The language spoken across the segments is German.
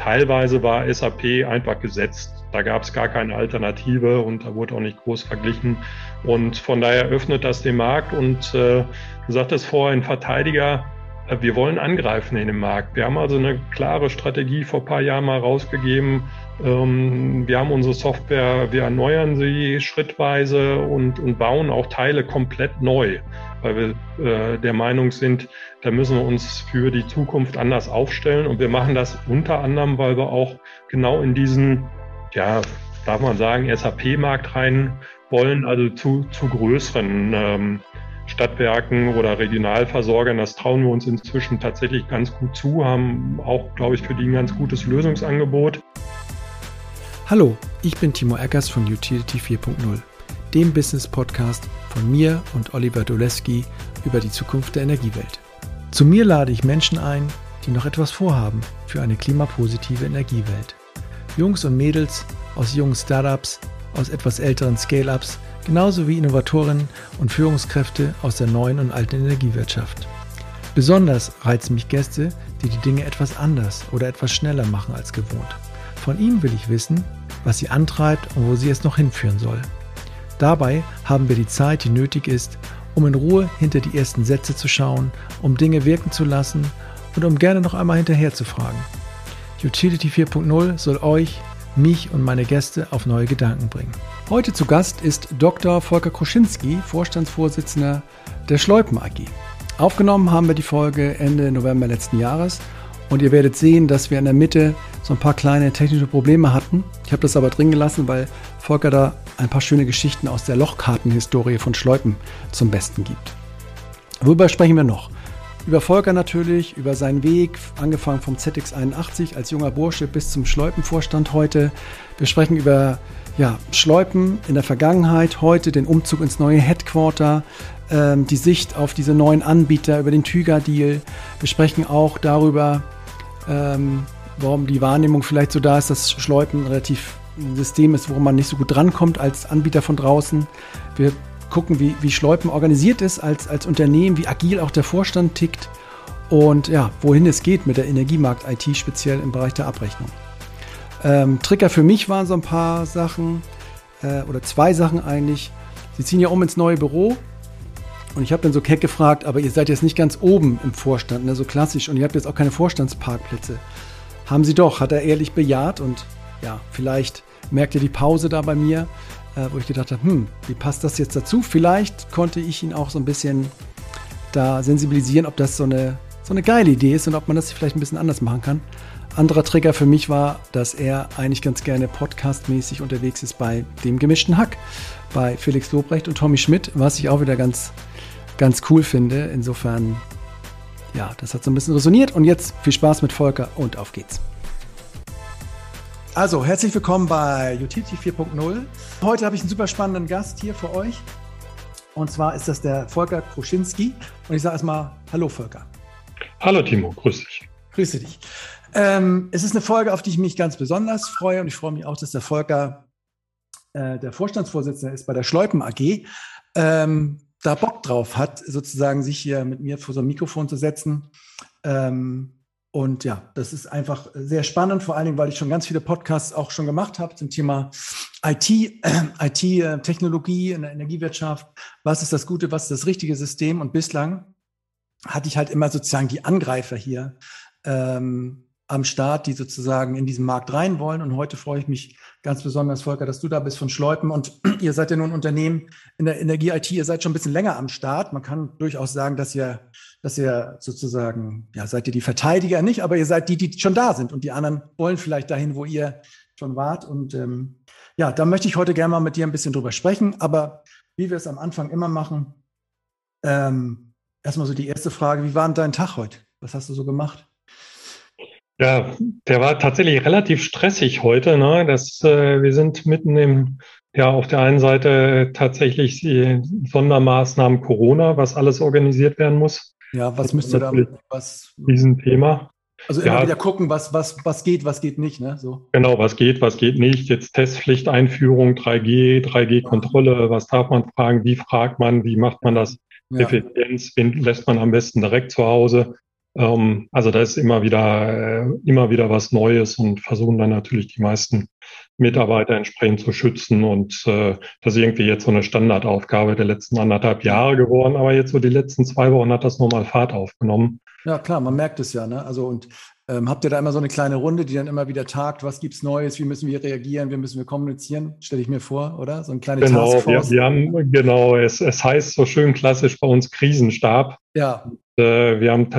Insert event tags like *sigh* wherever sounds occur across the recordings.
teilweise war SAP einfach gesetzt. Da gab es gar keine Alternative und da wurde auch nicht groß verglichen. Und von daher öffnet das den Markt. Und äh, du sagtest vorher, ein Verteidiger, wir wollen angreifen in den Markt. Wir haben also eine klare Strategie vor ein paar Jahren mal rausgegeben. Ähm, wir haben unsere Software, wir erneuern sie schrittweise und, und bauen auch Teile komplett neu, weil wir äh, der Meinung sind, da müssen wir uns für die Zukunft anders aufstellen. Und wir machen das unter anderem, weil wir auch genau in diesen, ja, darf man sagen, SAP-Markt rein wollen, also zu, zu größeren ähm, Stadtwerken oder Regionalversorgern. Das trauen wir uns inzwischen tatsächlich ganz gut zu, haben auch, glaube ich, für die ein ganz gutes Lösungsangebot. Hallo, ich bin Timo Eckers von Utility 4.0, dem Business-Podcast von mir und Oliver Doleski über die Zukunft der Energiewelt. Zu mir lade ich Menschen ein, die noch etwas vorhaben für eine klimapositive Energiewelt. Jungs und Mädels aus jungen Startups, aus etwas älteren Scale-ups, genauso wie Innovatorinnen und Führungskräfte aus der neuen und alten Energiewirtschaft. Besonders reizen mich Gäste, die die Dinge etwas anders oder etwas schneller machen als gewohnt. Von ihnen will ich wissen, was sie antreibt und wo sie es noch hinführen soll. Dabei haben wir die Zeit, die nötig ist, um in Ruhe hinter die ersten Sätze zu schauen, um Dinge wirken zu lassen und um gerne noch einmal hinterher zu fragen. Utility 4.0 soll euch, mich und meine Gäste auf neue Gedanken bringen. Heute zu Gast ist Dr. Volker Kruschinski, Vorstandsvorsitzender der Schleupen AG. Aufgenommen haben wir die Folge Ende November letzten Jahres und ihr werdet sehen, dass wir in der Mitte so ein paar kleine technische Probleme hatten. Ich habe das aber drin gelassen, weil Volker da ein paar schöne Geschichten aus der Lochkartenhistorie von Schleupen zum Besten gibt. Worüber sprechen wir noch? Über Volker natürlich, über seinen Weg, angefangen vom ZX81 als junger Bursche bis zum Schleupenvorstand heute. Wir sprechen über ja, Schleupen in der Vergangenheit, heute den Umzug ins neue Headquarter, ähm, die Sicht auf diese neuen Anbieter, über den Tüger-Deal. Wir sprechen auch darüber, ähm, warum die Wahrnehmung vielleicht so da ist, dass Schleupen relativ ein System ist, wo man nicht so gut drankommt als Anbieter von draußen. Wir gucken, wie, wie Schleupen organisiert ist als, als Unternehmen, wie agil auch der Vorstand tickt und ja, wohin es geht mit der Energiemarkt-IT, speziell im Bereich der Abrechnung. Ähm, Trigger für mich waren so ein paar Sachen äh, oder zwei Sachen eigentlich. Sie ziehen ja um ins neue Büro und ich habe dann so keck gefragt, aber ihr seid jetzt nicht ganz oben im Vorstand, ne, so klassisch und ihr habt jetzt auch keine Vorstandsparkplätze. Haben sie doch, hat er ehrlich bejaht und ja, vielleicht merkt ihr die Pause da bei mir, wo ich gedacht habe, hm, wie passt das jetzt dazu? Vielleicht konnte ich ihn auch so ein bisschen da sensibilisieren, ob das so eine, so eine geile Idee ist und ob man das vielleicht ein bisschen anders machen kann. Anderer Trigger für mich war, dass er eigentlich ganz gerne podcastmäßig unterwegs ist bei dem gemischten Hack, bei Felix Lobrecht und Tommy Schmidt, was ich auch wieder ganz, ganz cool finde. Insofern, ja, das hat so ein bisschen resoniert. Und jetzt viel Spaß mit Volker und auf geht's. Also, herzlich willkommen bei Utility 4.0. Heute habe ich einen super spannenden Gast hier für euch. Und zwar ist das der Volker Kruschinski. Und ich sage erstmal Hallo, Volker. Hallo, Timo. Grüß dich. Grüße dich. Ähm, es ist eine Folge, auf die ich mich ganz besonders freue. Und ich freue mich auch, dass der Volker äh, der Vorstandsvorsitzende ist bei der Schleupen AG. Ähm, da Bock drauf hat, sozusagen sich hier mit mir vor so ein Mikrofon zu setzen. Ähm, und ja, das ist einfach sehr spannend, vor allen Dingen, weil ich schon ganz viele Podcasts auch schon gemacht habe zum Thema IT, äh, IT-Technologie in der Energiewirtschaft. Was ist das Gute, was ist das richtige System? Und bislang hatte ich halt immer sozusagen die Angreifer hier ähm, am Start, die sozusagen in diesen Markt rein wollen. Und heute freue ich mich ganz besonders, Volker, dass du da bist von Schleupen. Und *clears throat* ihr seid ja nun Unternehmen in der Energie-IT, ihr seid schon ein bisschen länger am Start. Man kann durchaus sagen, dass ihr, dass ihr sozusagen, ja, seid ihr die Verteidiger nicht, aber ihr seid die, die schon da sind. Und die anderen wollen vielleicht dahin, wo ihr schon wart. Und ähm, ja, da möchte ich heute gerne mal mit dir ein bisschen drüber sprechen. Aber wie wir es am Anfang immer machen, ähm, erstmal so die erste Frage, wie war denn dein Tag heute? Was hast du so gemacht? Ja, der war tatsächlich relativ stressig heute. Ne? Das, äh, wir sind mitten im, ja, auf der einen Seite tatsächlich die Sondermaßnahmen Corona, was alles organisiert werden muss. Ja, was müsst ihr da, was? Diesen Thema. Also immer ja, wieder gucken, was, was, was geht, was geht nicht, ne? So. Genau, was geht, was geht nicht. Jetzt Testpflichteinführung, 3G, 3G-Kontrolle, was darf man fragen, wie fragt man, wie macht man das? Ja. Effizienz, wen lässt man am besten direkt zu Hause? Ähm, also da ist immer wieder, äh, immer wieder was Neues und versuchen dann natürlich die meisten Mitarbeiter entsprechend zu schützen. Und äh, das ist irgendwie jetzt so eine Standardaufgabe der letzten anderthalb Jahre geworden. Aber jetzt so die letzten zwei Wochen hat das nochmal Fahrt aufgenommen. Ja, klar, man merkt es ja. Ne? Also und ähm, habt ihr da immer so eine kleine Runde, die dann immer wieder tagt? Was gibt's Neues? Wie müssen wir reagieren? Wie müssen wir kommunizieren? Stelle ich mir vor, oder? So ein kleines genau, Taskforce. Wir, wir haben, genau, es, es heißt so schön klassisch bei uns Krisenstab. Ja. Und, äh, wir haben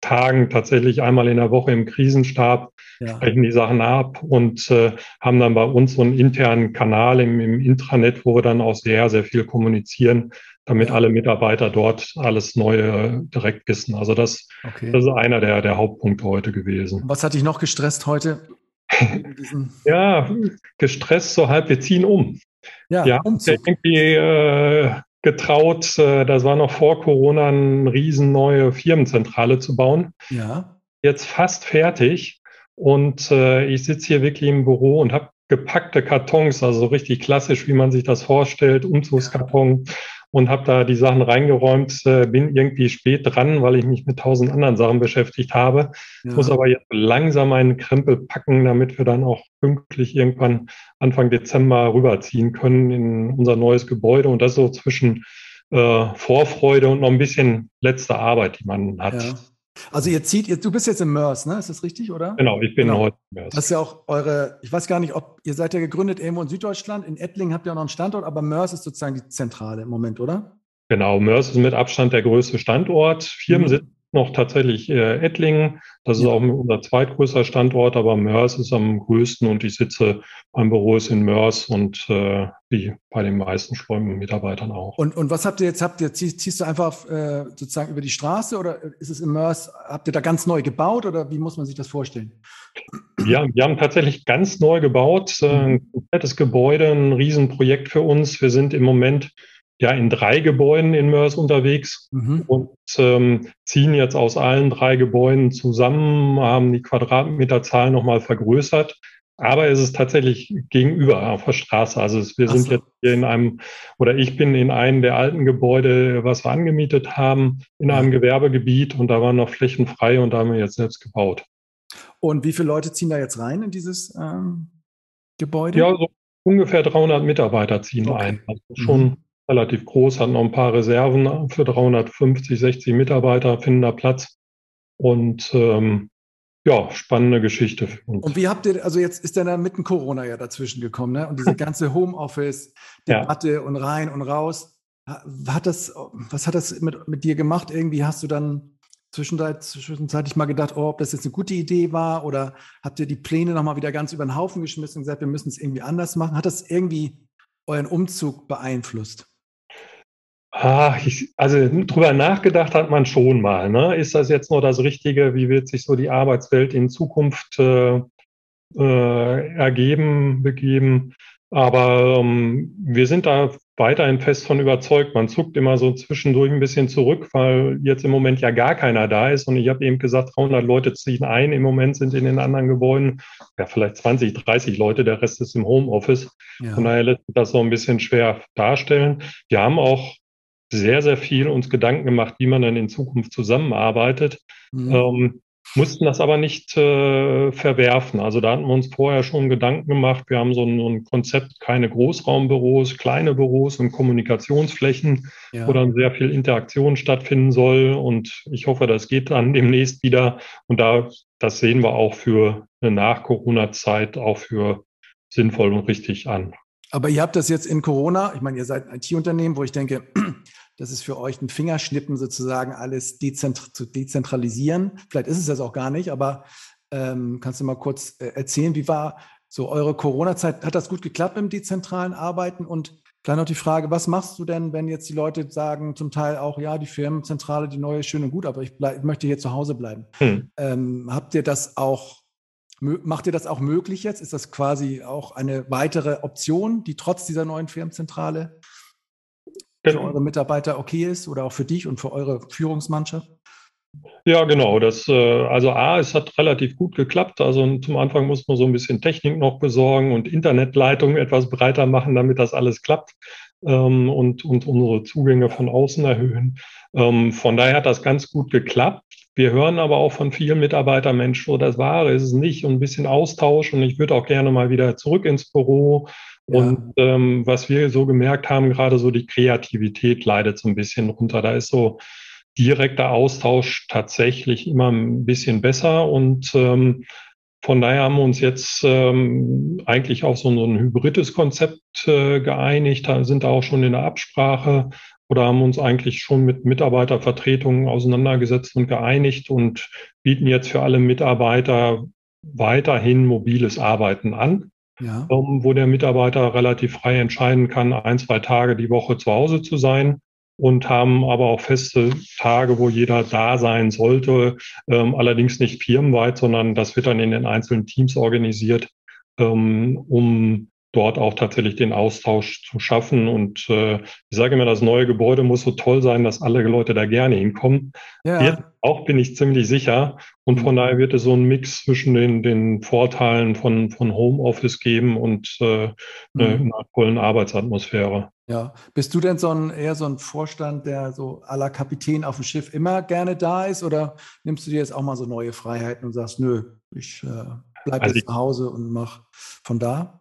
tagen tatsächlich einmal in der Woche im Krisenstab, ja. sprechen die Sachen ab und äh, haben dann bei uns so einen internen Kanal im, im Intranet, wo wir dann auch sehr, sehr viel kommunizieren, damit ja. alle Mitarbeiter dort alles Neue direkt wissen. Also das, okay. das ist einer der, der Hauptpunkte heute gewesen. Was hat dich noch gestresst heute? *laughs* ja, gestresst so halb, wir ziehen um. Ja, ja irgendwie äh, getraut, äh, das war noch vor Corona, eine riesen neue Firmenzentrale zu bauen. Ja. Jetzt fast fertig. Und äh, ich sitze hier wirklich im Büro und habe gepackte Kartons, also richtig klassisch, wie man sich das vorstellt, Umzugskarton. Ja und habe da die Sachen reingeräumt, äh, bin irgendwie spät dran, weil ich mich mit tausend anderen Sachen beschäftigt habe. Ja. Muss aber jetzt langsam einen Krempel packen, damit wir dann auch pünktlich irgendwann Anfang Dezember rüberziehen können in unser neues Gebäude. Und das so zwischen äh, Vorfreude und noch ein bisschen letzte Arbeit, die man hat. Ja. Also ihr zieht, ihr, du bist jetzt im Mörs, ne? Ist das richtig, oder? Genau, ich bin genau. heute im Mörs. Das ist ja auch eure, ich weiß gar nicht, ob ihr seid ja gegründet irgendwo in Süddeutschland, in Ettlingen habt ihr auch noch einen Standort, aber Mörs ist sozusagen die Zentrale im Moment, oder? Genau, Mörs ist mit Abstand der größte Standort. Firmen mhm. sind noch tatsächlich äh, Ettlingen. Das ist auch unser zweitgrößter Standort, aber Mörs ist am größten und ich sitze, mein Büro ist in Mörs und äh, wie bei den meisten Schäumen-Mitarbeitern auch. Und, und was habt ihr jetzt? Habt ihr, ziehst, ziehst du einfach äh, sozusagen über die Straße oder ist es in Mörs, habt ihr da ganz neu gebaut oder wie muss man sich das vorstellen? Ja, wir haben tatsächlich ganz neu gebaut, äh, ein mhm. komplettes Gebäude, ein Riesenprojekt für uns. Wir sind im Moment ja in drei Gebäuden in Mörs unterwegs mhm. und ähm, ziehen jetzt aus allen drei Gebäuden zusammen, haben die Quadratmeterzahl nochmal vergrößert. Aber es ist tatsächlich gegenüber auf der Straße. Also wir sind so. jetzt hier in einem, oder ich bin in einem der alten Gebäude, was wir angemietet haben, in einem Gewerbegebiet und da waren noch Flächen frei und da haben wir jetzt selbst gebaut. Und wie viele Leute ziehen da jetzt rein in dieses ähm, Gebäude? Ja, so ungefähr 300 Mitarbeiter ziehen okay. ein. Also schon mhm relativ groß, hat noch ein paar Reserven für 350, 60 Mitarbeiter, finden da Platz. Und ähm, ja, spannende Geschichte. Und wie habt ihr, also jetzt ist dann da mitten Corona ja dazwischen gekommen, ne? Und diese *laughs* ganze Homeoffice-Debatte ja. und rein und raus. Hat das, was hat das mit, mit dir gemacht? Irgendwie hast du dann zwischenzeitlich mal gedacht, oh, ob das jetzt eine gute Idee war oder habt ihr die Pläne nochmal wieder ganz über den Haufen geschmissen und gesagt, wir müssen es irgendwie anders machen? Hat das irgendwie euren Umzug beeinflusst? Ah, ich, also drüber nachgedacht hat man schon mal. Ne? Ist das jetzt nur das Richtige? Wie wird sich so die Arbeitswelt in Zukunft äh, äh, ergeben, begeben? Aber ähm, wir sind da weiterhin fest von überzeugt. Man zuckt immer so zwischendurch ein bisschen zurück, weil jetzt im Moment ja gar keiner da ist. Und ich habe eben gesagt, 300 Leute ziehen ein. Im Moment sind in den anderen Gebäuden ja vielleicht 20, 30 Leute. Der Rest ist im Homeoffice. Ja. Von daher lässt sich das so ein bisschen schwer darstellen. Wir haben auch sehr, sehr viel uns Gedanken gemacht, wie man dann in Zukunft zusammenarbeitet. Mhm. Ähm, mussten das aber nicht äh, verwerfen. Also da hatten wir uns vorher schon Gedanken gemacht. Wir haben so ein, so ein Konzept, keine Großraumbüros, kleine Büros und Kommunikationsflächen, ja. wo dann sehr viel Interaktion stattfinden soll. Und ich hoffe, das geht dann demnächst wieder. Und da, das sehen wir auch für eine Nach-Corona-Zeit auch für sinnvoll und richtig an. Aber ihr habt das jetzt in Corona, ich meine, ihr seid ein IT-Unternehmen, wo ich denke, das ist für euch ein Fingerschnippen sozusagen alles dezentr zu dezentralisieren. Vielleicht ist es das auch gar nicht, aber ähm, kannst du mal kurz äh, erzählen, wie war so eure Corona-Zeit? Hat das gut geklappt mit dem dezentralen Arbeiten? Und dann noch die Frage, was machst du denn, wenn jetzt die Leute sagen, zum Teil auch, ja, die Firmenzentrale, die neue, schön und gut, aber ich, bleib, ich möchte hier zu Hause bleiben. Hm. Ähm, habt ihr das auch Macht ihr das auch möglich jetzt? Ist das quasi auch eine weitere Option, die trotz dieser neuen Firmenzentrale für genau. eure Mitarbeiter okay ist oder auch für dich und für eure Führungsmannschaft? Ja, genau. Das, äh, also A, es hat relativ gut geklappt. Also zum Anfang muss man so ein bisschen Technik noch besorgen und Internetleitungen etwas breiter machen, damit das alles klappt ähm, und, und unsere Zugänge von außen erhöhen. Ähm, von daher hat das ganz gut geklappt wir hören aber auch von vielen Mitarbeitern, Mensch, so das Wahre ist es nicht und ein bisschen Austausch und ich würde auch gerne mal wieder zurück ins Büro. Und ähm, was wir so gemerkt haben, gerade so die Kreativität leidet so ein bisschen runter. Da ist so direkter Austausch tatsächlich immer ein bisschen besser. Und ähm, von daher haben wir uns jetzt ähm, eigentlich auf so ein hybrides Konzept äh, geeinigt, sind da auch schon in der Absprache oder haben uns eigentlich schon mit Mitarbeitervertretungen auseinandergesetzt und geeinigt und bieten jetzt für alle Mitarbeiter weiterhin mobiles Arbeiten an, ja. ähm, wo der Mitarbeiter relativ frei entscheiden kann, ein, zwei Tage die Woche zu Hause zu sein und haben aber auch feste Tage, wo jeder da sein sollte, ähm, allerdings nicht firmenweit, sondern das wird dann in den einzelnen Teams organisiert, ähm, um dort auch tatsächlich den Austausch zu schaffen. Und äh, ich sage immer, das neue Gebäude muss so toll sein, dass alle Leute da gerne hinkommen. Ja. Wird auch bin ich ziemlich sicher. Und von mhm. daher wird es so einen Mix zwischen den, den Vorteilen von, von Homeoffice geben und äh, mhm. einer tollen Arbeitsatmosphäre. Ja, bist du denn so ein, eher so ein Vorstand, der so aller Kapitän auf dem Schiff immer gerne da ist? Oder nimmst du dir jetzt auch mal so neue Freiheiten und sagst, nö, ich äh, bleibe also jetzt zu Hause und mach von da?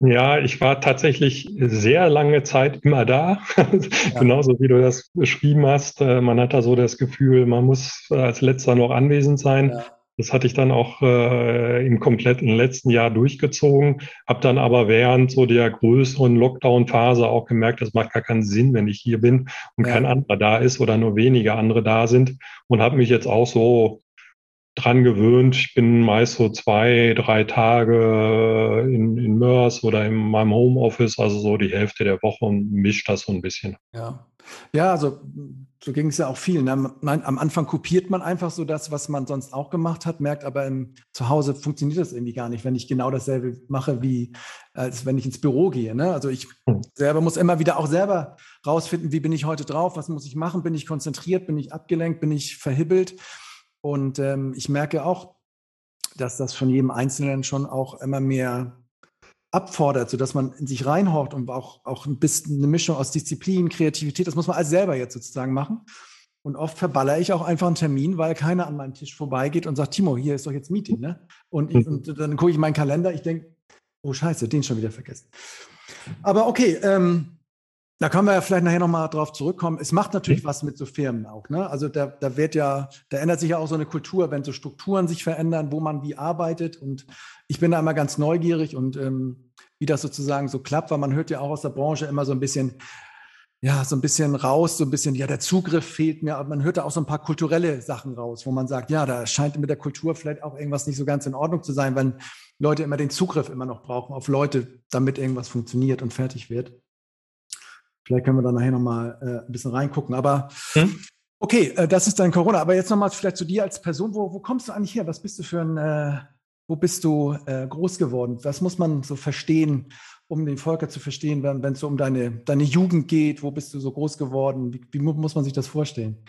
Ja, ich war tatsächlich sehr lange Zeit immer da, *laughs* ja. genauso wie du das beschrieben hast. Äh, man hat da so das Gefühl, man muss als letzter noch anwesend sein. Ja. Das hatte ich dann auch äh, im kompletten letzten Jahr durchgezogen, habe dann aber während so der größeren Lockdown-Phase auch gemerkt, das macht gar keinen Sinn, wenn ich hier bin und ja. kein anderer da ist oder nur wenige andere da sind und habe mich jetzt auch so dran gewöhnt. Ich bin meist so zwei, drei Tage in, in Mörs oder in meinem Homeoffice, also so die Hälfte der Woche und mischt das so ein bisschen. Ja. Ja, also so ging es ja auch vielen. Am, am Anfang kopiert man einfach so das, was man sonst auch gemacht hat, merkt aber im, zu Hause funktioniert das irgendwie gar nicht, wenn ich genau dasselbe mache, wie als wenn ich ins Büro gehe. Ne? Also ich hm. selber muss immer wieder auch selber rausfinden, wie bin ich heute drauf, was muss ich machen, bin ich konzentriert, bin ich abgelenkt, bin ich verhibbelt. Und ähm, ich merke auch, dass das von jedem Einzelnen schon auch immer mehr abfordert, sodass man in sich reinhorcht und auch, auch ein bisschen eine Mischung aus Disziplin, Kreativität, das muss man alles selber jetzt sozusagen machen. Und oft verballere ich auch einfach einen Termin, weil keiner an meinem Tisch vorbeigeht und sagt, Timo, hier ist doch jetzt Meeting, ne? Und, ich, und dann gucke ich meinen Kalender, ich denke, oh Scheiße, den schon wieder vergessen. Aber okay, ähm, da können wir ja vielleicht nachher nochmal drauf zurückkommen. Es macht natürlich mhm. was mit so Firmen auch. Ne? Also da, da wird ja, da ändert sich ja auch so eine Kultur, wenn so Strukturen sich verändern, wo man wie arbeitet. Und ich bin da immer ganz neugierig und ähm, wie das sozusagen so klappt, weil man hört ja auch aus der Branche immer so ein bisschen, ja, so ein bisschen raus, so ein bisschen, ja, der Zugriff fehlt mir, aber man hört da auch so ein paar kulturelle Sachen raus, wo man sagt, ja, da scheint mit der Kultur vielleicht auch irgendwas nicht so ganz in Ordnung zu sein, wenn Leute immer den Zugriff immer noch brauchen auf Leute, damit irgendwas funktioniert und fertig wird. Vielleicht können wir da nachher nochmal äh, ein bisschen reingucken. Aber hm? okay, äh, das ist dein Corona. Aber jetzt nochmal vielleicht zu dir als Person. Wo, wo kommst du eigentlich her? Was bist du für ein, äh, wo bist du äh, groß geworden? Was muss man so verstehen, um den Volker zu verstehen, wenn es so um deine, deine Jugend geht? Wo bist du so groß geworden? Wie, wie muss man sich das vorstellen?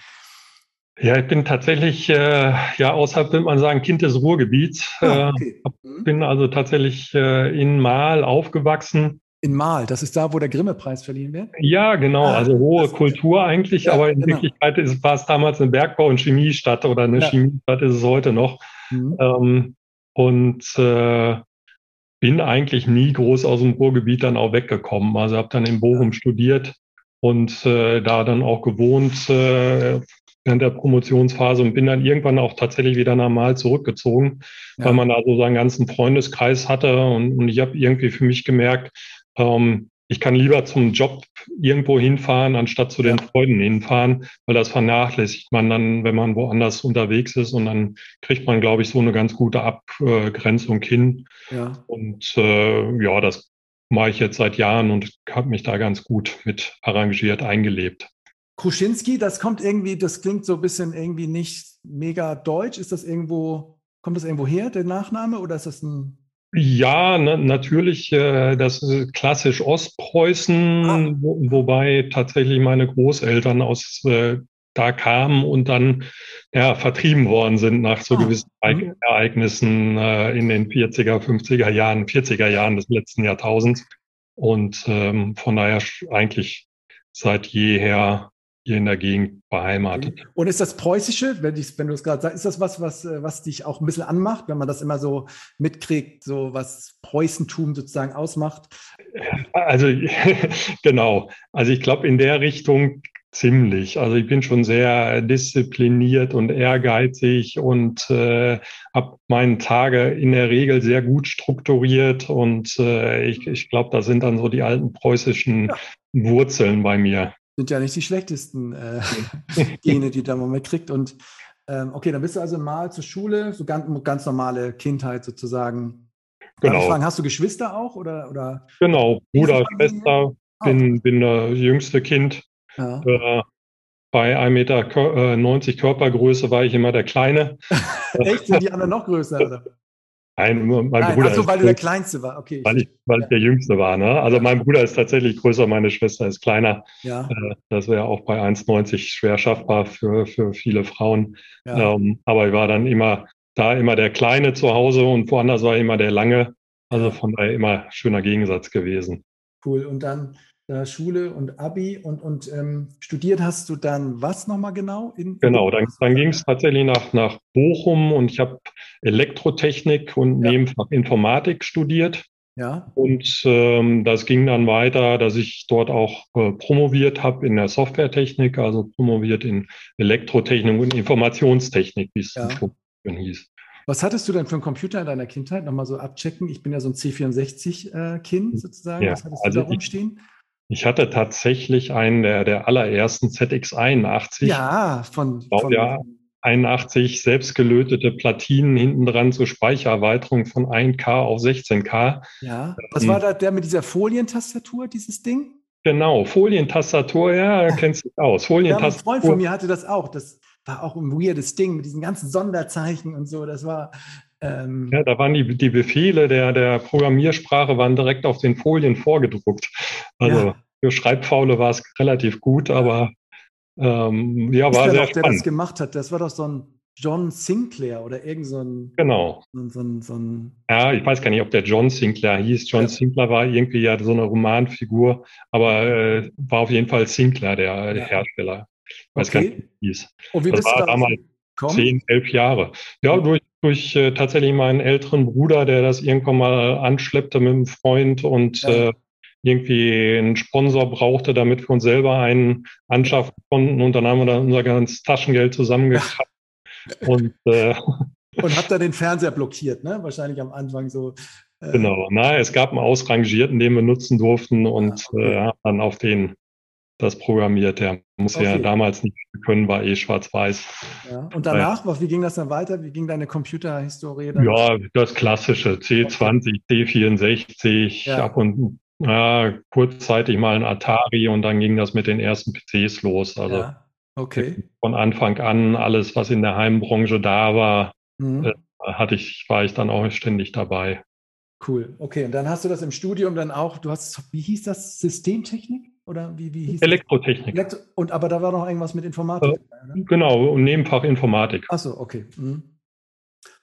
Ja, ich bin tatsächlich, äh, ja, außerhalb, würde man sagen, Kind des Ruhrgebiets. Ah, okay. äh, bin also tatsächlich äh, in Mal aufgewachsen in Mal, das ist da, wo der Grimme-Preis verliehen wird? Ja, genau. Ah, also hohe Kultur eigentlich, ja, aber in genau. Wirklichkeit ist, war es damals eine Bergbau- und Chemiestadt oder eine ja. Chemiestadt ist es heute noch. Mhm. Ähm, und äh, bin eigentlich nie groß aus dem Ruhrgebiet dann auch weggekommen. Also habe dann in Bochum studiert und äh, da dann auch gewohnt äh, während der Promotionsphase und bin dann irgendwann auch tatsächlich wieder normal zurückgezogen, ja. weil man da so seinen ganzen Freundeskreis hatte und, und ich habe irgendwie für mich gemerkt, ähm, ich kann lieber zum Job irgendwo hinfahren, anstatt zu den Freunden hinfahren, weil das vernachlässigt man dann, wenn man woanders unterwegs ist und dann kriegt man, glaube ich, so eine ganz gute Abgrenzung hin. Ja. Und äh, ja, das mache ich jetzt seit Jahren und habe mich da ganz gut mit arrangiert eingelebt. Kruschinski, das kommt irgendwie, das klingt so ein bisschen irgendwie nicht mega deutsch. Ist das irgendwo, kommt das irgendwo her, der Nachname, oder ist das ein ja, ne, natürlich, äh, das ist klassisch Ostpreußen, ah. wo, wobei tatsächlich meine Großeltern aus äh, da kamen und dann ja, vertrieben worden sind nach so ah. gewissen mhm. Ereignissen äh, in den 40er, 50er Jahren, 40er Jahren des letzten Jahrtausends. Und ähm, von daher eigentlich seit jeher hier in der Gegend beheimatet. Und ist das Preußische, wenn, ich, wenn du es gerade sagst, ist das was, was, was dich auch ein bisschen anmacht, wenn man das immer so mitkriegt, so was Preußentum sozusagen ausmacht? Also *laughs* genau. Also ich glaube, in der Richtung ziemlich. Also ich bin schon sehr diszipliniert und ehrgeizig und äh, habe meine Tage in der Regel sehr gut strukturiert und äh, ich, ich glaube, das sind dann so die alten preußischen ja. Wurzeln bei mir sind ja nicht die schlechtesten äh, *laughs* Gene, die da man mitkriegt. Und ähm, okay, dann bist du also mal zur Schule, so ganz, ganz normale Kindheit sozusagen. Genau. Fragen, hast du Geschwister auch? Oder, oder genau, Bruder, Schwester, oh. bin, bin das jüngste Kind. Ja. Äh, bei 1,90 Meter äh, Körpergröße war ich immer der Kleine. *laughs* Echt? Sind die anderen noch größer? Oder? Nein, mein Nein, Bruder. Achso, weil du der Kleinste war, okay. Weil ich, weil ich der Jüngste war, ne? Also mein Bruder ist tatsächlich größer, meine Schwester ist kleiner. Ja. Äh, das wäre auch bei 1,90 schwer schaffbar für, für viele Frauen. Ja. Ähm, aber ich war dann immer da immer der Kleine zu Hause und woanders war immer der Lange. Also von daher immer schöner Gegensatz gewesen. Cool. Und dann äh, Schule und Abi und, und ähm, studiert hast du dann was nochmal genau? In, genau, dann, dann ging es tatsächlich nach, nach Bochum und ich habe Elektrotechnik und ja. Nebenfach Informatik studiert. Ja. Und ähm, das ging dann weiter, dass ich dort auch äh, promoviert habe in der Softwaretechnik, also promoviert in Elektrotechnik und Informationstechnik, wie es ja. hieß. Was hattest du denn für einen Computer in deiner Kindheit? Nochmal so abchecken. Ich bin ja so ein C64-Kind äh, sozusagen. Ja, Was hattest also du da rumstehen? Ich, ich hatte tatsächlich einen der, der allerersten ZX81. Ja, von, von ja, 81 selbstgelötete Platinen hinten dran zur Speichererweiterung von 1K auf 16K. Ja. Was ähm, war da der mit dieser Folientastatur, dieses Ding? Genau, Folientastatur, ja, kennst du aus. Folientastatur. Ja, ein Freund von mir hatte das auch. Das war auch ein weirdes Ding mit diesen ganzen Sonderzeichen und so. Das war. Ähm ja, da waren die, die Befehle der, der Programmiersprache waren direkt auf den Folien vorgedruckt. Also ja. für Schreibfaule war es relativ gut, aber ähm, ja, war sehr auch, der das gemacht hat? Das war doch so ein John Sinclair oder irgend so ein. Genau. So, so, so ein ja, ich weiß gar nicht, ob der John Sinclair hieß. John ja. Sinclair war irgendwie ja so eine Romanfigur, aber äh, war auf jeden Fall Sinclair, der, ja. der Hersteller. Ich weiß okay. gar nicht, wie hieß. Und wie das war damals kommen? zehn, elf Jahre. Ja, durch, durch äh, tatsächlich meinen älteren Bruder, der das irgendwann mal anschleppte mit einem Freund und ja. äh, irgendwie einen Sponsor brauchte, damit wir uns selber einen anschaffen konnten. Und dann haben wir dann unser ganzes Taschengeld zusammengekratzt. und, äh, *laughs* und habt da den Fernseher blockiert, ne? Wahrscheinlich am Anfang so. Äh, genau, na, es gab einen ausrangierten, den wir nutzen durften und ja, okay. äh, dann auf den das programmiert. Der muss okay. ja damals nicht können, war eh schwarz-weiß. Ja. Und danach, ja. wie ging das dann weiter? Wie ging deine Computerhistorie dann? Ja, das klassische C20, okay. C64, ja. ab und ja, kurzzeitig mal ein Atari und dann ging das mit den ersten PCs los. Also ja, okay. von Anfang an alles, was in der Heimbranche da war, mhm. äh, hatte ich, war ich dann auch ständig dabei. Cool. Okay, und dann hast du das im Studium dann auch, du hast, wie hieß das, Systemtechnik? Oder wie, wie hieß Elektrotechnik. Elektro und aber da war noch irgendwas mit Informatik. Äh, genau, und Nebenfach Informatik. Achso, okay. Mhm.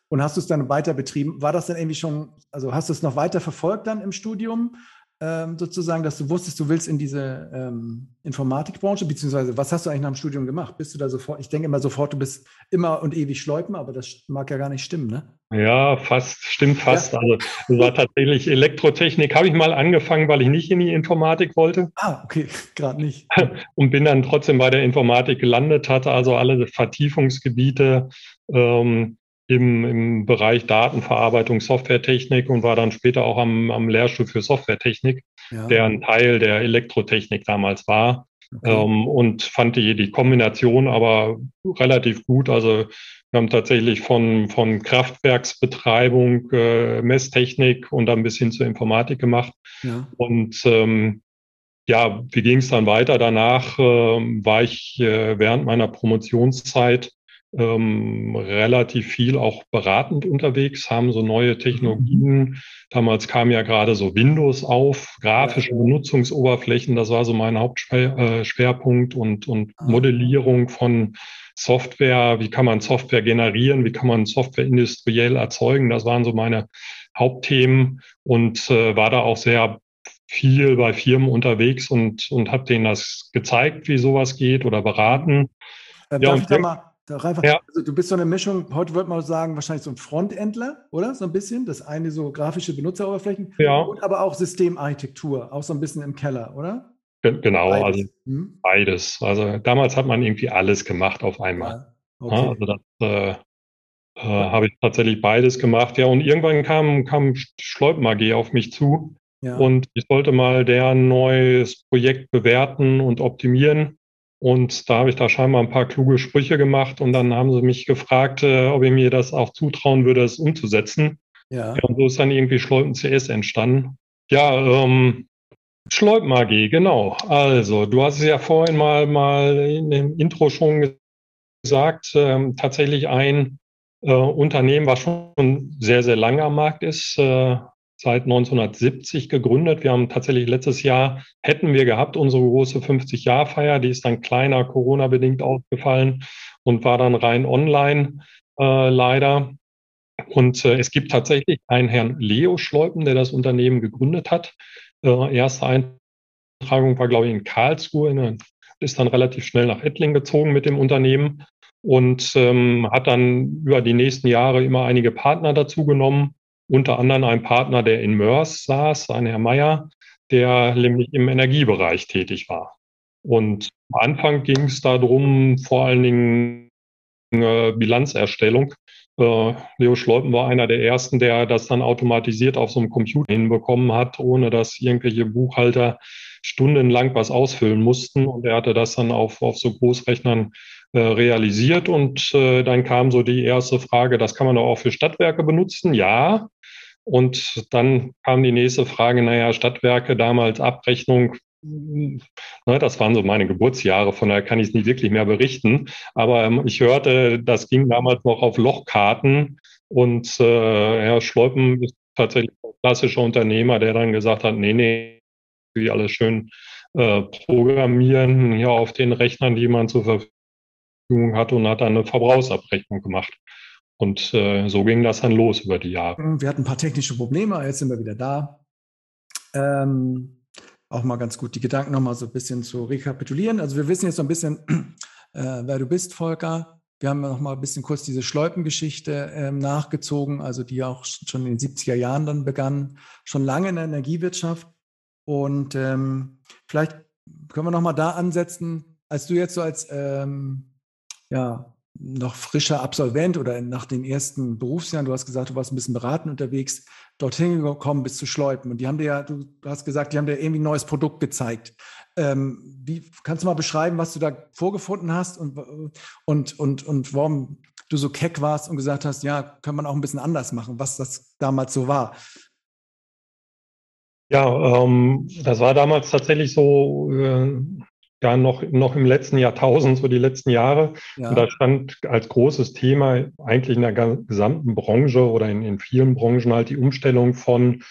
Und hast du es dann weiter betrieben? War das dann irgendwie schon, also hast du es noch weiter verfolgt dann im Studium? Ähm, sozusagen, dass du wusstest, du willst in diese ähm, Informatikbranche, beziehungsweise was hast du eigentlich nach dem Studium gemacht? Bist du da sofort, ich denke immer sofort, du bist immer und ewig Schleupen, aber das mag ja gar nicht stimmen, ne? Ja, fast, stimmt fast. Ja. Also es war tatsächlich Elektrotechnik, habe ich mal angefangen, weil ich nicht in die Informatik wollte. Ah, okay, *laughs* gerade nicht. *laughs* Und bin dann trotzdem bei der Informatik gelandet, hatte also alle Vertiefungsgebiete. Ähm, im, im Bereich Datenverarbeitung, Softwaretechnik und war dann später auch am, am Lehrstuhl für Softwaretechnik, ja. der ein Teil der Elektrotechnik damals war. Okay. Ähm, und fand die, die Kombination aber relativ gut. Also wir haben tatsächlich von, von Kraftwerksbetreibung, äh, Messtechnik und dann bis hin zur Informatik gemacht. Ja. Und ähm, ja, wie ging es dann weiter? Danach äh, war ich äh, während meiner Promotionszeit ähm, relativ viel auch beratend unterwegs, haben so neue Technologien. Damals kam ja gerade so Windows auf, grafische Benutzungsoberflächen, das war so mein Hauptschwerpunkt und, und ah. Modellierung von Software. Wie kann man Software generieren? Wie kann man Software industriell erzeugen? Das waren so meine Hauptthemen und äh, war da auch sehr viel bei Firmen unterwegs und, und habe denen das gezeigt, wie sowas geht oder beraten. Äh, darf ich da mal, Einfach, ja. also du bist so eine Mischung, heute würde man sagen, wahrscheinlich so ein Frontendler, oder? So ein bisschen. Das eine so grafische Benutzeroberflächen ja. und aber auch Systemarchitektur, auch so ein bisschen im Keller, oder? Genau, beides. also hm? beides. Also damals hat man irgendwie alles gemacht auf einmal. Ja. Okay. also das äh, äh, habe ich tatsächlich beides gemacht. Ja, und irgendwann kam, kam Schleupen AG auf mich zu und ich sollte mal deren neues Projekt bewerten und optimieren. Und da habe ich da scheinbar ein paar kluge Sprüche gemacht und dann haben sie mich gefragt, äh, ob ich mir das auch zutrauen würde, es umzusetzen. Ja. ja und so ist dann irgendwie Schleupen CS entstanden. Ja, ähm, Schleupen AG, genau. Also, du hast es ja vorhin mal, mal in dem Intro schon gesagt, ähm, tatsächlich ein äh, Unternehmen, was schon sehr, sehr lange am Markt ist, äh, seit 1970 gegründet. Wir haben tatsächlich letztes Jahr, hätten wir gehabt, unsere große 50-Jahr-Feier, die ist dann kleiner Corona-bedingt ausgefallen und war dann rein online äh, leider. Und äh, es gibt tatsächlich einen Herrn Leo Schleupen, der das Unternehmen gegründet hat. Äh, erste Eintragung war, glaube ich, in Karlsruhe, ist dann relativ schnell nach Ettling gezogen mit dem Unternehmen und ähm, hat dann über die nächsten Jahre immer einige Partner dazu genommen, unter anderem ein Partner, der in Mörs saß, ein Herr Meier, der nämlich im Energiebereich tätig war. Und am Anfang ging es darum, vor allen Dingen äh, Bilanzerstellung. Äh, Leo Schleupen war einer der ersten, der das dann automatisiert auf so einem Computer hinbekommen hat, ohne dass irgendwelche Buchhalter stundenlang was ausfüllen mussten. Und er hatte das dann auf, auf so Großrechnern realisiert und äh, dann kam so die erste Frage, das kann man doch auch für Stadtwerke benutzen? Ja. Und dann kam die nächste Frage, naja, Stadtwerke damals Abrechnung, hm, ne, das waren so meine Geburtsjahre, von daher kann ich es nicht wirklich mehr berichten. Aber ähm, ich hörte, das ging damals noch auf Lochkarten und äh, Herr Schleupen ist tatsächlich ein klassischer Unternehmer, der dann gesagt hat, nee, nee, wie alles schön äh, programmieren hier auf den Rechnern, die man zur Verfügung Verfügung hatte und hat eine Verbrauchsabrechnung gemacht. Und äh, so ging das dann los über die Jahre. Wir hatten ein paar technische Probleme, jetzt sind wir wieder da. Ähm, auch mal ganz gut die Gedanken nochmal so ein bisschen zu rekapitulieren. Also wir wissen jetzt so ein bisschen, *clears throat* äh, wer du bist, Volker. Wir haben noch mal ein bisschen kurz diese Schleupengeschichte ähm, nachgezogen, also die auch schon in den 70er Jahren dann begann, schon lange in der Energiewirtschaft. Und ähm, vielleicht können wir noch mal da ansetzen, als du jetzt so als ähm, ja, noch frischer Absolvent oder nach den ersten Berufsjahren, du hast gesagt, du warst ein bisschen beraten unterwegs, dorthin gekommen bist zu Schleupen. Und die haben dir ja, du hast gesagt, die haben dir irgendwie ein neues Produkt gezeigt. Ähm, wie kannst du mal beschreiben, was du da vorgefunden hast und, und, und, und warum du so keck warst und gesagt hast, ja, kann man auch ein bisschen anders machen, was das damals so war? Ja, ähm, das war damals tatsächlich so, äh, ja noch, noch im letzten Jahrtausend, so die letzten Jahre. Ja. Und da stand als großes Thema eigentlich in der gesamten Branche oder in, in vielen Branchen halt die Umstellung von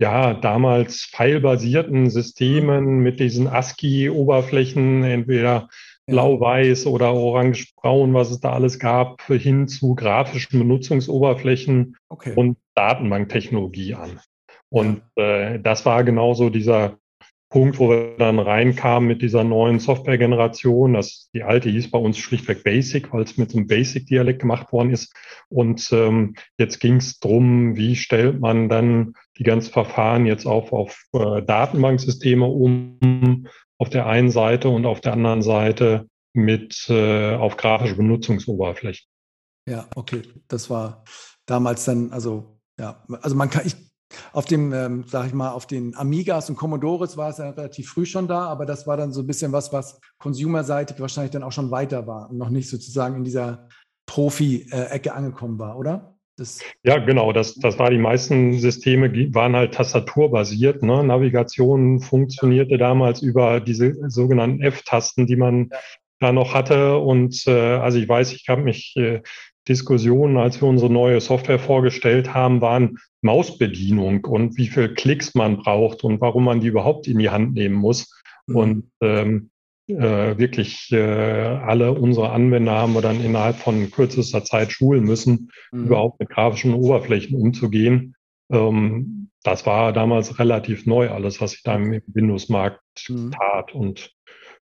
ja, damals pfeilbasierten Systemen mit diesen ASCII-Oberflächen, entweder blau-weiß oder orange-braun, was es da alles gab, hin zu grafischen Benutzungsoberflächen okay. und Datenbanktechnologie an. Und äh, das war genauso dieser Punkt, wo wir dann reinkamen mit dieser neuen Software-Generation. Das, die alte hieß bei uns schlichtweg Basic, weil es mit so einem Basic-Dialekt gemacht worden ist. Und ähm, jetzt ging es drum, wie stellt man dann die ganzen Verfahren jetzt auf, auf äh, Datenbanksysteme um, auf der einen Seite und auf der anderen Seite mit äh, auf grafische Benutzungsoberflächen. Ja, okay. Das war damals dann, also ja, also man kann, ich auf dem, ähm, sag ich mal, auf den Amigas und Commodores war es ja relativ früh schon da, aber das war dann so ein bisschen was, was consumerseitig wahrscheinlich dann auch schon weiter war und noch nicht sozusagen in dieser Profi-Ecke angekommen war, oder? Das ja, genau. Das, das war die meisten Systeme waren halt tastaturbasiert. Ne? Navigation funktionierte damals über diese sogenannten F-Tasten, die man ja. da noch hatte. Und äh, also ich weiß, ich habe mich äh, Diskussionen, als wir unsere neue Software vorgestellt haben, waren Mausbedienung und wie viel Klicks man braucht und warum man die überhaupt in die Hand nehmen muss. Mhm. Und ähm, äh, wirklich äh, alle unsere Anwender haben wir dann innerhalb von kürzester Zeit schulen müssen, mhm. überhaupt mit grafischen Oberflächen umzugehen. Ähm, das war damals relativ neu, alles, was sich da im Windows-Markt mhm. tat. Und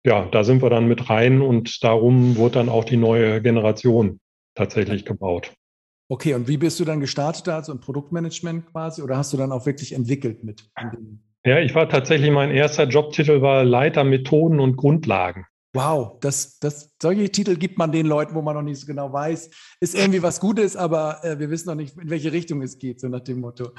ja, da sind wir dann mit rein und darum wurde dann auch die neue Generation tatsächlich gebaut. Okay, und wie bist du dann gestartet, also im Produktmanagement quasi, oder hast du dann auch wirklich entwickelt mit? Ja, ich war tatsächlich, mein erster Jobtitel war Leiter Methoden und Grundlagen. Wow, das, das, solche Titel gibt man den Leuten, wo man noch nicht so genau weiß, ist irgendwie was Gutes, aber äh, wir wissen noch nicht, in welche Richtung es geht, so nach dem Motto.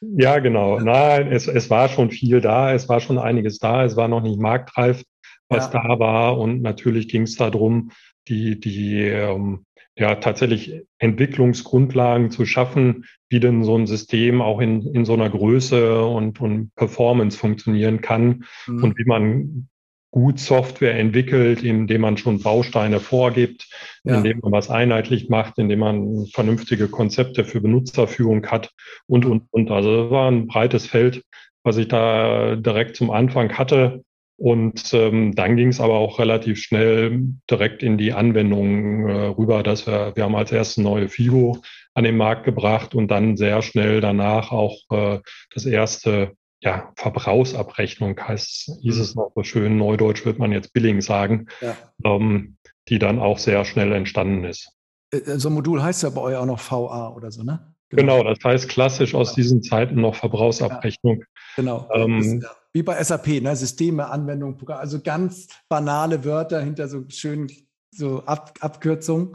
Ja, genau. Nein, es, es war schon viel da, es war schon einiges da, es war noch nicht marktreif, was ja. da war. Und natürlich ging es darum, die, die ähm, ja tatsächlich Entwicklungsgrundlagen zu schaffen, wie denn so ein System auch in, in so einer Größe und, und Performance funktionieren kann mhm. und wie man gut Software entwickelt, indem man schon Bausteine vorgibt, ja. indem man was einheitlich macht, indem man vernünftige Konzepte für Benutzerführung hat und, und, und. Also das war ein breites Feld, was ich da direkt zum Anfang hatte. Und ähm, dann ging es aber auch relativ schnell direkt in die Anwendung äh, rüber, dass wir, wir haben als erstes neue Figo an den Markt gebracht und dann sehr schnell danach auch äh, das erste ja, Verbrauchsabrechnung heißt, hieß es noch so schön, Neudeutsch wird man jetzt Billing sagen, ja. ähm, die dann auch sehr schnell entstanden ist. Äh, äh, so ein Modul heißt ja bei euch auch noch VA oder so, ne? Genau, genau das heißt klassisch aus diesen Zeiten noch Verbrauchsabrechnung. Ja, genau. Ähm, wie bei SAP, ne? Systeme, Anwendung, also ganz banale Wörter hinter so schönen so Ab Abkürzungen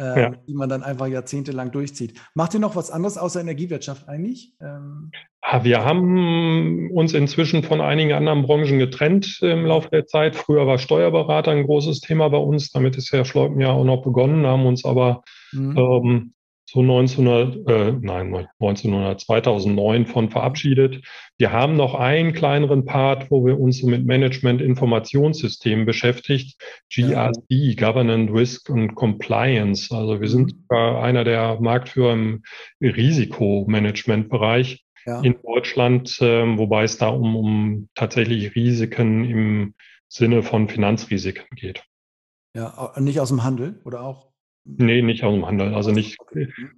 äh, ja. die man dann einfach jahrzehntelang durchzieht. Macht ihr noch was anderes außer Energiewirtschaft eigentlich? Ähm, ah, wir haben uns inzwischen von einigen anderen Branchen getrennt im Laufe der Zeit. Früher war Steuerberater ein großes Thema bei uns. Damit ist Herr Schleupen ja auch noch begonnen, haben uns aber mhm. ähm, so 1900, äh, nein, 1900, 2009 von verabschiedet. Wir haben noch einen kleineren Part, wo wir uns so mit Management-Informationssystemen beschäftigt, GRC, Governance, Risk und Compliance. Also wir sind mhm. einer der Marktführer im Risikomanagementbereich ja. in Deutschland, äh, wobei es da um, um tatsächlich Risiken im Sinne von Finanzrisiken geht. Ja, nicht aus dem Handel oder auch? Nee, nicht aus dem Handel. Also nicht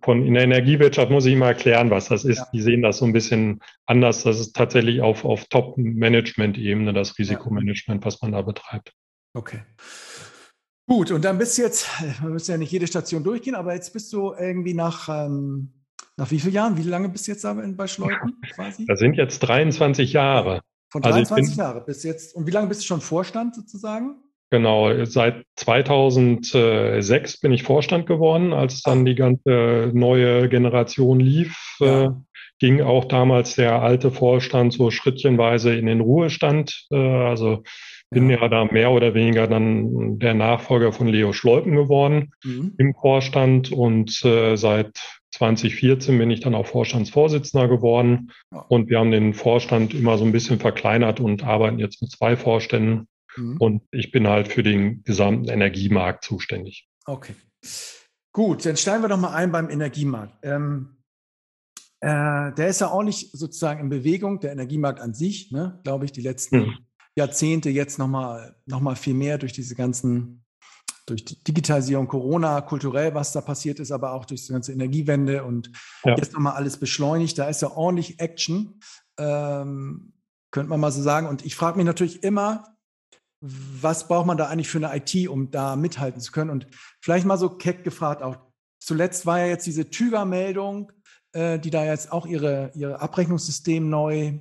von in der Energiewirtschaft muss ich mal erklären, was das ist. Ja. Die sehen das so ein bisschen anders. Das ist tatsächlich auf, auf Top-Management-Ebene das Risikomanagement, was man da betreibt. Okay. Gut, und dann bist du jetzt, wir müssen ja nicht jede Station durchgehen, aber jetzt bist du irgendwie nach, ähm, nach wie vielen Jahren? Wie lange bist du jetzt da bei Schleuten *laughs* quasi? Das sind jetzt 23 Jahre. Von 23 also Jahre bis jetzt. Und wie lange bist du schon Vorstand sozusagen? Genau, seit 2006 bin ich Vorstand geworden, als dann die ganze neue Generation lief. Ja. Äh, ging auch damals der alte Vorstand so schrittchenweise in den Ruhestand. Äh, also bin ja. ja da mehr oder weniger dann der Nachfolger von Leo Schleupen geworden mhm. im Vorstand und äh, seit 2014 bin ich dann auch Vorstandsvorsitzender geworden ja. und wir haben den Vorstand immer so ein bisschen verkleinert und arbeiten jetzt mit zwei Vorständen Mhm. Und ich bin halt für den gesamten Energiemarkt zuständig. Okay. Gut, dann steigen wir doch mal ein beim Energiemarkt. Ähm, äh, der ist ja auch nicht sozusagen in Bewegung, der Energiemarkt an sich, ne, glaube ich, die letzten mhm. Jahrzehnte jetzt nochmal noch mal viel mehr durch diese ganzen, durch die Digitalisierung, Corona, kulturell, was da passiert ist, aber auch durch die ganze Energiewende und ja. jetzt nochmal alles beschleunigt. Da ist ja ordentlich Action, ähm, könnte man mal so sagen. Und ich frage mich natürlich immer, was braucht man da eigentlich für eine IT, um da mithalten zu können? Und vielleicht mal so keck gefragt auch. Zuletzt war ja jetzt diese Tüger-Meldung, äh, die da jetzt auch ihre, ihre Abrechnungssystem neu,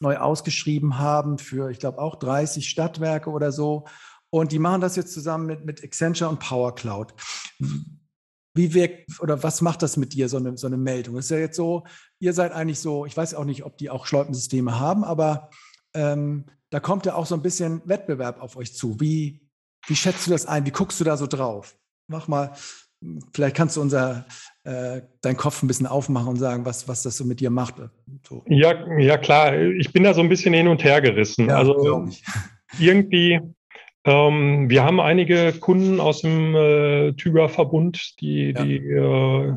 neu ausgeschrieben haben für, ich glaube, auch 30 Stadtwerke oder so. Und die machen das jetzt zusammen mit, mit Accenture und Power Cloud. Wie wirkt oder was macht das mit dir, so eine, so eine Meldung? ist ja jetzt so, ihr seid eigentlich so, ich weiß auch nicht, ob die auch Schleupensysteme haben, aber ähm, da kommt ja auch so ein bisschen Wettbewerb auf euch zu. Wie, wie schätzt du das ein? Wie guckst du da so drauf? Mach mal, vielleicht kannst du unser, äh, deinen Kopf ein bisschen aufmachen und sagen, was, was das so mit dir macht. So. Ja, ja, klar. Ich bin da so ein bisschen hin und her gerissen. Ja, also irgendwie, ähm, wir haben einige Kunden aus dem äh, Tüger-Verbund, die, ja. die äh,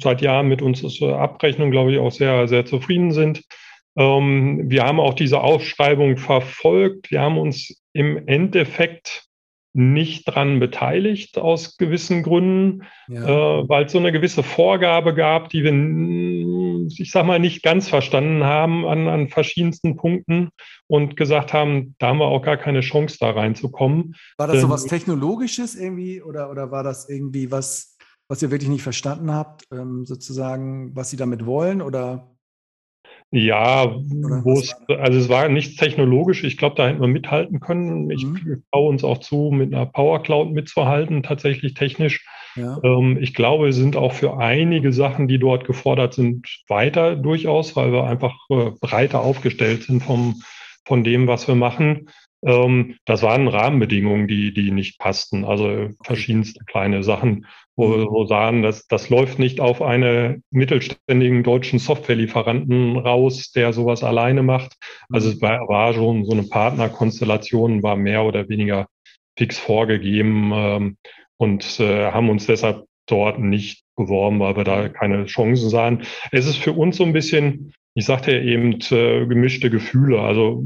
seit Jahren mit uns zur Abrechnung, glaube ich, auch sehr, sehr zufrieden sind. Ähm, wir haben auch diese Ausschreibung verfolgt. Wir haben uns im Endeffekt nicht dran beteiligt aus gewissen Gründen, ja. äh, weil es so eine gewisse Vorgabe gab, die wir, ich sag mal, nicht ganz verstanden haben an, an verschiedensten Punkten und gesagt haben, da haben wir auch gar keine Chance, da reinzukommen. War das so was Technologisches irgendwie oder, oder war das irgendwie was, was ihr wirklich nicht verstanden habt, ähm, sozusagen, was sie damit wollen oder? Ja, wo es, also es war nichts technologisch. Ich glaube, da hätten wir mithalten können. Ich mhm. traue uns auch zu, mit einer Power Cloud mitzuhalten, tatsächlich technisch. Ja. Ähm, ich glaube, wir sind auch für einige Sachen, die dort gefordert sind, weiter durchaus, weil wir einfach äh, breiter aufgestellt sind vom, von dem, was wir machen. Ähm, das waren Rahmenbedingungen, die, die nicht passten. Also verschiedenste kleine Sachen, wo wir so sagen, dass das läuft nicht auf einen mittelständigen deutschen Softwarelieferanten raus, der sowas alleine macht. Also es war, war schon so eine Partnerkonstellation, war mehr oder weniger fix vorgegeben ähm, und äh, haben uns deshalb dort nicht beworben, weil wir da keine Chancen sahen. Es ist für uns so ein bisschen, ich sagte ja eben, äh, gemischte Gefühle. Also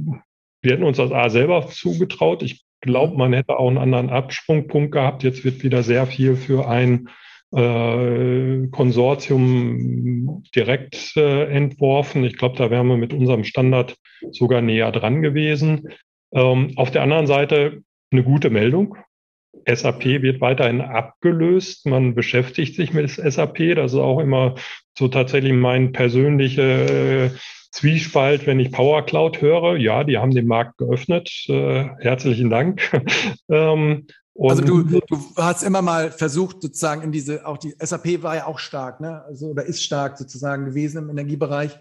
wir hätten uns das A selber zugetraut. Ich glaube, man hätte auch einen anderen Absprungpunkt gehabt. Jetzt wird wieder sehr viel für ein äh, Konsortium direkt äh, entworfen. Ich glaube, da wären wir mit unserem Standard sogar näher dran gewesen. Ähm, auf der anderen Seite eine gute Meldung. SAP wird weiterhin abgelöst. Man beschäftigt sich mit SAP. Das ist auch immer so tatsächlich mein persönliche äh, Zwiespalt, wenn ich Power Cloud höre. Ja, die haben den Markt geöffnet. Äh, herzlichen Dank. *laughs* ähm, also du, du hast immer mal versucht, sozusagen in diese, auch die SAP war ja auch stark, ne? Also oder ist stark sozusagen gewesen im Energiebereich.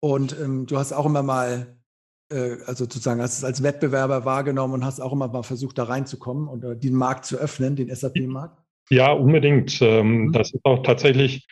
Und ähm, du hast auch immer mal, äh, also sozusagen, hast es als Wettbewerber wahrgenommen und hast auch immer mal versucht, da reinzukommen und äh, den Markt zu öffnen, den SAP-Markt. Ja, unbedingt. Ähm, mhm. Das ist auch tatsächlich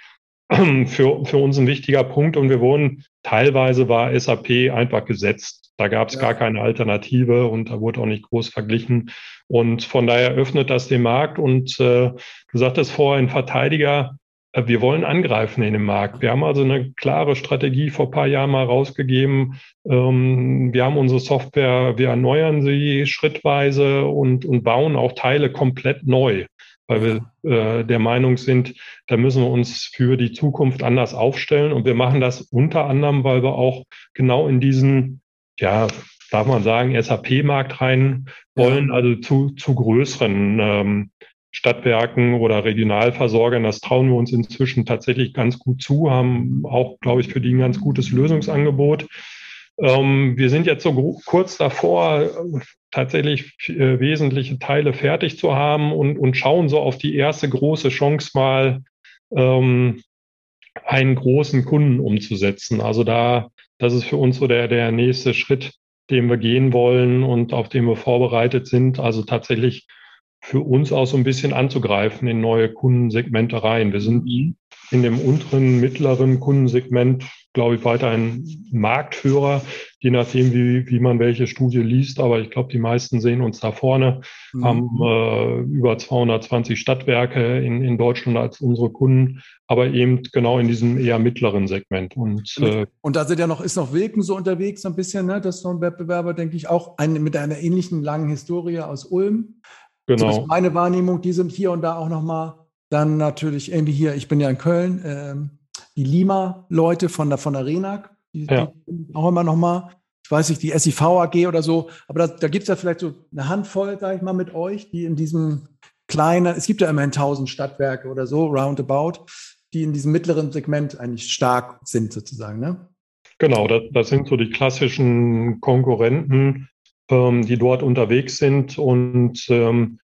*clears throat* für, für uns ein wichtiger Punkt und wir wurden, teilweise war SAP einfach gesetzt. Da gab es ja. gar keine Alternative und da wurde auch nicht groß verglichen. Und von daher öffnet das den Markt und äh, du sagtest vorhin, ein Verteidiger, äh, wir wollen angreifen in den Markt. Wir haben also eine klare Strategie vor paar Jahren mal rausgegeben. Ähm, wir haben unsere Software, wir erneuern sie schrittweise und, und bauen auch Teile komplett neu weil wir äh, der Meinung sind, da müssen wir uns für die Zukunft anders aufstellen. Und wir machen das unter anderem, weil wir auch genau in diesen, ja, darf man sagen, SAP-Markt rein wollen, ja. also zu, zu größeren ähm, Stadtwerken oder Regionalversorgern. Das trauen wir uns inzwischen tatsächlich ganz gut zu, haben auch, glaube ich, für die ein ganz gutes Lösungsangebot. Ähm, wir sind jetzt so kurz davor, tatsächlich äh, wesentliche Teile fertig zu haben und, und schauen so auf die erste große Chance mal, ähm, einen großen Kunden umzusetzen. Also da, das ist für uns so der, der nächste Schritt, den wir gehen wollen und auf den wir vorbereitet sind. Also tatsächlich für uns auch so ein bisschen anzugreifen in neue Kundensegmente rein. Wir sind in dem unteren, mittleren Kundensegment, glaube ich, weiterhin Marktführer, je nachdem, wie, wie man welche Studie liest. Aber ich glaube, die meisten sehen uns da vorne, mhm. haben äh, über 220 Stadtwerke in, in Deutschland als unsere Kunden, aber eben genau in diesem eher mittleren Segment. Und, äh, und da sind ja noch, ist noch Wilken so unterwegs, so ein bisschen, ne? Das ist so ein Wettbewerber, denke ich, auch ein, mit einer ähnlichen langen Historie aus Ulm. Genau. Das ist meine Wahrnehmung, die sind hier und da auch nochmal. Dann natürlich irgendwie hier, ich bin ja in Köln, ähm, die Lima-Leute von der, von der RENAG, die, ja. die auch immer nochmal. Ich weiß nicht, die SIV AG oder so, aber da, da gibt es ja vielleicht so eine Handvoll, sag ich mal, mit euch, die in diesem kleinen, es gibt ja immerhin tausend Stadtwerke oder so, roundabout, die in diesem mittleren Segment eigentlich stark sind, sozusagen, ne? Genau, das, das sind so die klassischen Konkurrenten, ähm, die dort unterwegs sind und ähm,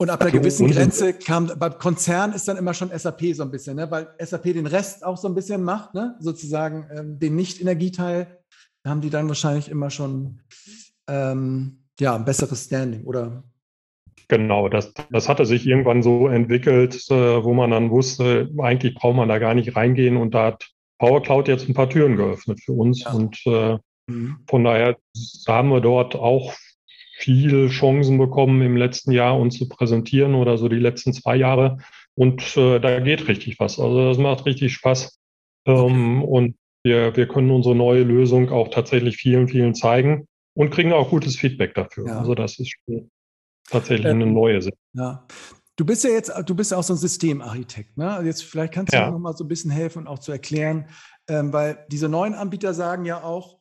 und ab einer gewissen Grenze kam, beim Konzern ist dann immer schon SAP so ein bisschen, ne? weil SAP den Rest auch so ein bisschen macht, ne? sozusagen ähm, den Nicht-Energieteil, da haben die dann wahrscheinlich immer schon ähm, ja, ein besseres Standing, oder? Genau, das, das hatte sich irgendwann so entwickelt, äh, wo man dann wusste, eigentlich braucht man da gar nicht reingehen und da hat Power Cloud jetzt ein paar Türen geöffnet für uns ja. und äh, Mhm. Von daher haben wir dort auch viele Chancen bekommen, im letzten Jahr uns zu präsentieren oder so die letzten zwei Jahre. Und äh, da geht richtig was. Also das macht richtig Spaß. Ähm, und wir, wir können unsere neue Lösung auch tatsächlich vielen, vielen zeigen und kriegen auch gutes Feedback dafür. Ja. Also das ist tatsächlich eine ähm, neue sind. Ja. Du bist ja jetzt, du bist ja auch so ein Systemarchitekt. Ne? Also jetzt vielleicht kannst du ja. noch mal so ein bisschen helfen und auch zu erklären, ähm, weil diese neuen Anbieter sagen ja auch,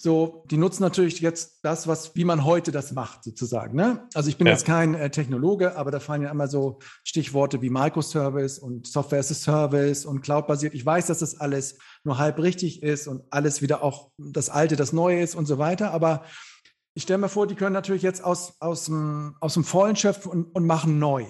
so, die nutzen natürlich jetzt das, was, wie man heute das macht, sozusagen. Ne? Also ich bin ja. jetzt kein äh, Technologe, aber da fallen ja immer so Stichworte wie Microservice und Software as a Service und Cloud-basiert. Ich weiß, dass das alles nur halb richtig ist und alles wieder auch das Alte, das Neue ist und so weiter. Aber ich stelle mir vor, die können natürlich jetzt aus, aus, dem, aus dem Vollen schöpfen und, und machen neu.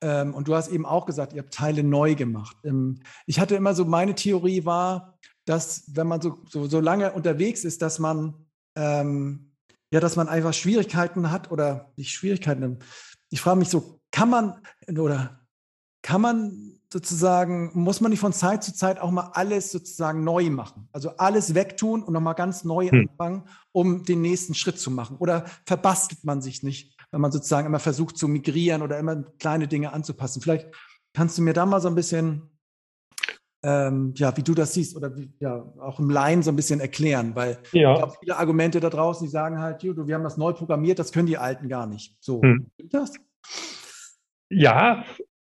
Ähm, und du hast eben auch gesagt, ihr habt Teile neu gemacht. Ähm, ich hatte immer so, meine Theorie war, dass wenn man so, so, so lange unterwegs ist, dass man ähm, ja, dass man einfach Schwierigkeiten hat oder nicht Schwierigkeiten. Ich frage mich so, kann man oder kann man sozusagen, muss man nicht von Zeit zu Zeit auch mal alles sozusagen neu machen? Also alles wegtun und nochmal ganz neu hm. anfangen, um den nächsten Schritt zu machen? Oder verbastelt man sich nicht, wenn man sozusagen immer versucht zu migrieren oder immer kleine Dinge anzupassen? Vielleicht kannst du mir da mal so ein bisschen ähm, ja, wie du das siehst oder wie, ja, auch im Laien so ein bisschen erklären, weil ja. ich habe viele Argumente da draußen, die sagen halt, wir haben das neu programmiert, das können die Alten gar nicht. So, hm. stimmt das? Ja,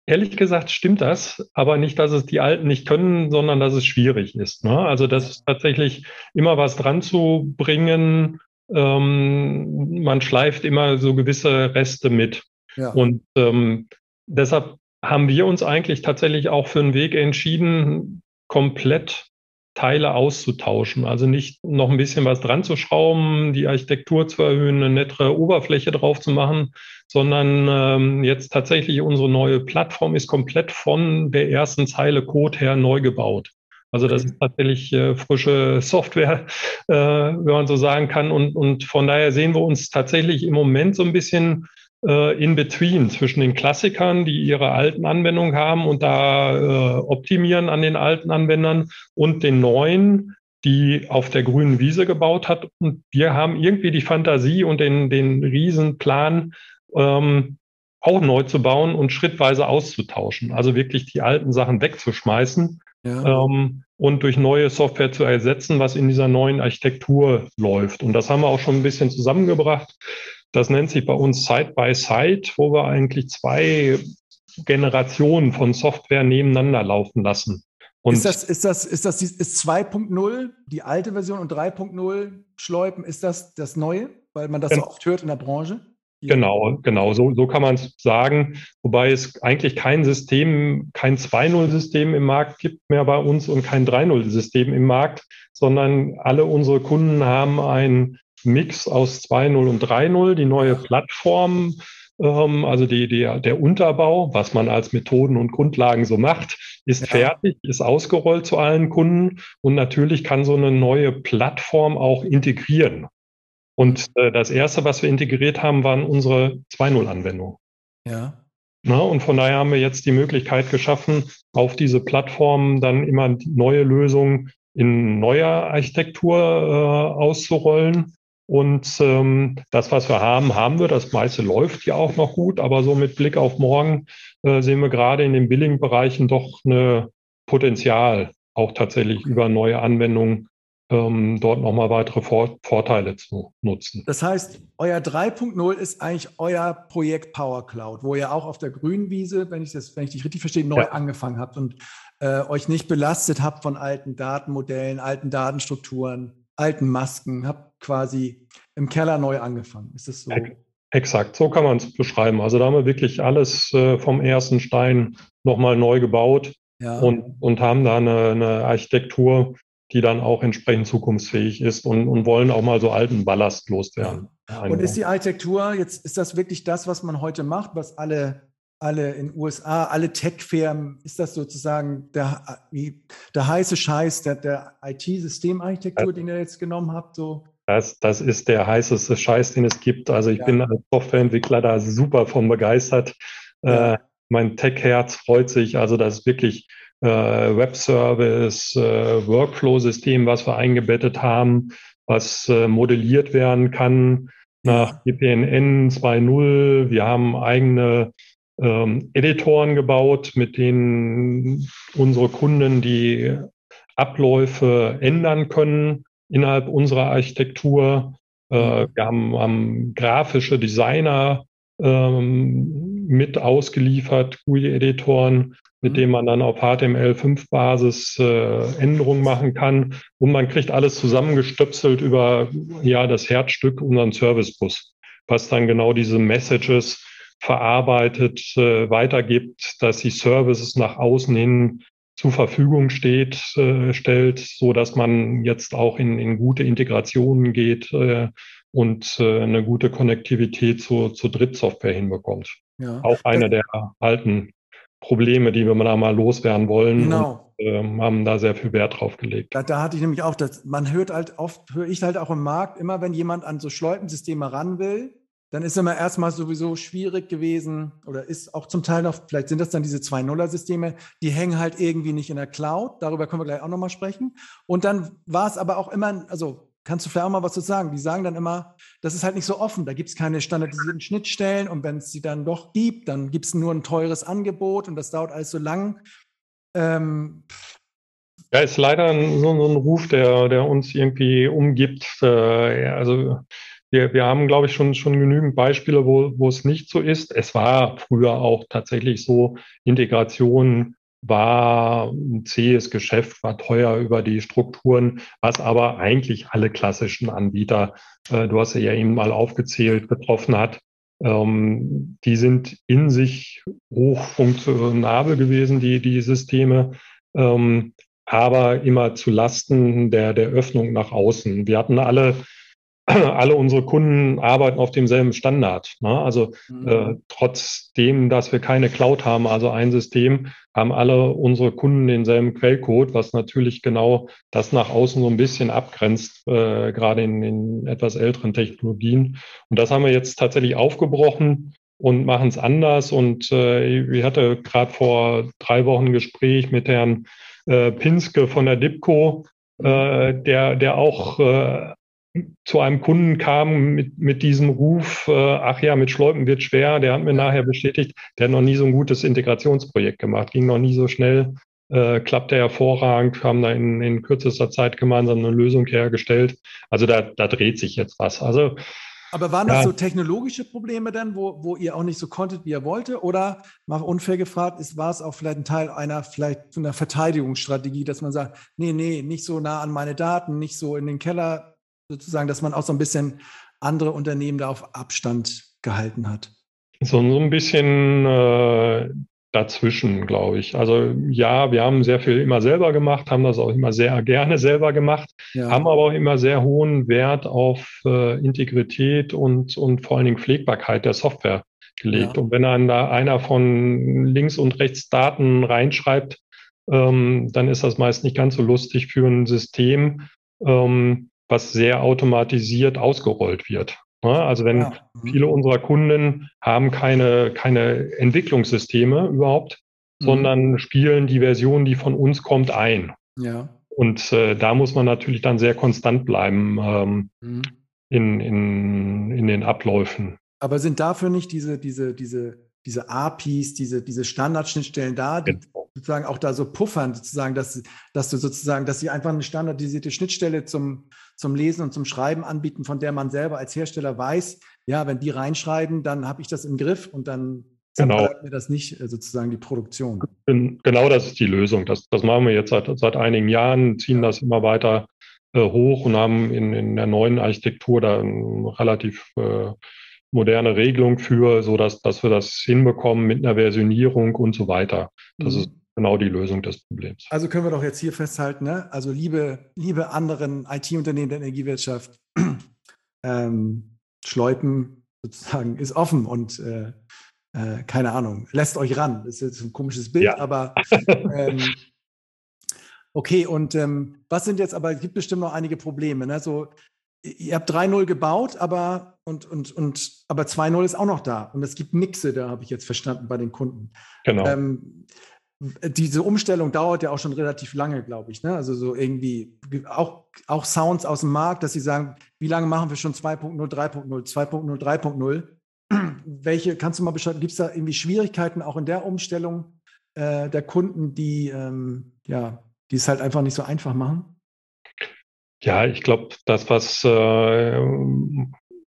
ehrlich gesagt stimmt das, aber nicht, dass es die Alten nicht können, sondern dass es schwierig ist. Ne? Also das ist tatsächlich immer was dran zu bringen. Ähm, man schleift immer so gewisse Reste mit. Ja. Und ähm, deshalb haben wir uns eigentlich tatsächlich auch für einen Weg entschieden, komplett Teile auszutauschen. Also nicht noch ein bisschen was dran zu schrauben, die Architektur zu erhöhen, eine nettere Oberfläche drauf zu machen, sondern ähm, jetzt tatsächlich unsere neue Plattform ist komplett von der ersten Zeile Code her neu gebaut. Also das ist tatsächlich äh, frische Software, äh, wenn man so sagen kann. Und, und von daher sehen wir uns tatsächlich im Moment so ein bisschen in between zwischen den Klassikern, die ihre alten Anwendungen haben und da äh, optimieren an den alten Anwendern und den neuen, die auf der grünen Wiese gebaut hat. Und wir haben irgendwie die Fantasie und den, den Riesenplan, ähm, auch neu zu bauen und schrittweise auszutauschen. Also wirklich die alten Sachen wegzuschmeißen ja. ähm, und durch neue Software zu ersetzen, was in dieser neuen Architektur läuft. Und das haben wir auch schon ein bisschen zusammengebracht. Das nennt sich bei uns Side by Side, wo wir eigentlich zwei Generationen von Software nebeneinander laufen lassen. Und ist das, ist das, ist das, ist 2.0 die alte Version und 3.0 Schleupen, ist das das Neue? Weil man das so oft hört in der Branche? Genau, genau, so, so kann man es sagen. Wobei es eigentlich kein System, kein 2.0-System im Markt gibt mehr bei uns und kein 3.0-System im Markt, sondern alle unsere Kunden haben ein Mix aus 2.0 und 3.0, die neue Plattform, ähm, also die, die, der Unterbau, was man als Methoden und Grundlagen so macht, ist ja. fertig, ist ausgerollt zu allen Kunden und natürlich kann so eine neue Plattform auch integrieren. Und äh, das erste, was wir integriert haben, waren unsere 2.0-Anwendungen. Ja. Na, und von daher haben wir jetzt die Möglichkeit geschaffen, auf diese Plattform dann immer neue Lösungen in neuer Architektur äh, auszurollen und ähm, das, was wir haben, haben wir. Das meiste läuft ja auch noch gut, aber so mit Blick auf morgen äh, sehen wir gerade in den Billing-Bereichen doch eine Potenzial, auch tatsächlich über neue Anwendungen ähm, dort nochmal weitere Vor Vorteile zu nutzen. Das heißt, euer 3.0 ist eigentlich euer Projekt Power Cloud, wo ihr auch auf der grünen Wiese, wenn ich das, wenn ich dich richtig verstehe, neu ja. angefangen habt und äh, euch nicht belastet habt von alten Datenmodellen, alten Datenstrukturen, alten Masken, habt quasi im Keller neu angefangen. Ist das so? Exakt, so kann man es beschreiben. Also da haben wir wirklich alles äh, vom ersten Stein nochmal neu gebaut ja. und, und haben da eine, eine, Architektur, die dann auch entsprechend zukunftsfähig ist und, und wollen auch mal so alten Ballast loswerden. Ja. Und ist die Architektur, jetzt ist das wirklich das, was man heute macht, was alle alle in USA, alle Tech-Firmen, ist das sozusagen der, der heiße Scheiß der, der IT-Systemarchitektur, den ihr jetzt genommen habt? So? Das, das ist der heißeste Scheiß, den es gibt. Also ich ja. bin als Softwareentwickler da super von begeistert. Ja. Äh, mein Tech-Herz freut sich. Also das ist wirklich äh, Web-Service, äh, Workflow-System, was wir eingebettet haben, was äh, modelliert werden kann nach GPNN 2.0. Wir haben eigene ähm, Editoren gebaut, mit denen unsere Kunden die Abläufe ändern können innerhalb unserer Architektur. Äh, wir haben, haben grafische Designer ähm, mit ausgeliefert, GUI-Editoren, mit mhm. denen man dann auf HTML5-Basis äh, Änderungen machen kann. Und man kriegt alles zusammengestöpselt über ja das Herzstück, unseren Servicebus, was dann genau diese Messages verarbeitet, äh, weitergibt, dass die Services nach außen hin zur Verfügung steht, äh, stellt, so dass man jetzt auch in, in gute Integrationen geht äh, und eine gute Konnektivität zu, zu Drittsoftware hinbekommt. Ja. Auch einer der alten Probleme, die wir da mal loswerden wollen. Genau. Und, äh, haben da sehr viel Wert drauf gelegt. Da, da hatte ich nämlich auch, dass man hört halt oft, höre ich halt auch im Markt, immer wenn jemand an so Schleupensysteme ran will, dann ist immer erstmal sowieso schwierig gewesen oder ist auch zum Teil noch, vielleicht sind das dann diese zwei Nuller-Systeme, die hängen halt irgendwie nicht in der Cloud. Darüber können wir gleich auch nochmal sprechen. Und dann war es aber auch immer, also kannst du vielleicht auch mal was zu sagen? Die sagen dann immer, das ist halt nicht so offen, da gibt es keine standardisierten Schnittstellen und wenn es sie dann doch gibt, dann gibt es nur ein teures Angebot und das dauert alles so lang. Ähm, ja, ist leider so, so, ein Ruf, der, der uns irgendwie umgibt. Äh, also wir, wir haben, glaube ich, schon, schon genügend Beispiele, wo, wo es nicht so ist. Es war früher auch tatsächlich so, Integration war ein zähes Geschäft, war teuer über die Strukturen, was aber eigentlich alle klassischen Anbieter, äh, du hast ja eben mal aufgezählt, betroffen hat. Ähm, die sind in sich hochfunktionabel gewesen, die, die Systeme, ähm, aber immer zu Lasten der, der Öffnung nach außen. Wir hatten alle *clears throat* alle unsere Kunden arbeiten auf demselben Standard. Ne? Also mhm. äh, trotzdem, dass wir keine Cloud haben, also ein System, haben alle unsere Kunden denselben Quellcode, was natürlich genau das nach außen so ein bisschen abgrenzt, äh, gerade in, in etwas älteren Technologien. Und das haben wir jetzt tatsächlich aufgebrochen und machen es anders. Und äh, ich hatte gerade vor drei Wochen ein Gespräch mit Herrn äh, Pinske von der DIPCO, äh, der, der auch äh, zu einem Kunden kam mit, mit diesem Ruf, äh, ach ja, mit Schleupen wird schwer, der hat mir nachher bestätigt, der hat noch nie so ein gutes Integrationsprojekt gemacht, ging noch nie so schnell, äh, klappte hervorragend, haben da in, in kürzester Zeit gemeinsam eine Lösung hergestellt. Also da, da dreht sich jetzt was. Also aber waren das ja. so technologische Probleme dann, wo, wo ihr auch nicht so konntet, wie ihr wollte? Oder mal unfair gefragt, ist, war es auch vielleicht ein Teil einer vielleicht einer Verteidigungsstrategie, dass man sagt, nee, nee, nicht so nah an meine Daten, nicht so in den Keller sozusagen, dass man auch so ein bisschen andere Unternehmen da auf Abstand gehalten hat? So, so ein bisschen äh, dazwischen, glaube ich. Also ja, wir haben sehr viel immer selber gemacht, haben das auch immer sehr gerne selber gemacht, ja. haben aber auch immer sehr hohen Wert auf äh, Integrität und, und vor allen Dingen Pflegbarkeit der Software gelegt. Ja. Und wenn dann da einer von links und rechts Daten reinschreibt, ähm, dann ist das meist nicht ganz so lustig für ein System, ähm, was sehr automatisiert ausgerollt wird. Also wenn ja. Mhm. viele unserer Kunden haben keine, keine Entwicklungssysteme überhaupt, mhm. sondern spielen die Version, die von uns kommt, ein. Ja. Und äh, da muss man natürlich dann sehr konstant bleiben ähm, mhm. in, in, in den Abläufen. Aber sind dafür nicht diese, diese, diese, diese APIs, diese, diese Standardschnittstellen da, die genau. sozusagen auch da so puffern, sozusagen, dass, dass du sozusagen, dass sie einfach eine standardisierte Schnittstelle zum, zum Lesen und zum Schreiben anbieten, von der man selber als Hersteller weiß, ja, wenn die reinschreiben, dann habe ich das im Griff und dann genau. mir das nicht äh, sozusagen die Produktion. Genau das ist die Lösung. Das, das machen wir jetzt seit, seit einigen Jahren, ziehen das immer weiter äh, hoch und haben in, in der neuen Architektur da eine relativ äh, moderne Regelung für, so dass, dass wir das hinbekommen mit einer Versionierung und so weiter. Das mhm. ist genau die Lösung des Problems. Also können wir doch jetzt hier festhalten, ne? also liebe, liebe anderen IT-Unternehmen der Energiewirtschaft, *clears throat* ähm, Schleupen sozusagen ist offen und äh, äh, keine Ahnung, lässt euch ran. Das ist jetzt ein komisches Bild, ja. aber ähm, okay, und ähm, was sind jetzt, aber es gibt bestimmt noch einige Probleme. Ne? So, ihr habt 3-0 gebaut, aber und, und, und aber 2-0 ist auch noch da. Und es gibt Mixe, da habe ich jetzt verstanden bei den Kunden. Genau. Ähm, diese Umstellung dauert ja auch schon relativ lange, glaube ich. Ne? Also so irgendwie auch, auch Sounds aus dem Markt, dass sie sagen, wie lange machen wir schon 2.0, 3.0, 2.0, 3.0? Welche, kannst du mal beschreiben, gibt es da irgendwie Schwierigkeiten auch in der Umstellung äh, der Kunden, die, ähm, ja, die es halt einfach nicht so einfach machen? Ja, ich glaube, das, was äh,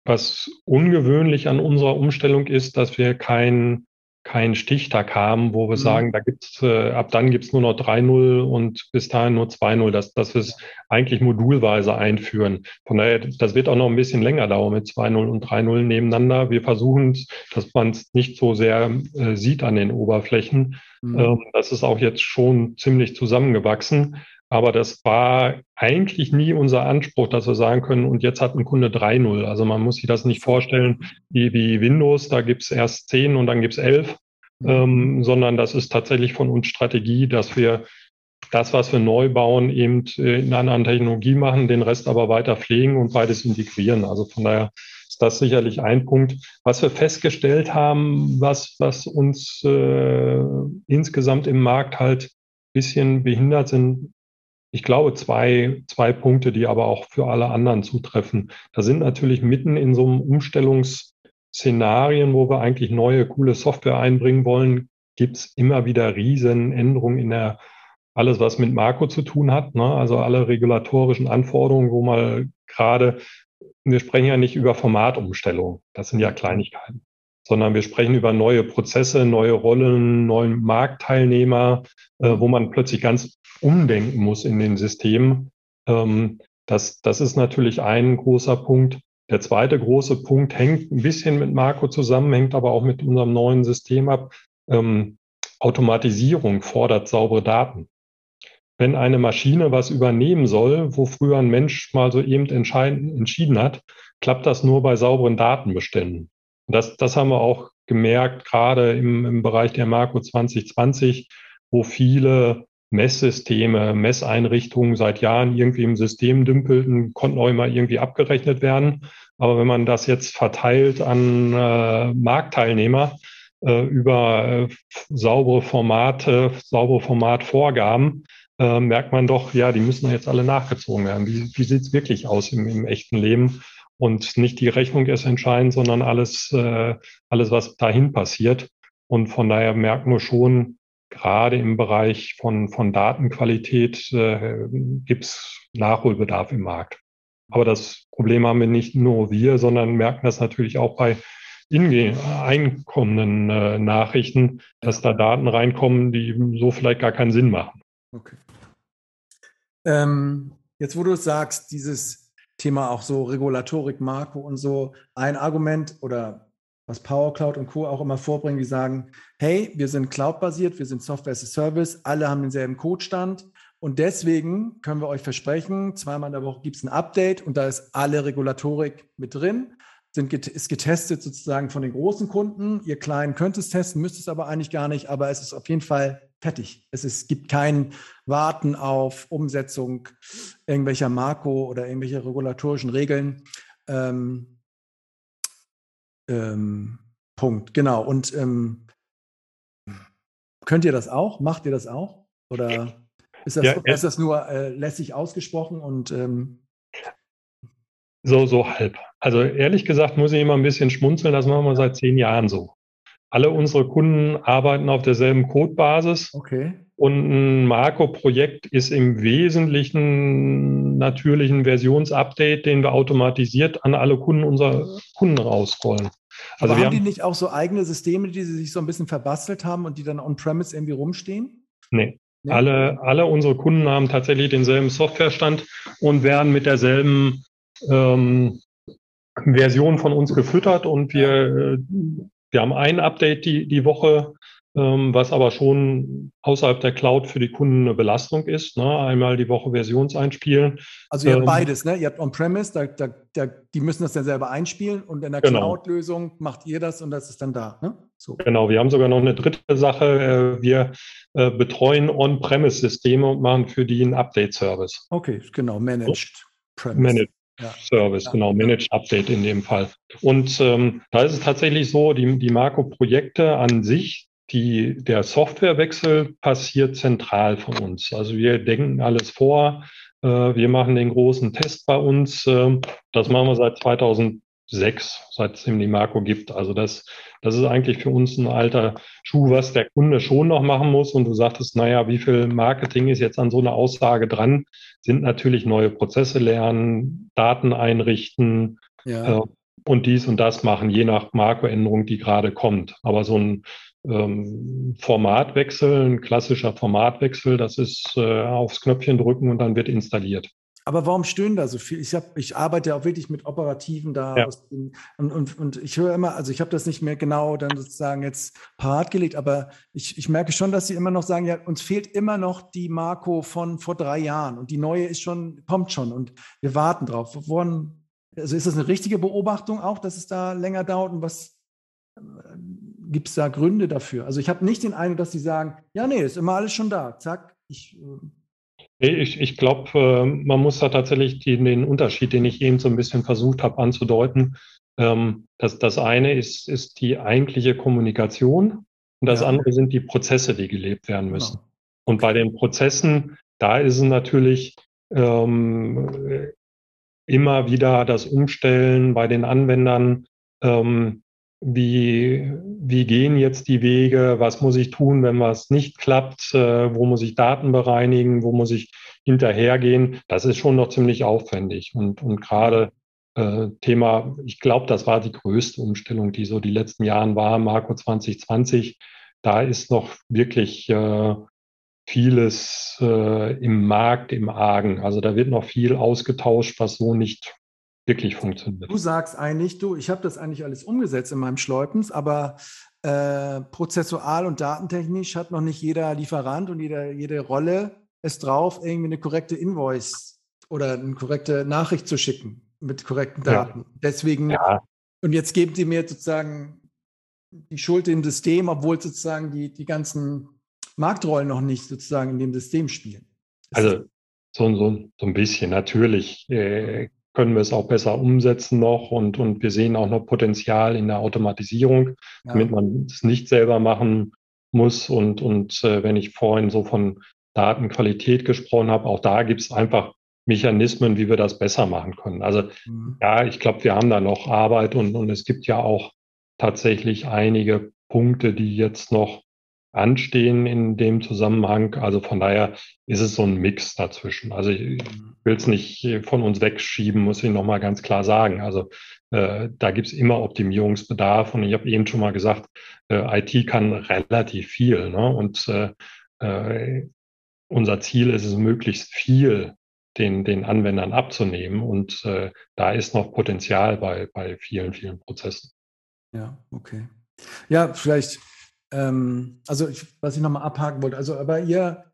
was ungewöhnlich an unserer Umstellung ist, dass wir kein keinen Stichtag haben, wo wir mhm. sagen, da gibt's äh, ab dann gibt's nur noch 3-0 und bis dahin nur 2-0, dass, dass wir es eigentlich modulweise einführen. Von daher, das wird auch noch ein bisschen länger dauern mit 2-0 und 3-0 nebeneinander. Wir versuchen, dass man es nicht so sehr äh, sieht an den Oberflächen. Mhm. Ähm, das ist auch jetzt schon ziemlich zusammengewachsen. Aber das war eigentlich nie unser Anspruch, dass wir sagen können, und jetzt hat ein Kunde 3.0. Also man muss sich das nicht vorstellen wie, wie Windows, da gibt's erst 10 und dann gibt's 11, ähm, sondern das ist tatsächlich von uns Strategie, dass wir das, was wir neu bauen, eben äh, in einer anderen Technologie machen, den Rest aber weiter pflegen und beides integrieren. Also von daher ist das sicherlich ein Punkt. Was wir festgestellt haben, was, was uns äh, insgesamt im Markt halt bisschen behindert sind, ich glaube, zwei, zwei Punkte, die aber auch für alle anderen zutreffen. Da sind natürlich mitten in so einem Umstellungsszenarien, wo wir eigentlich neue, coole Software einbringen wollen, gibt's immer wieder riesen Änderungen in der, alles was mit Marco zu tun hat, ne? also alle regulatorischen Anforderungen, wo mal gerade, wir sprechen ja nicht über Formatumstellung, das sind ja Kleinigkeiten, sondern wir sprechen über neue Prozesse, neue Rollen, neuen Marktteilnehmer, äh, wo man plötzlich ganz umdenken muss in den Systemen. Ähm, das, das ist natürlich ein großer Punkt. Der zweite große Punkt hängt ein bisschen mit Marco zusammen, hängt aber auch mit unserem neuen System ab. Ähm, Automatisierung fordert saubere Daten. Wenn eine Maschine was übernehmen soll, wo früher ein Mensch mal so eben entschieden hat, klappt das nur bei sauberen Datenbeständen. Das, das haben wir auch gemerkt, gerade im, im Bereich der Marco 2020, wo viele Messsysteme, Messeinrichtungen seit Jahren irgendwie im System dümpelten, konnten auch immer irgendwie abgerechnet werden. Aber wenn man das jetzt verteilt an äh, Marktteilnehmer äh, über äh, saubere Formate, saubere Formatvorgaben, äh, merkt man doch, ja, die müssen jetzt alle nachgezogen werden. Wie, wie sieht es wirklich aus im, im echten Leben? Und nicht die Rechnung ist entscheidend, sondern alles, äh, alles, was dahin passiert. Und von daher merken wir schon, gerade im Bereich von, von Datenqualität äh, gibt es Nachholbedarf im Markt. Aber das Problem haben wir nicht nur wir, sondern merken das natürlich auch bei einkommenden äh, Nachrichten, dass da Daten reinkommen, die so vielleicht gar keinen Sinn machen. Okay. Ähm, jetzt, wo du sagst, dieses Thema auch so Regulatorik, Marco und so, ein Argument oder was Power Cloud und Co. auch immer vorbringen, die sagen, hey, wir sind cloud-basiert, wir sind Software as a Service, alle haben denselben Codestand und deswegen können wir euch versprechen, zweimal in der Woche gibt es ein Update und da ist alle Regulatorik mit drin, sind, ist getestet sozusagen von den großen Kunden. Ihr Kleinen könnt es testen, müsst es aber eigentlich gar nicht, aber es ist auf jeden Fall fertig. Es ist, gibt kein Warten auf Umsetzung irgendwelcher Marco oder irgendwelche regulatorischen Regeln. Ähm, ähm, Punkt, genau. Und ähm, könnt ihr das auch? Macht ihr das auch? Oder ist das, ja, ist das nur äh, lässig ausgesprochen und ähm so, so halb. Also ehrlich gesagt muss ich immer ein bisschen schmunzeln, das machen wir seit zehn Jahren so. Alle unsere Kunden arbeiten auf derselben Codebasis. Okay. Und ein Marco-Projekt ist im Wesentlichen natürlich ein Versionsupdate, den wir automatisiert an alle Kunden unserer Kunden rausrollen. Also haben, haben die nicht auch so eigene Systeme, die sie sich so ein bisschen verbastelt haben und die dann on-premise irgendwie rumstehen? Nee. nee. Alle, alle unsere Kunden haben tatsächlich denselben Softwarestand und werden mit derselben ähm, Version von uns gefüttert und wir, äh, wir haben ein Update die, die Woche ähm, was aber schon außerhalb der Cloud für die Kunden eine Belastung ist. Ne? Einmal die Woche Versions einspielen. Also ihr habt ähm, beides, ne? Ihr habt On-Premise, da, da, da, die müssen das dann selber einspielen und in der genau. Cloud-Lösung macht ihr das und das ist dann da. Ne? So. Genau, wir haben sogar noch eine dritte Sache. Äh, wir äh, betreuen On-Premise-Systeme und machen für die einen Update-Service. Okay, genau, Managed so. Premise. Managed. Ja. Service, ja. genau, Managed Update in dem Fall. Und ähm, da ist es tatsächlich so, die, die Marco-Projekte an sich die, der Softwarewechsel passiert zentral von uns. Also wir denken alles vor. Äh, wir machen den großen Test bei uns. Äh, das machen wir seit 2006, seit es die Marco gibt. Also das, das ist eigentlich für uns ein alter Schuh, was der Kunde schon noch machen muss. Und du sagtest, naja, wie viel Marketing ist jetzt an so einer Aussage dran? Sind natürlich neue Prozesse lernen, Daten einrichten, ja. äh, und dies und das machen, je nach Makroänderung, die gerade kommt. Aber so ein ähm, Formatwechsel, ein klassischer Formatwechsel, das ist äh, aufs Knöpfchen drücken und dann wird installiert. Aber warum stöhnen da so viel? Ich, hab, ich arbeite ja auch wirklich mit Operativen da. Ja. Den, und, und, und ich höre immer, also ich habe das nicht mehr genau dann sozusagen jetzt parat gelegt, aber ich, ich merke schon, dass sie immer noch sagen, ja, uns fehlt immer noch die Marco von vor drei Jahren und die neue ist schon, kommt schon und wir warten drauf. Woran, also ist das eine richtige Beobachtung auch, dass es da länger dauert und was äh, gibt es da Gründe dafür? Also ich habe nicht den Eindruck, dass sie sagen, ja, nee, ist immer alles schon da. Zack, ich äh, ich, ich glaube, äh, man muss da tatsächlich den, den, Unterschied, den ich eben so ein bisschen versucht habe anzudeuten, ähm, dass das eine ist, ist die eigentliche Kommunikation und das ja. andere sind die Prozesse, die gelebt werden müssen. Genau. Und bei den Prozessen, da ist es natürlich ähm, immer wieder das Umstellen bei den Anwendern, ähm, wie, wie gehen jetzt die Wege, was muss ich tun, wenn was nicht klappt, äh, wo muss ich Daten bereinigen, wo muss ich hinterhergehen, das ist schon noch ziemlich aufwendig. Und, und gerade äh, Thema, ich glaube, das war die größte Umstellung, die so die letzten Jahren war, Marco 2020, da ist noch wirklich äh, vieles äh, im Markt, im Argen. Also da wird noch viel ausgetauscht, was so nicht wirklich funktioniert. Du sagst eigentlich, du, ich habe das eigentlich alles umgesetzt in meinem Schleupens, aber äh, prozessual und datentechnisch hat noch nicht jeder Lieferant und jeder, jede Rolle es drauf, irgendwie eine korrekte Invoice oder eine korrekte Nachricht zu schicken mit korrekten Daten. Ja. Deswegen, ja. und jetzt geben sie mir sozusagen die Schuld im System, obwohl sozusagen die, die ganzen Marktrollen noch nicht sozusagen in dem System spielen. Das also so, so, so ein bisschen natürlich äh, können wir es auch besser umsetzen noch und, und wir sehen auch noch Potenzial in der Automatisierung, ja. damit man es nicht selber machen muss. Und, und äh, wenn ich vorhin so von Datenqualität gesprochen habe, auch da gibt es einfach Mechanismen, wie wir das besser machen können. Also mhm. ja, ich glaube, wir haben da noch Arbeit und, und es gibt ja auch tatsächlich einige Punkte, die jetzt noch anstehen in dem Zusammenhang. Also von daher ist es so ein Mix dazwischen. Also ich will es nicht von uns wegschieben, muss ich nochmal ganz klar sagen. Also äh, da gibt es immer Optimierungsbedarf und ich habe eben schon mal gesagt, äh, IT kann relativ viel. Ne? Und äh, äh, unser Ziel ist es, möglichst viel den, den Anwendern abzunehmen. Und äh, da ist noch Potenzial bei, bei vielen, vielen Prozessen. Ja, okay. Ja, vielleicht ähm, also ich, was ich nochmal abhaken wollte, also aber ihr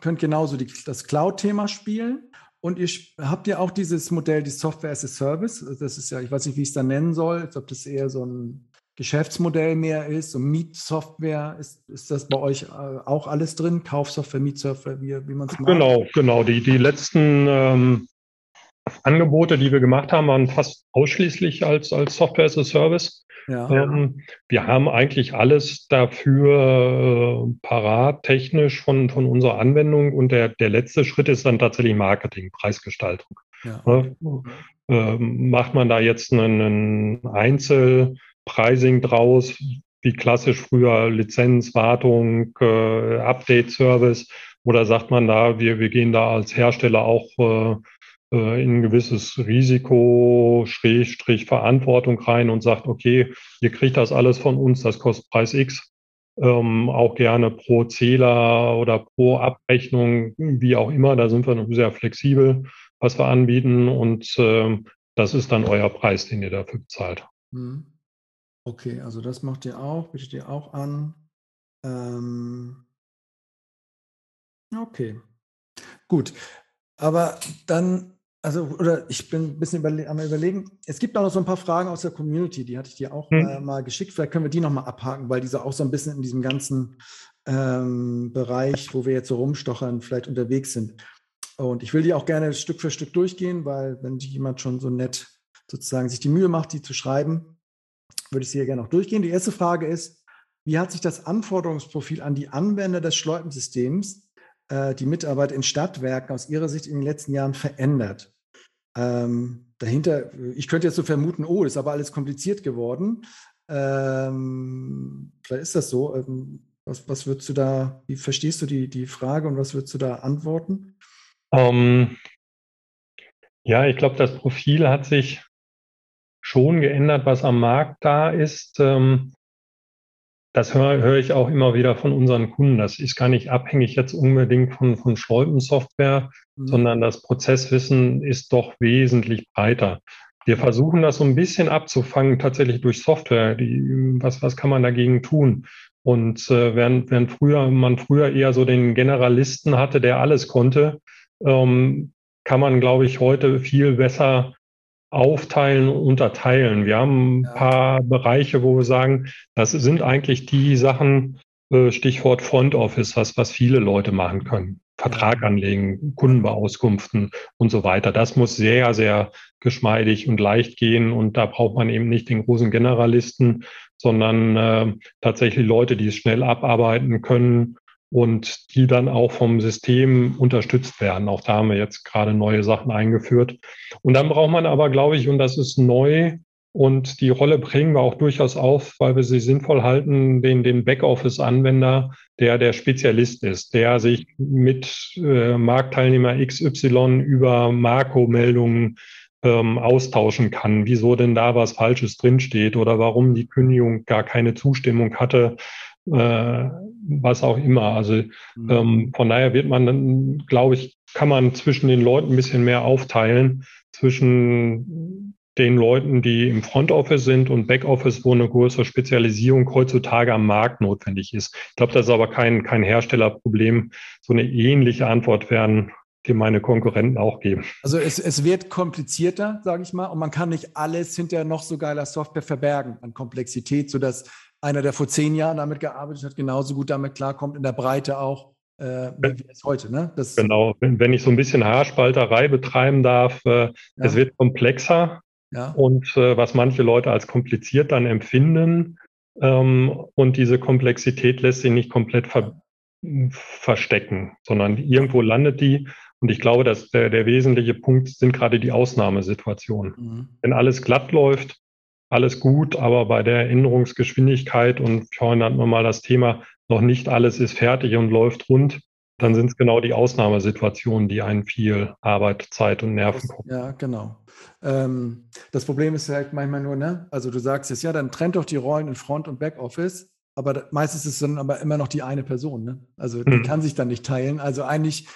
könnt genauso die, das Cloud-Thema spielen und ihr habt ja auch dieses Modell, die Software as a Service. Das ist ja, ich weiß nicht, wie ich es da nennen soll, ob das eher so ein Geschäftsmodell mehr ist, so Mietsoftware, ist, ist das bei euch äh, auch alles drin? Kaufsoftware, Mietsoftware, wie, wie man es macht? Genau, genau. Die, die letzten ähm, Angebote, die wir gemacht haben, waren fast ausschließlich als, als Software as a Service. Ja. Ähm, wir haben eigentlich alles dafür äh, parat, technisch von, von unserer Anwendung. Und der, der letzte Schritt ist dann tatsächlich Marketing, Preisgestaltung. Ja. Ne? Ähm, macht man da jetzt einen Einzelpricing draus, wie klassisch früher Lizenz, Wartung, äh, Update-Service? Oder sagt man da, wir, wir gehen da als Hersteller auch äh, äh, in ein gewisses Risiko, Schrägstrich Verantwortung rein und sagt, okay, ihr kriegt das alles von uns, das kostet Preis X. Ähm, auch gerne pro Zähler oder pro Abrechnung, wie auch immer. Da sind wir sehr flexibel, was wir anbieten. Und ähm, das ist dann euer Preis, den ihr dafür bezahlt. Mhm. Okay, also das macht ihr auch, bietet ihr auch an. Ähm, okay, gut. Aber dann also, oder ich bin ein bisschen überle am Überlegen. Es gibt auch noch so ein paar Fragen aus der Community, die hatte ich dir auch hm. äh, mal geschickt. Vielleicht können wir die nochmal abhaken, weil diese auch so ein bisschen in diesem ganzen ähm, Bereich, wo wir jetzt so rumstochern, vielleicht unterwegs sind. Und ich will die auch gerne Stück für Stück durchgehen, weil wenn jemand schon so nett sozusagen sich die Mühe macht, die zu schreiben, würde ich sie hier gerne auch durchgehen. Die erste Frage ist, wie hat sich das Anforderungsprofil an die Anwender des Schleupensystems, äh, die Mitarbeit in Stadtwerken aus Ihrer Sicht in den letzten Jahren verändert? Ähm, dahinter, ich könnte jetzt so vermuten, oh, ist aber alles kompliziert geworden. Ähm, vielleicht ist das so. Ähm, was, was würdest du da, wie verstehst du die, die Frage und was würdest du da antworten? Um, ähm, ja, ich glaube, das Profil hat sich schon geändert, was am Markt da ist. Ähm, das höre hör ich auch immer wieder von unseren Kunden. Das ist gar nicht abhängig jetzt unbedingt von, von Schleupensoftware, mhm. sondern das Prozesswissen ist doch wesentlich breiter. Wir versuchen das so ein bisschen abzufangen, tatsächlich durch Software. Die, was, was kann man dagegen tun? Und äh, während, während früher, man früher eher so den Generalisten hatte, der alles konnte, ähm, kann man, glaube ich, heute viel besser aufteilen und unterteilen. Wir haben ein paar Bereiche, wo wir sagen, das sind eigentlich die Sachen, äh, Stichwort Front Office, was, was viele Leute machen können. Vertrag anlegen, Kundenbeauskünften und so weiter. Das muss sehr, sehr geschmeidig und leicht gehen. Und da braucht man eben nicht den großen Generalisten, sondern äh, tatsächlich Leute, die es schnell abarbeiten können und die dann auch vom System unterstützt werden. Auch da haben wir jetzt gerade neue Sachen eingeführt. Und dann braucht man aber, glaube ich, und das ist neu, und die Rolle bringen wir auch durchaus auf, weil wir sie sinnvoll halten, den, den Backoffice-Anwender, der der Spezialist ist, der sich mit äh, Marktteilnehmer XY über Marco-Meldungen ähm, austauschen kann, wieso denn da was Falsches drinsteht oder warum die Kündigung gar keine Zustimmung hatte, äh, was auch immer. Also mhm. ähm, von daher wird man dann, glaube ich, kann man zwischen den Leuten ein bisschen mehr aufteilen, zwischen den Leuten, die im Front Office sind und Back Office, wo eine größere Spezialisierung heutzutage am Markt notwendig ist. Ich glaube, das ist aber kein, kein Herstellerproblem. So eine ähnliche Antwort werden die meine Konkurrenten auch geben. Also es, es wird komplizierter, sage ich mal, und man kann nicht alles hinterher noch so geiler Software verbergen an Komplexität, sodass einer, der vor zehn Jahren damit gearbeitet hat, genauso gut damit klarkommt, in der Breite auch, äh, wie es heute. Ne? Das genau, wenn, wenn, ich so ein bisschen Haarspalterei betreiben darf, äh, ja. es wird komplexer, ja. Und äh, was manche Leute als kompliziert dann empfinden, ähm, und diese Komplexität lässt sich nicht komplett ver verstecken, sondern irgendwo landet die. Und ich glaube, dass der, der wesentliche Punkt sind gerade die Ausnahmesituationen. Mhm. Wenn alles glatt läuft, alles gut, aber bei der Änderungsgeschwindigkeit und vorhin hatten wir mal das Thema, noch nicht alles ist fertig und läuft rund, dann sind es genau die Ausnahmesituationen, die einen viel Arbeit, Zeit und Nerven kosten. Ja, genau. Ähm, das Problem ist halt manchmal nur, ne? Also du sagst es, ja, dann trennt doch die Rollen in Front- und Backoffice, aber meistens ist es dann aber immer noch die eine Person, ne? Also die hm. kann sich dann nicht teilen. Also eigentlich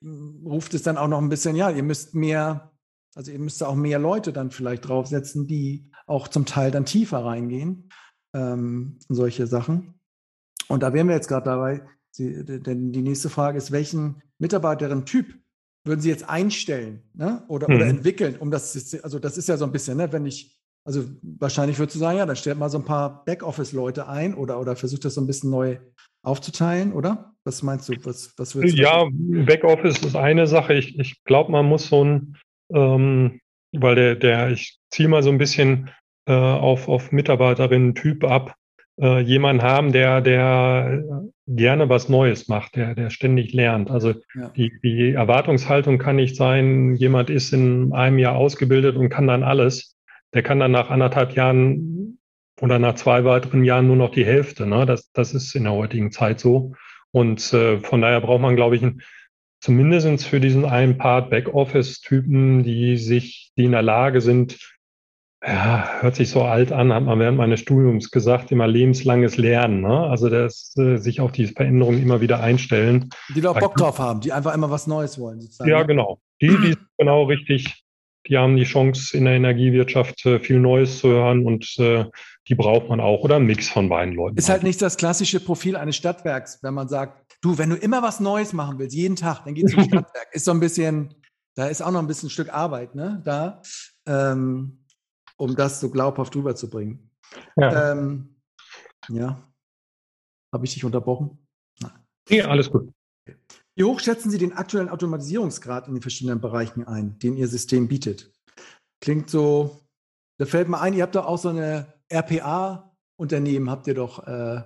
hm, ruft es dann auch noch ein bisschen, ja, ihr müsst mehr, also ihr müsst auch mehr Leute dann vielleicht draufsetzen, die auch zum Teil dann tiefer reingehen, ähm, solche Sachen. Und da wären wir jetzt gerade dabei, Sie, denn die nächste Frage ist, welchen Mitarbeiterin-Typ würden Sie jetzt einstellen ne? oder, mhm. oder entwickeln, um das, also das ist ja so ein bisschen, ne, wenn ich, also wahrscheinlich würdest du sagen, ja, dann stellt mal so ein paar Backoffice-Leute ein oder, oder versucht das so ein bisschen neu aufzuteilen, oder? Was meinst du? Was, was würdest du ja, Backoffice ist eine Sache. Ich, ich glaube, man muss so ein, ähm, weil der, der, ich ziehe mal so ein bisschen äh, auf, auf Mitarbeiterinnen-Typ ab äh, jemanden haben, der, der gerne was Neues macht, der, der ständig lernt. Also ja. die, die Erwartungshaltung kann nicht sein, jemand ist in einem Jahr ausgebildet und kann dann alles. Der kann dann nach anderthalb Jahren oder nach zwei weiteren Jahren nur noch die Hälfte. Ne? Das, das ist in der heutigen Zeit so. Und äh, von daher braucht man, glaube ich, ein, zumindest für diesen einen Part Backoffice-Typen, die sich, die in der Lage sind, ja, hört sich so alt an, hat man während meines Studiums gesagt, immer lebenslanges Lernen. Ne? Also das, äh, sich auf diese Veränderungen immer wieder einstellen. Die da auch Bock drauf haben, die einfach immer was Neues wollen. Sozusagen. Ja, ne? genau. Die, die *clears throat* genau richtig, die haben die Chance, in der Energiewirtschaft äh, viel Neues zu hören und äh, die braucht man auch oder ein Mix von beiden Leuten. Ist halt nicht das klassische Profil eines Stadtwerks, wenn man sagt, du, wenn du immer was Neues machen willst, jeden Tag, dann geh zum *laughs* Stadtwerk. Ist so ein bisschen, da ist auch noch ein bisschen ein Stück Arbeit, ne? Da. Ähm, um das so glaubhaft rüberzubringen. Ja. Ähm, ja. Habe ich dich unterbrochen? Nein. Ja, alles gut. Wie hoch schätzen Sie den aktuellen Automatisierungsgrad in den verschiedenen Bereichen ein, den Ihr System bietet? Klingt so, da fällt mir ein, ihr habt doch auch so eine RPA-Unternehmen, habt ihr doch, äh,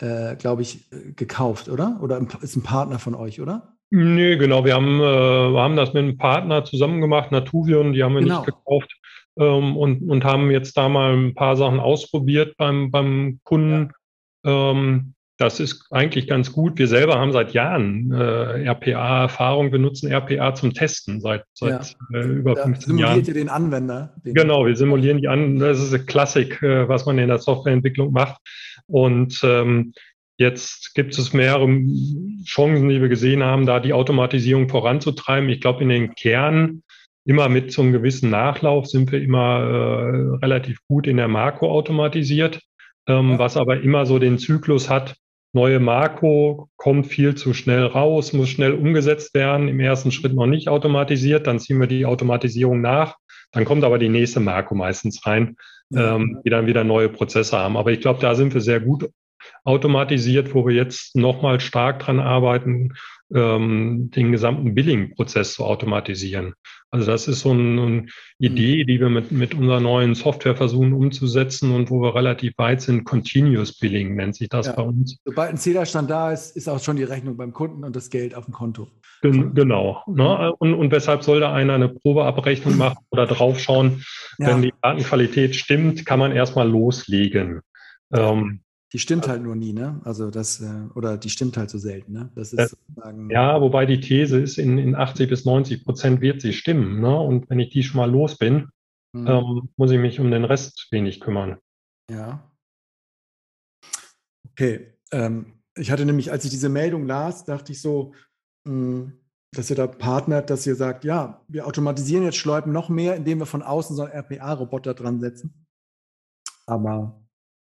äh, glaube ich, gekauft, oder? Oder ist ein Partner von euch, oder? Nee, genau. Wir haben, äh, wir haben das mit einem Partner zusammen gemacht, Natuvion, die haben wir genau. nicht gekauft ähm, und, und haben jetzt da mal ein paar Sachen ausprobiert beim, beim Kunden. Ja. Ähm, das ist eigentlich ganz gut. Wir selber haben seit Jahren äh, RPA-Erfahrung. Wir nutzen RPA zum Testen seit, seit ja. äh, über da 15 Jahren. Simuliert ihr den Anwender? Den genau, wir simulieren die an. Das ist eine Klassik, äh, was man in der Softwareentwicklung macht. Und ähm, jetzt gibt es mehrere Chancen, die wir gesehen haben, da die Automatisierung voranzutreiben. Ich glaube, in den Kern immer mit so einem gewissen Nachlauf sind wir immer äh, relativ gut in der Makro automatisiert, ähm, ja. was aber immer so den Zyklus hat, neue Makro kommt viel zu schnell raus, muss schnell umgesetzt werden, im ersten Schritt noch nicht automatisiert, dann ziehen wir die Automatisierung nach, dann kommt aber die nächste Makro meistens rein, ähm, die dann wieder neue Prozesse haben. Aber ich glaube, da sind wir sehr gut automatisiert, wo wir jetzt nochmal stark dran arbeiten, ähm, den gesamten Billing-Prozess zu automatisieren. Also das ist so eine, eine Idee, mhm. die wir mit, mit unserer neuen Software versuchen umzusetzen und wo wir relativ weit sind. Continuous Billing nennt sich das ja. bei uns. Sobald ein Zählerstand da ist, ist auch schon die Rechnung beim Kunden und das Geld auf dem Konto. Gen genau. Ne? Mhm. Und, und weshalb soll da einer eine Probeabrechnung machen oder draufschauen? Ja. Wenn die Datenqualität stimmt, kann man erstmal loslegen. Ähm, die stimmt halt nur nie, ne? Also das, äh, oder die stimmt halt so selten, ne? Das ist sozusagen. Ja, wobei die These ist, in, in 80 bis 90 Prozent wird sie stimmen, ne? Und wenn ich die schon mal los bin, mhm. ähm, muss ich mich um den Rest wenig kümmern. Ja. Okay. Ähm, ich hatte nämlich, als ich diese Meldung las, dachte ich so, mh, hm, dass ihr da partnert, dass ihr sagt, ja, wir automatisieren jetzt Schleipen noch mehr, indem wir von außen so einen RPA-Roboter dran setzen. Aber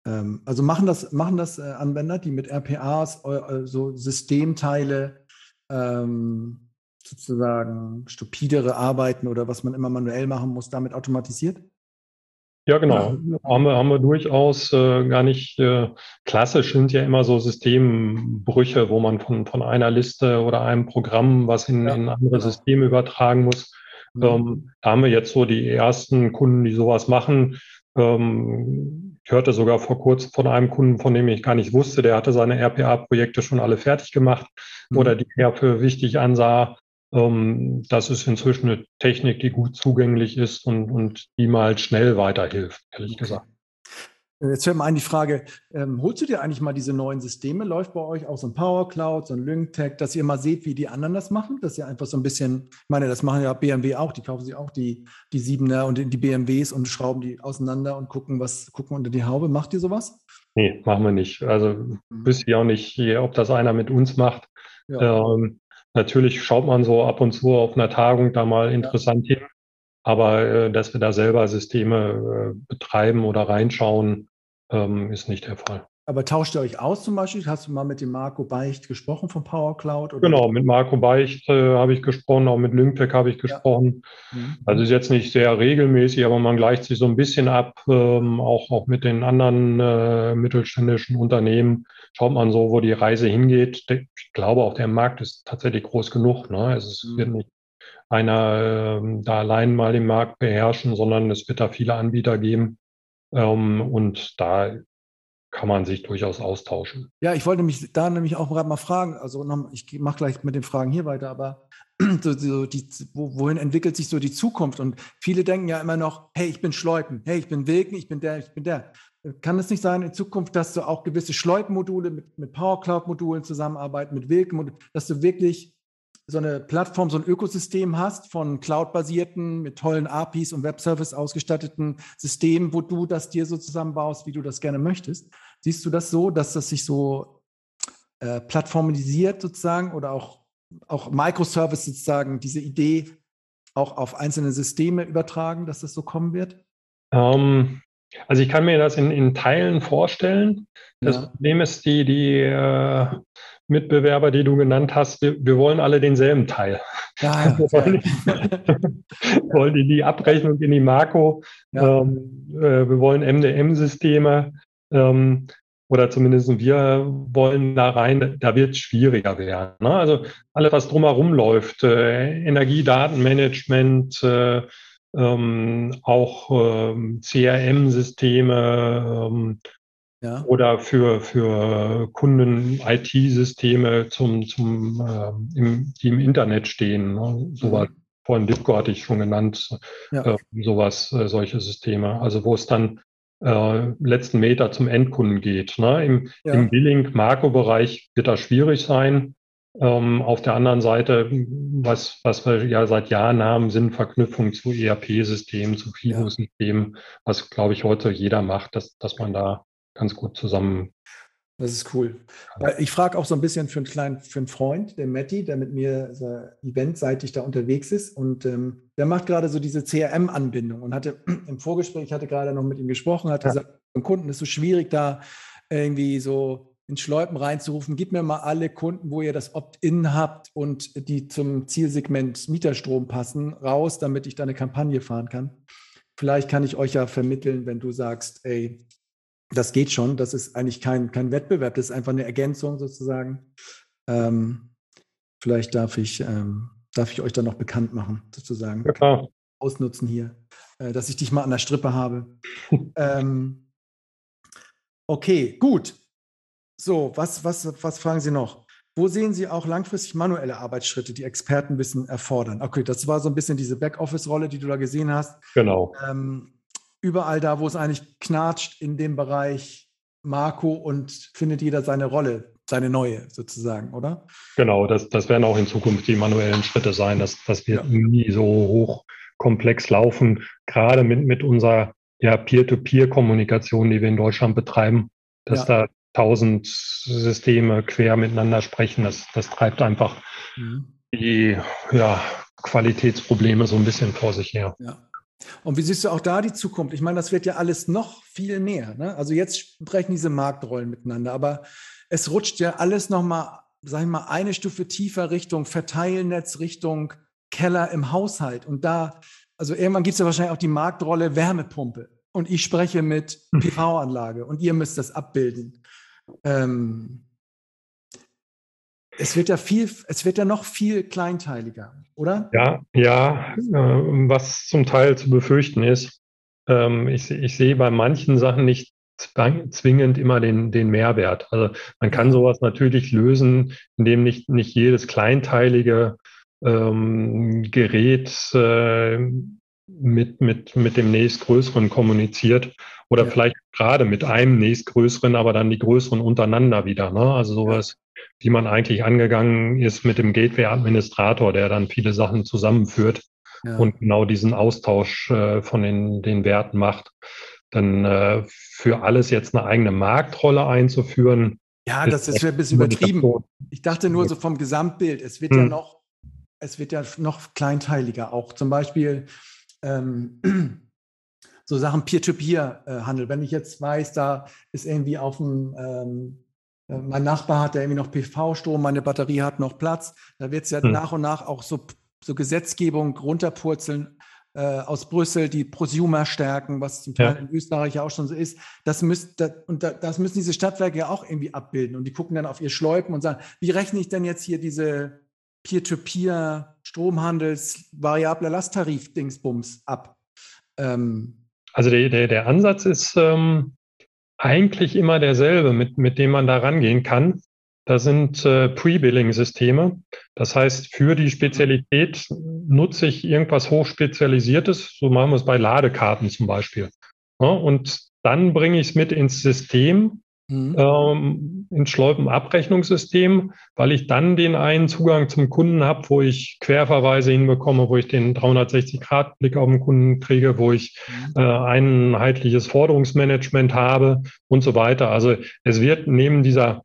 also machen das, machen das äh, Anwender, die mit RPAs äh, so Systemteile ähm, sozusagen stupidere Arbeiten oder was man immer manuell machen muss, damit automatisiert? Ja, genau. Haben, wir, haben wir durchaus äh, gar nicht äh, klassisch sind ja immer so Systembrüche, wo man von, von einer Liste oder einem Programm was in, ja, in andere genau. Systeme übertragen muss. Mhm. Ähm, da haben wir jetzt so die ersten Kunden, die sowas machen. Ähm, ich hörte sogar vor kurzem von einem Kunden, von dem ich gar nicht wusste, der hatte seine RPA-Projekte schon alle fertig gemacht mhm. oder die er für wichtig ansah. Ähm, das ist inzwischen eine Technik, die gut zugänglich ist und, und die mal schnell weiterhilft, ehrlich okay. gesagt. Jetzt fällt mir ein die Frage, ähm, holst du dir eigentlich mal diese neuen Systeme? Läuft bei euch auch so ein Power Cloud, so ein LyncTech, dass ihr mal seht, wie die anderen das machen? Dass ihr einfach so ein bisschen, ich meine, das machen ja BMW auch, die kaufen sich auch die, die Siebener und die BMWs und schrauben die auseinander und gucken, was, gucken unter die Haube. Macht ihr sowas? Nee, machen wir nicht. Also mhm. wüsste ich auch nicht, ob das einer mit uns macht. Ja. Ähm, natürlich schaut man so ab und zu auf einer Tagung da mal interessant ja. hin. Aber äh, dass wir da selber Systeme äh, betreiben oder reinschauen, ähm, ist nicht der Fall. Aber tauscht ihr euch aus zum Beispiel? Hast du mal mit dem Marco Beicht gesprochen von Power Cloud? Oder? Genau, mit Marco Beicht äh, habe ich gesprochen, auch mit Lymtech habe ich gesprochen. Ja. Mhm. Also ist jetzt nicht sehr regelmäßig, aber man gleicht sich so ein bisschen ab, ähm, auch, auch mit den anderen äh, mittelständischen Unternehmen. Schaut man so, wo die Reise hingeht. Ich glaube, auch der Markt ist tatsächlich groß genug. Ne? Es mhm. wird nicht einer äh, da allein mal den Markt beherrschen, sondern es wird da viele Anbieter geben. Ähm, und da kann man sich durchaus austauschen. Ja, ich wollte mich da nämlich auch gerade mal fragen, also noch, ich mache gleich mit den Fragen hier weiter, aber *clears throat* so, so die, wohin entwickelt sich so die Zukunft? Und viele denken ja immer noch, hey, ich bin Schleupen, hey, ich bin Wilken, ich bin der, ich bin der. Kann es nicht sein in Zukunft, dass du auch gewisse Schleupenmodule mit, mit Power Cloud-Modulen zusammenarbeiten, mit Wilken, dass du wirklich so eine Plattform, so ein Ökosystem hast von cloud-basierten, mit tollen APIs und Webservice ausgestatteten Systemen, wo du das dir so zusammenbaust, wie du das gerne möchtest. Siehst du das so, dass das sich so äh, plattformisiert sozusagen oder auch, auch Microservice sozusagen diese Idee auch auf einzelne Systeme übertragen, dass das so kommen wird? Ähm, also ich kann mir das in, in Teilen vorstellen. Das ja. Problem ist, die, die äh, Mitbewerber, die du genannt hast, wir, wir wollen alle denselben Teil. Ja. *laughs* Wir wollen, *laughs* wollen die, die Abrechnung in die Marco, ja. ähm, äh, wir wollen MDM-Systeme ähm, oder zumindest wir wollen da rein, da wird es schwieriger werden. Ne? Also alles, was drumherum läuft, äh, Energiedatenmanagement, äh, ähm, auch ähm, CRM-Systeme ähm, ja. oder für, für Kunden IT-Systeme zum, zum, äh, im, die im Internet stehen. Ne? Sowas. Mhm. Vorhin Lipko hatte ich schon genannt, ja. äh, sowas, äh, solche Systeme. Also wo es dann äh, letzten Meter zum Endkunden geht. Ne? Im, ja. im Billing-Marco-Bereich wird das schwierig sein. Ähm, auf der anderen Seite, was, was wir ja seit Jahren haben, sind Verknüpfungen zu ERP-Systemen, zu FIBO-Systemen, was, glaube ich, heute jeder macht, dass, dass man da ganz gut zusammen. Das ist cool. Ich frage auch so ein bisschen für einen kleinen, für einen Freund, der Matti, der mit mir eventseitig da unterwegs ist. Und ähm, der macht gerade so diese CRM-Anbindung und hatte *clears throat* im Vorgespräch, ich hatte gerade noch mit ihm gesprochen, hat ja. gesagt, beim Kunden ist es so schwierig, da irgendwie so in Schleupen reinzurufen, gib mir mal alle Kunden, wo ihr das Opt-in habt und die zum Zielsegment Mieterstrom passen, raus, damit ich da eine Kampagne fahren kann. Vielleicht kann ich euch ja vermitteln, wenn du sagst, ey, das geht schon, das ist eigentlich kein, kein Wettbewerb, das ist einfach eine Ergänzung sozusagen. Ähm, vielleicht darf ich, ähm, darf ich euch da noch bekannt machen, sozusagen. Ja, klar. Ausnutzen hier, äh, dass ich dich mal an der Strippe habe. *laughs* ähm, okay, gut. So, was, was, was fragen Sie noch? Wo sehen Sie auch langfristig manuelle Arbeitsschritte, die Expertenwissen erfordern? Okay, das war so ein bisschen diese Backoffice-Rolle, die du da gesehen hast. Genau. Ähm, überall da, wo es eigentlich knatscht in dem Bereich Marco und findet jeder seine Rolle, seine neue sozusagen, oder? Genau, das, das werden auch in Zukunft die manuellen Schritte sein. Das, das wird ja. nie so hochkomplex laufen, gerade mit, mit unserer ja, Peer-to-Peer-Kommunikation, die wir in Deutschland betreiben, dass ja. da tausend Systeme quer miteinander sprechen. Das, das treibt einfach mhm. die ja, Qualitätsprobleme so ein bisschen vor sich her. Ja. Und wie siehst du auch da die Zukunft? Ich meine, das wird ja alles noch viel mehr. Ne? Also jetzt sprechen diese Marktrollen miteinander, aber es rutscht ja alles nochmal, sag ich mal, eine Stufe tiefer Richtung Verteilnetz, Richtung Keller im Haushalt. Und da, also irgendwann gibt es ja wahrscheinlich auch die Marktrolle Wärmepumpe. Und ich spreche mit hm. PV-Anlage und ihr müsst das abbilden. Ähm, es wird ja viel, es wird ja noch viel kleinteiliger, oder? Ja, ja, äh, was zum Teil zu befürchten ist. Ähm, ich, ich sehe bei manchen Sachen nicht zwingend immer den, den Mehrwert. Also man kann sowas natürlich lösen, indem nicht, nicht jedes kleinteilige ähm, Gerät äh, mit, mit, mit dem nächstgrößeren kommuniziert oder ja. vielleicht gerade mit einem nächstgrößeren, aber dann die größeren untereinander wieder. Ne? Also sowas, wie man eigentlich angegangen ist mit dem Gateway-Administrator, der dann viele Sachen zusammenführt ja. und genau diesen Austausch äh, von den, den Werten macht. Dann äh, für alles jetzt eine eigene Marktrolle einzuführen. Ja, das ist, ist ein bisschen übertrieben. Ich dachte nur so vom Gesamtbild. Es wird hm. ja noch, es wird ja noch kleinteiliger auch. Zum Beispiel ähm, *clears throat* so Sachen Peer-to-Peer-Handel. Wenn ich jetzt weiß, da ist irgendwie auf dem, ähm, äh, mein Nachbar hat, der irgendwie noch PV-Strom, meine Batterie hat noch Platz, da wird es ja hm. nach und nach auch so, so Gesetzgebung runterpurzeln äh, aus Brüssel, die Prosumer stärken, was zum Teil ja. in Österreich ja auch schon so ist. Das, müsst, das, und da, das müssen diese Stadtwerke ja auch irgendwie abbilden. Und die gucken dann auf ihr Schläupen und sagen, wie rechne ich denn jetzt hier diese Peer-to-Peer Stromhandels variabler Lasttarif-Dingsbums ab? Ähm, also der, der, der Ansatz ist ähm, eigentlich immer derselbe, mit, mit dem man da rangehen kann. Das sind äh, Pre-Billing-Systeme. Das heißt, für die Spezialität nutze ich irgendwas Hochspezialisiertes. So machen wir es bei Ladekarten zum Beispiel. Ja, und dann bringe ich es mit ins System mhm. ähm, ins Schleupenabrechnungssystem, weil ich dann den einen Zugang zum Kunden habe, wo ich Querverweise hinbekomme, wo ich den 360-Grad-Blick auf den Kunden kriege, wo ich mhm. äh, einheitliches Forderungsmanagement habe und so weiter. Also es wird neben dieser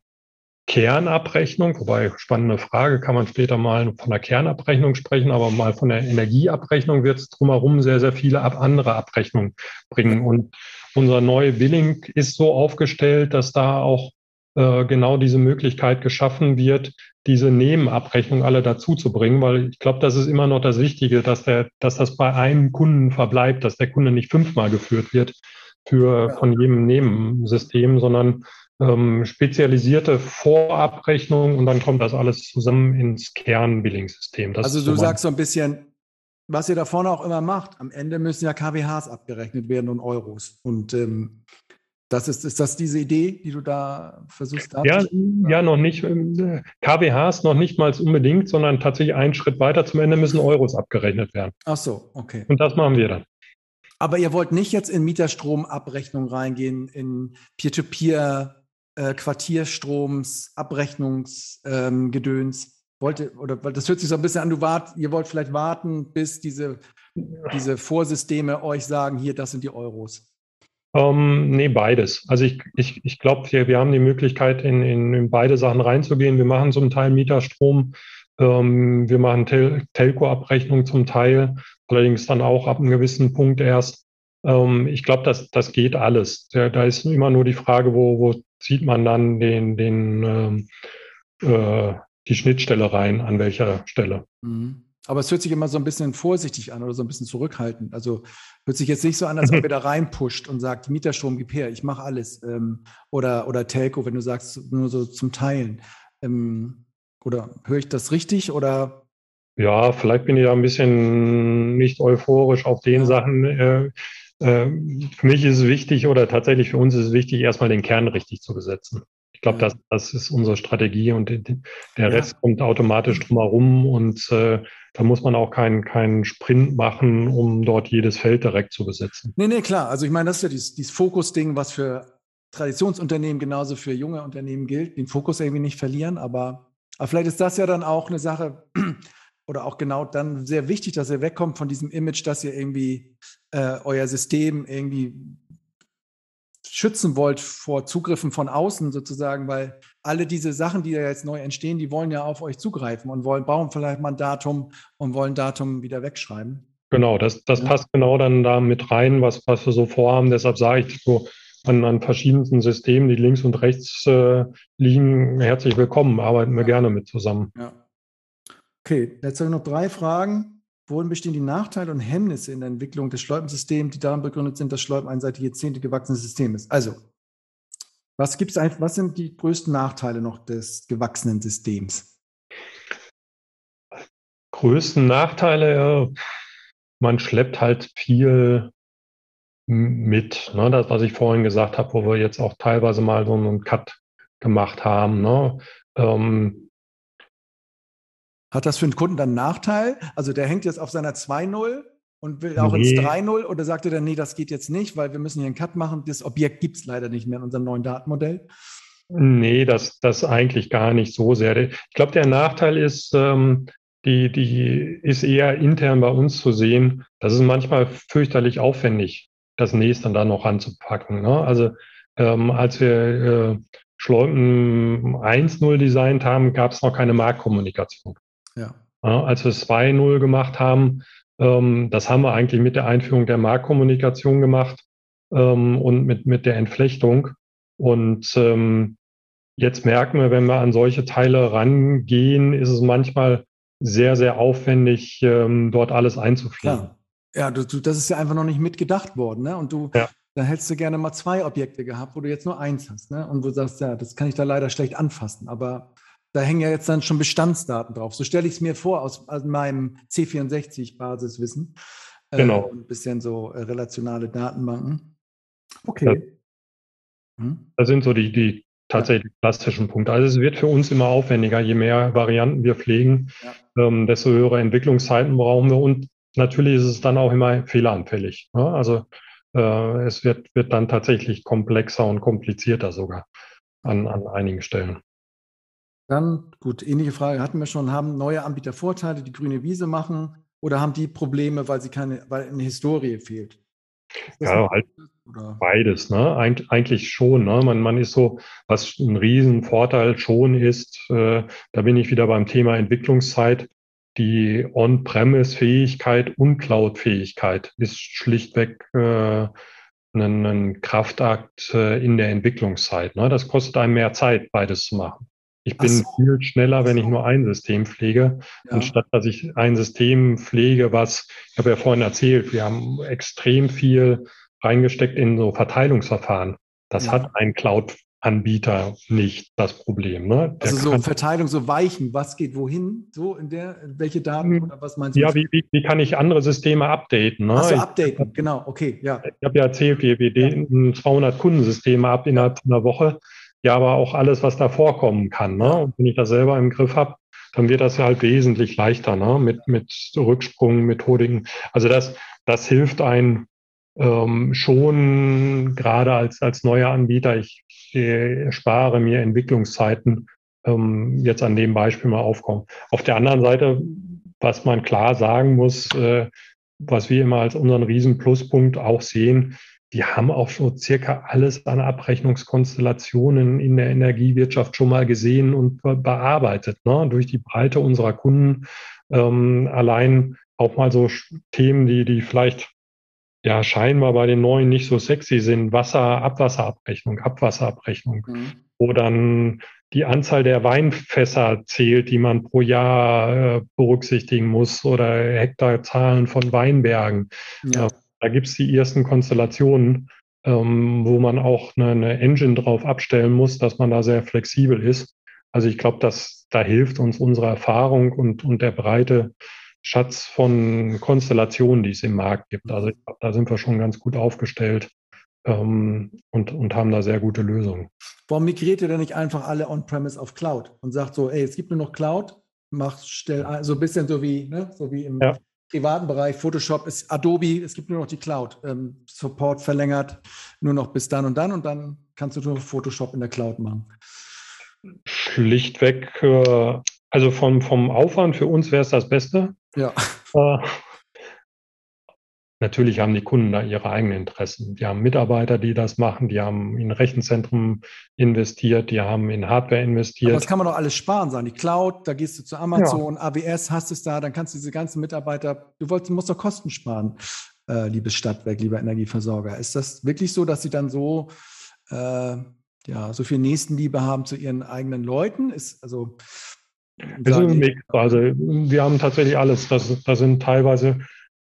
Kernabrechnung, wobei spannende Frage, kann man später mal von der Kernabrechnung sprechen, aber mal von der Energieabrechnung wird es drumherum sehr, sehr viele andere Abrechnungen bringen. Und unser neuer Billing ist so aufgestellt, dass da auch äh, genau diese Möglichkeit geschaffen wird, diese Nebenabrechnung alle dazu zu bringen, weil ich glaube, das ist immer noch das Wichtige, dass der, dass das bei einem Kunden verbleibt, dass der Kunde nicht fünfmal geführt wird für von jedem Nebensystem, sondern ähm, spezialisierte Vorabrechnung und dann kommt das alles zusammen ins Kernbilling-System. Also du sagst so ein bisschen, was ihr da vorne auch immer macht, am Ende müssen ja KWHs abgerechnet werden und Euros. Und ähm, das ist, ist das diese Idee, die du da versuchst? Ja, ja, noch nicht. Ähm, KWHs noch nicht mal unbedingt, sondern tatsächlich einen Schritt weiter. Zum Ende müssen Euros abgerechnet werden. Ach so, okay. Und das machen wir dann. Aber ihr wollt nicht jetzt in Mieterstromabrechnung reingehen, in Peer-to-Peer, äh, Quartierstroms, Abrechnungsgedöns. Ähm, wollte, oder das hört sich so ein bisschen an, du wart, ihr wollt vielleicht warten, bis diese, diese Vorsysteme euch sagen, hier, das sind die Euros. Ähm, nee, beides. Also ich, ich, ich glaube, wir, wir haben die Möglichkeit, in, in, in beide Sachen reinzugehen. Wir machen zum Teil Mieterstrom, ähm, wir machen Tel Telco-Abrechnung zum Teil, allerdings dann auch ab einem gewissen Punkt erst. Ähm, ich glaube, das, das geht alles. Da, da ist immer nur die Frage, wo, wo zieht man dann den, den ähm, äh, die Schnittstelle rein, an welcher Stelle. Mhm. Aber es hört sich immer so ein bisschen vorsichtig an oder so ein bisschen zurückhaltend. Also hört sich jetzt nicht so an, als ob *laughs* ihr da reinpusht und sagt, Mieterstrom, gib her, ich mache alles. Ähm, oder, oder Telco, wenn du sagst, nur so zum Teilen. Ähm, oder höre ich das richtig oder? Ja, vielleicht bin ich da ein bisschen nicht euphorisch auf den ja. Sachen. Äh, äh, für mich ist es wichtig oder tatsächlich für uns ist es wichtig, erstmal den Kern richtig zu besetzen. Ich glaube, das, das ist unsere Strategie und der Rest ja. kommt automatisch drumherum und äh, da muss man auch keinen keinen Sprint machen, um dort jedes Feld direkt zu besetzen. Nee, nee, klar. Also ich meine, das ist ja dieses, dieses Fokus-Ding, was für Traditionsunternehmen genauso für junge Unternehmen gilt, den Fokus irgendwie nicht verlieren, aber, aber vielleicht ist das ja dann auch eine Sache *clears throat* oder auch genau dann sehr wichtig, dass ihr wegkommt von diesem Image, dass ihr irgendwie äh, euer System irgendwie schützen wollt vor Zugriffen von außen sozusagen, weil alle diese Sachen, die ja jetzt neu entstehen, die wollen ja auf euch zugreifen und wollen, brauchen vielleicht mal ein Datum und wollen Datum wieder wegschreiben. Genau, das, das ja. passt genau dann da mit rein, was, was wir so vorhaben. Deshalb sage ich so an, an verschiedensten Systemen, die links und rechts äh, liegen, herzlich willkommen, arbeiten wir ja. gerne mit zusammen. Ja. Okay, jetzt habe ich noch drei Fragen. Worin bestehen die Nachteile und Hemmnisse in der Entwicklung des Schleuppensystems, die daran begründet sind, dass Schleupen ein seit Jahrzehnte gewachsenes System ist? Also, was gibt's was sind die größten Nachteile noch des gewachsenen Systems? Größten Nachteile, man schleppt halt viel mit. Ne? Das, was ich vorhin gesagt habe, wo wir jetzt auch teilweise mal so einen Cut gemacht haben. Ne? Ähm, hat das für den Kunden dann einen Nachteil? Also der hängt jetzt auf seiner 2.0 und will auch nee. ins 3.0 oder sagt er dann, nee, das geht jetzt nicht, weil wir müssen hier einen Cut machen. Das Objekt gibt es leider nicht mehr in unserem neuen Datenmodell. Nee, das, das eigentlich gar nicht so sehr. Ich glaube, der Nachteil ist, ähm, die, die ist eher intern bei uns zu sehen. Das ist manchmal fürchterlich aufwendig, das nächste dann noch anzupacken. Ne? Also ähm, als wir äh, Schleupen 1.0 designt haben, gab es noch keine Marktkommunikation. Ja. ja als wir 2.0 gemacht haben, ähm, das haben wir eigentlich mit der Einführung der Marktkommunikation gemacht ähm, und mit, mit der Entflechtung. Und ähm, jetzt merken wir, wenn wir an solche Teile rangehen, ist es manchmal sehr, sehr aufwendig, dort alles einzufliegen. Klar. Ja, du, du, das ist ja einfach noch nicht mitgedacht worden. Ne? Und du, ja. da hättest du gerne mal zwei Objekte gehabt, wo du jetzt nur eins hast. Ne? Und du sagst, ja, das kann ich da leider schlecht anfassen. Aber da hängen ja jetzt dann schon Bestandsdaten drauf. So stelle ich es mir vor aus, aus meinem C64-Basiswissen. Äh, genau. Äh, ein bisschen so äh, relationale Datenbanken. Okay. Das, hm? das sind so die, die tatsächlich ja. plastischen Punkte. Also es wird für uns immer aufwendiger, je mehr Varianten wir pflegen, ja. ähm, desto höhere Entwicklungszeiten brauchen wir und natürlich ist es dann auch immer fehleranfällig. Ne? Also äh, es wird, wird dann tatsächlich komplexer und komplizierter sogar an, an einigen Stellen. Dann, gut, ähnliche Frage hatten wir schon. Haben neue Anbieter Vorteile, die grüne Wiese machen, oder haben die Probleme, weil sie keine, weil eine Historie fehlt? Ja, halt beides, ne? Eig eigentlich schon, ne? Man, man ist so, was ein Riesenvorteil schon ist, äh, da bin ich wieder beim Thema Entwicklungszeit. Die On-Premise-Fähigkeit und Cloud-Fähigkeit ist schlichtweg äh, ein, ein Kraftakt äh, in der Entwicklungszeit. Ne? Das kostet einem mehr Zeit, beides zu machen. Ich bin so. viel schneller, wenn ich nur ein System pflege, ja. anstatt dass ich ein System pflege, was, ich habe ja vorhin erzählt, wir haben extrem viel reingesteckt in so Verteilungsverfahren. Das ja. hat ein Cloud-Anbieter nicht das Problem. Ne? also so Verteilung, so Weichen, was geht wohin, so in der, welche Daten hm. oder was meinst du? Ja, wie, wie, wie kann ich andere Systeme updaten? Ne? Achso, updaten, genau, okay, ja. Ich habe ja erzählt, wir, wir ja. 200 Kundensysteme ab innerhalb einer Woche ja aber auch alles, was da vorkommen kann. Ne? Und wenn ich das selber im Griff habe, dann wird das ja halt wesentlich leichter ne? mit, mit Rücksprung, Methodiken. Also das, das hilft ein ähm, schon gerade als, als neuer Anbieter, ich, ich spare mir Entwicklungszeiten, ähm, jetzt an dem Beispiel mal aufkommen. Auf der anderen Seite, was man klar sagen muss, äh, was wir immer als unseren riesen Pluspunkt auch sehen, die haben auch so circa alles an Abrechnungskonstellationen in der Energiewirtschaft schon mal gesehen und bearbeitet. Ne? Durch die Breite unserer Kunden ähm, allein auch mal so Themen, die, die vielleicht ja scheinbar bei den neuen nicht so sexy sind. Wasser, Abwasserabrechnung, Abwasserabrechnung, mhm. wo dann die Anzahl der Weinfässer zählt, die man pro Jahr äh, berücksichtigen muss oder Hektarzahlen von Weinbergen. Ja. Äh, da gibt es die ersten Konstellationen, ähm, wo man auch eine, eine, Engine drauf abstellen muss, dass man da sehr flexibel ist. Also ich glaube, dass da hilft uns unsere Erfahrung und, und der breite Schatz von Konstellationen, die es im Markt gibt. Also ich glaube, da sind wir schon ganz gut aufgestellt ähm, und, und haben da sehr gute Lösungen. Warum migriert ihr denn nicht einfach alle on-premise auf Cloud und sagt so, ey, es gibt nur noch Cloud, mach, stell so ein bisschen so wie, ne, so wie im ja. Privaten Bereich, Photoshop ist Adobe, es gibt nur noch die Cloud. Ähm, Support verlängert nur noch bis dann und dann und dann kannst du nur Photoshop in der Cloud machen. Schlichtweg, äh, also vom, vom Aufwand für uns wäre es das Beste. Ja. Äh, Natürlich haben die Kunden da ihre eigenen Interessen. Die haben Mitarbeiter, die das machen, die haben in Rechenzentren investiert, die haben in Hardware investiert. Aber das kann man doch alles sparen, sagen. Die Cloud, da gehst du zu Amazon, ja. AWS hast es da, dann kannst du diese ganzen Mitarbeiter, du wolltest, musst doch Kosten sparen, äh, liebes Stadtwerk, lieber Energieversorger. Ist das wirklich so, dass sie dann so, äh, ja, so viel Nächstenliebe haben zu ihren eigenen Leuten? Ist also. Also, also wir haben tatsächlich alles. Das, das sind teilweise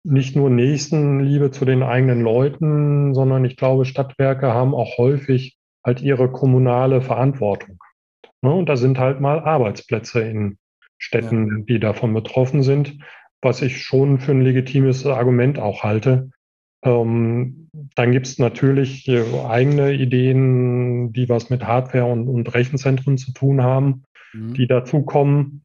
nicht nur Nächstenliebe zu den eigenen Leuten, sondern ich glaube, Stadtwerke haben auch häufig halt ihre kommunale Verantwortung. Ne? Und da sind halt mal Arbeitsplätze in Städten, die davon betroffen sind, was ich schon für ein legitimes Argument auch halte. Ähm, dann gibt es natürlich eigene Ideen, die was mit Hardware und, und Rechenzentren zu tun haben, mhm. die dazukommen.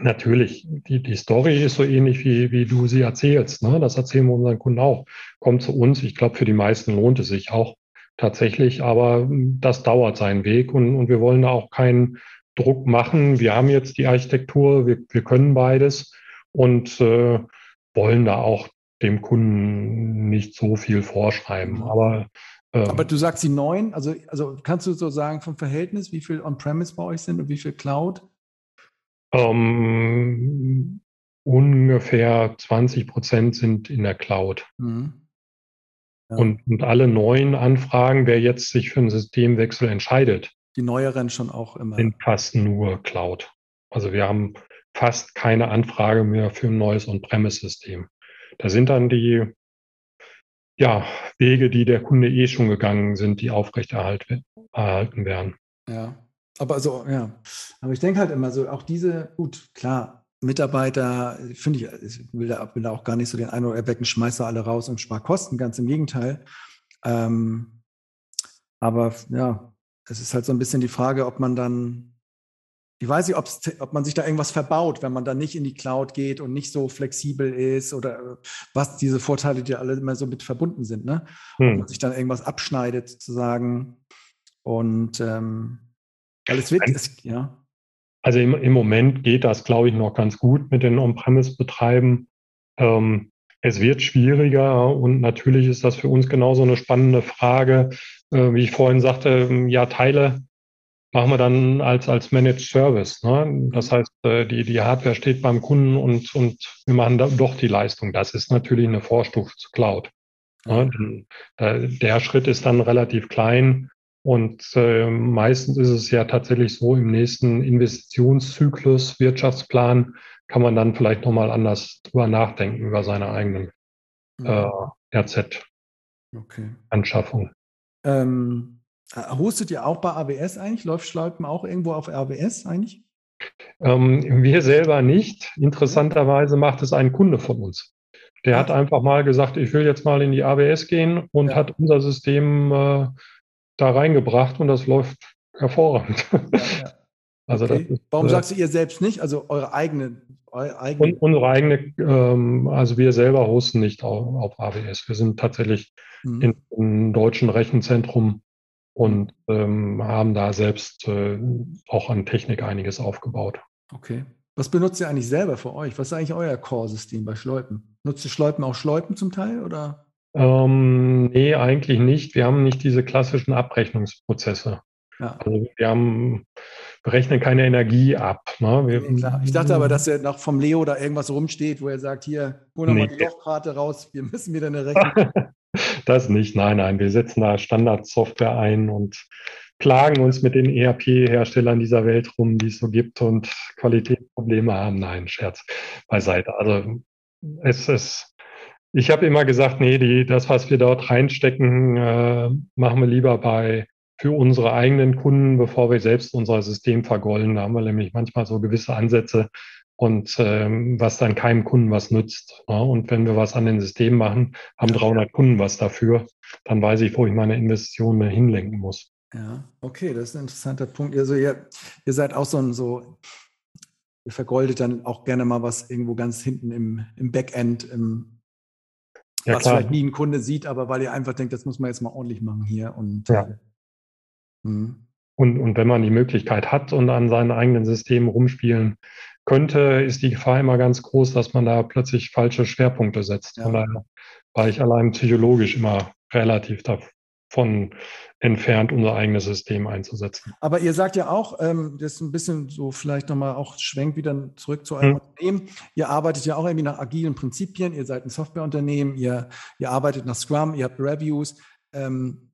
Natürlich, die, die Story ist so ähnlich, wie, wie du sie erzählst. Ne? Das erzählen wir unseren Kunden auch. Kommt zu uns. Ich glaube, für die meisten lohnt es sich auch tatsächlich, aber das dauert seinen Weg und, und wir wollen da auch keinen Druck machen. Wir haben jetzt die Architektur, wir, wir können beides und äh, wollen da auch dem Kunden nicht so viel vorschreiben. Mhm. Aber ähm, aber du sagst die neun, also, also kannst du so sagen vom Verhältnis, wie viel On-Premise bei euch sind und wie viel Cloud? Ähm, ungefähr 20 Prozent sind in der Cloud. Mhm. Ja. Und, und alle neuen Anfragen, wer jetzt sich für einen Systemwechsel entscheidet, die neueren schon auch immer. Sind fast nur Cloud. Also wir haben fast keine Anfrage mehr für ein neues On-Premise-System. Da sind dann die ja, Wege, die der Kunde eh schon gegangen sind, die aufrechterhalten werden. Ja. Aber so, ja. Aber ich denke halt immer so, auch diese, gut, klar, Mitarbeiter, finde ich, ich will da, will da, auch gar nicht so den Eindruck erwecken, schmeiß da alle raus und spar Kosten, ganz im Gegenteil. Ähm, aber ja, es ist halt so ein bisschen die Frage, ob man dann, ich weiß nicht, ob man sich da irgendwas verbaut, wenn man dann nicht in die Cloud geht und nicht so flexibel ist oder was diese Vorteile, die alle immer so mit verbunden sind, ne? Hm. Ob man sich dann irgendwas abschneidet, sozusagen. Und ähm, weil es wird, es, ja. Also im, im Moment geht das, glaube ich, noch ganz gut mit den On-Premise-Betreiben. Ähm, es wird schwieriger und natürlich ist das für uns genauso eine spannende Frage. Äh, wie ich vorhin sagte, ähm, ja, Teile machen wir dann als, als Managed Service. Ne? Das mhm. heißt, äh, die, die Hardware steht beim Kunden und, und wir machen da doch die Leistung. Das ist natürlich eine Vorstufe zu Cloud. Ne? Der Schritt ist dann relativ klein und äh, meistens ist es ja tatsächlich so, im nächsten Investitionszyklus, Wirtschaftsplan, kann man dann vielleicht nochmal anders drüber nachdenken, über seine eigenen mhm. äh, RZ-Anschaffung. Okay. Ähm, äh, hostet ihr auch bei AWS eigentlich? Läuft Schleipen auch irgendwo auf AWS eigentlich? Ähm, wir selber nicht. Interessanterweise macht es ein Kunde von uns. Der hat einfach mal gesagt, ich will jetzt mal in die AWS gehen und ja. hat unser System äh, da reingebracht und das läuft hervorragend. Ja, ja. *laughs* Also okay. ist, Warum äh, sagst du ihr selbst nicht? Also eure eigene. Eure eigene und unsere eigene, ähm, also wir selber hosten nicht auf, auf AWS. Wir sind tatsächlich mhm. in, einem deutschen Rechenzentrum und ähm, haben da selbst äh, auch an Technik einiges aufgebaut. Okay. Was benutzt ihr eigentlich selber für euch? Was ist eigentlich euer Core-System bei Schleupen? Nutzt ihr Schleupen auch Schleupen zum Teil oder? Ähm, nee, eigentlich nicht. Wir haben nicht diese klassischen Abrechnungsprozesse. Ja. Also wir haben, berechnen keine Energie ab. Ne? Wir, ich dachte aber, dass er noch vom Leo da irgendwas rumsteht, wo er sagt, hier, hol nochmal nee. die Lochkarte raus, wir müssen wieder eine Rechnung. *laughs* das nicht, nein, nein. Wir setzen da Standardsoftware ein und plagen uns mit den ERP-Herstellern dieser Welt rum, die es so gibt und Qualitätsprobleme haben. Nein, Scherz beiseite. Also es ist, ich habe immer gesagt, nee, die, das, was wir dort reinstecken, äh, machen wir lieber bei für unsere eigenen Kunden, bevor wir selbst unser System vergolden. Da haben wir nämlich manchmal so gewisse Ansätze und ähm, was dann keinem Kunden was nützt. Ne? Und wenn wir was an den Systemen machen, haben 300 Kunden was dafür, dann weiß ich, wo ich meine Investitionen hinlenken muss. Ja, okay, das ist ein interessanter Punkt. Also ihr, ihr seid auch so ein so, ihr vergoldet dann auch gerne mal was irgendwo ganz hinten im, im Backend, im, ja, was klar. vielleicht nie ein Kunde sieht, aber weil ihr einfach denkt, das muss man jetzt mal ordentlich machen hier. Und, ja. Mhm. Und, und wenn man die Möglichkeit hat und an seinen eigenen Systemen rumspielen könnte, ist die Gefahr immer ganz groß, dass man da plötzlich falsche Schwerpunkte setzt. Ja. Von daher war ich allein psychologisch immer relativ davon entfernt, unser eigenes System einzusetzen. Aber ihr sagt ja auch, ähm, das ist ein bisschen so vielleicht nochmal auch schwenkt wieder zurück zu eurem hm. Unternehmen. Ihr arbeitet ja auch irgendwie nach agilen Prinzipien. Ihr seid ein Softwareunternehmen, ihr, ihr arbeitet nach Scrum, ihr habt Reviews. Ähm,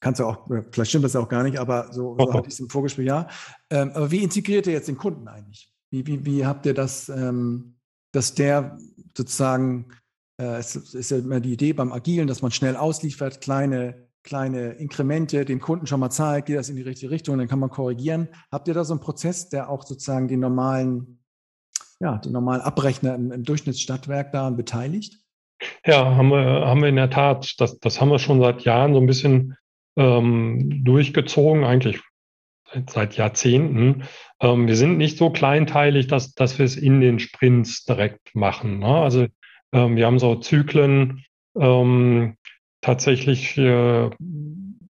kannst du auch, vielleicht stimmt das auch gar nicht, aber so, so hatte ich es im Vorgespräch, ja. Ähm, aber wie integriert ihr jetzt den Kunden eigentlich? Wie, wie, wie habt ihr das, ähm, dass der sozusagen, äh, es ist ja immer die Idee beim Agilen, dass man schnell ausliefert, kleine kleine Inkremente dem Kunden schon mal zeigt, geht das in die richtige Richtung, dann kann man korrigieren. Habt ihr da so einen Prozess, der auch sozusagen den normalen, ja, den normalen Abrechner im, im Durchschnittsstadtwerk daran beteiligt? Ja, haben wir, haben wir in der Tat. Das, das haben wir schon seit Jahren so ein bisschen ähm, durchgezogen, eigentlich seit Jahrzehnten. Ähm, wir sind nicht so kleinteilig, dass, dass wir es in den Sprints direkt machen. Ne? Also ähm, wir haben so Zyklen, ähm, tatsächlich äh,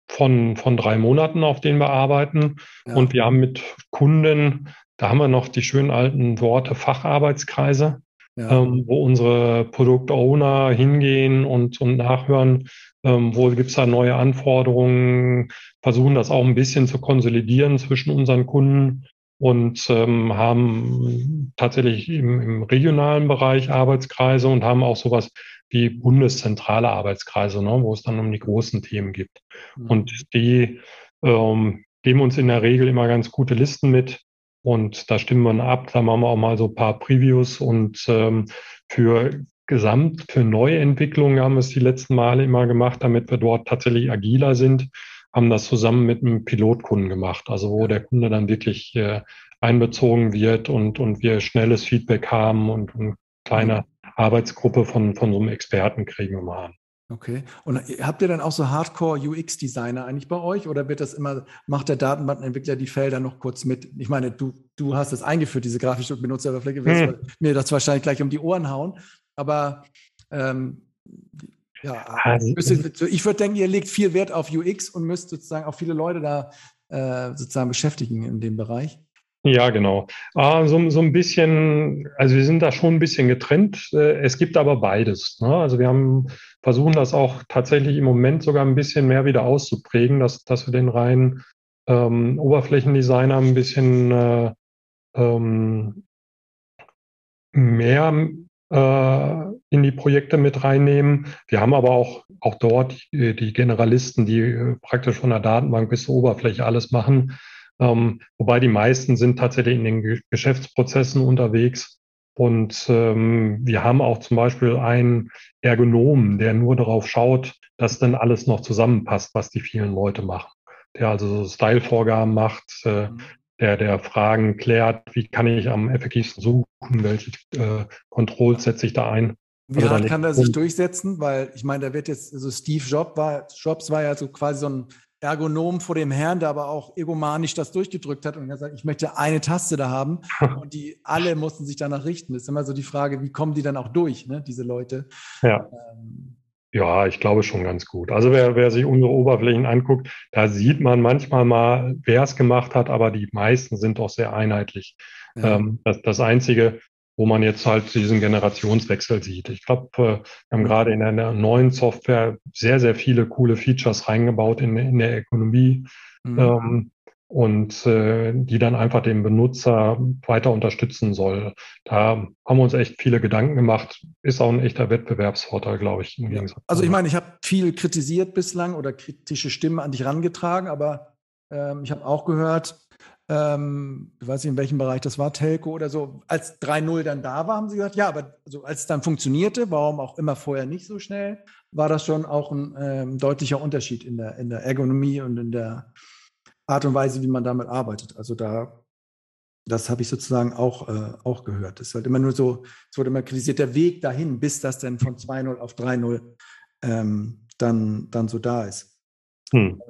von, von drei Monaten, auf denen wir arbeiten. Ja. Und wir haben mit Kunden, da haben wir noch die schönen alten Worte Facharbeitskreise, ja. ähm, wo unsere Produktowner hingehen und, und nachhören, ähm, wo gibt es da neue Anforderungen, versuchen das auch ein bisschen zu konsolidieren zwischen unseren Kunden und ähm, haben tatsächlich im, im, regionalen Bereich Arbeitskreise und haben auch sowas wie bundeszentrale Arbeitskreise, ne, wo es dann um die großen Themen gibt. Mhm. Und die ähm, geben uns in der Regel immer ganz gute Listen mit. Und da stimmen wir ab. Da machen wir auch mal so ein paar Previews. Und ähm, für Gesamt, für Neuentwicklungen haben wir es die letzten Male immer gemacht, damit wir dort tatsächlich agiler sind. Haben das zusammen mit einem Pilotkunden gemacht, also wo der Kunde dann wirklich äh, einbezogen wird und, und wir schnelles Feedback haben und, und kleine Arbeitsgruppe von, von so einem Experten kriegen wir mal an. Okay. Und habt ihr dann auch so Hardcore UX-Designer eigentlich bei euch oder wird das immer, macht der Datenbankentwickler die Felder noch kurz mit? Ich meine, du, du hast das eingeführt, diese grafische Benutzeroberfläche, wirst hm. mir das wahrscheinlich gleich um die Ohren hauen. Aber ähm, ja, also, ich würde denken, ihr legt viel Wert auf UX und müsst sozusagen auch viele Leute da äh, sozusagen beschäftigen in dem Bereich. Ja, genau. Ah, so, so ein bisschen, also wir sind da schon ein bisschen getrennt. Äh, es gibt aber beides. Ne? Also wir haben versuchen das auch tatsächlich im Moment sogar ein bisschen mehr wieder auszuprägen, dass, dass wir den reinen ähm, Oberflächendesigner ein bisschen äh, ähm, mehr in die Projekte mit reinnehmen. Wir haben aber auch, auch dort die, die Generalisten, die äh, praktisch von der Datenbank bis zur Oberfläche alles machen. Ähm, wobei die meisten sind tatsächlich in den Geschäftsprozessen unterwegs. Und ähm, wir haben auch zum Beispiel einen Ergonomen, der nur darauf schaut, dass dann alles noch zusammenpasst, was die vielen Leute machen. Der also so Style-Vorgaben macht, äh, mhm. Der, der Fragen klärt, wie kann ich am effektivsten suchen, welche äh, Controls setze ich da ein. Wie also hart kann er sich durchsetzen? Weil ich meine, da wird jetzt, also Steve Jobs war, Jobs war ja so quasi so ein Ergonom vor dem Herrn, der aber auch egomanisch das durchgedrückt hat und gesagt, ich möchte eine Taste da haben *laughs* und die alle mussten sich danach richten. Das ist immer so die Frage, wie kommen die dann auch durch, ne, diese Leute? Ja. Ähm, ja, ich glaube schon ganz gut. Also wer, wer sich unsere Oberflächen anguckt, da sieht man manchmal mal, wer es gemacht hat, aber die meisten sind doch sehr einheitlich. Ja. Ähm, das, das Einzige, wo man jetzt halt diesen Generationswechsel sieht. Ich glaube, äh, wir haben gerade in der neuen Software sehr, sehr viele coole Features reingebaut in, in der Ökonomie. Mhm. Ähm, und äh, die dann einfach den Benutzer weiter unterstützen soll. Da haben wir uns echt viele Gedanken gemacht. Ist auch ein echter Wettbewerbsvorteil, glaube ich. Ja. Also ich meine, ich habe viel kritisiert bislang oder kritische Stimmen an dich rangetragen, aber ähm, ich habe auch gehört, ähm, ich weiß nicht, in welchem Bereich das war, Telco oder so, als 3.0 dann da war, haben sie gesagt, ja, aber also als es dann funktionierte, warum auch immer vorher nicht so schnell, war das schon auch ein ähm, deutlicher Unterschied in der, in der Ergonomie und in der Art und Weise, wie man damit arbeitet. Also da, das habe ich sozusagen auch, äh, auch gehört. Es ist halt immer nur so, es wurde immer kritisiert, der Weg dahin, bis das dann von 2-0 auf 3-0 ähm, dann, dann so da ist. Hm.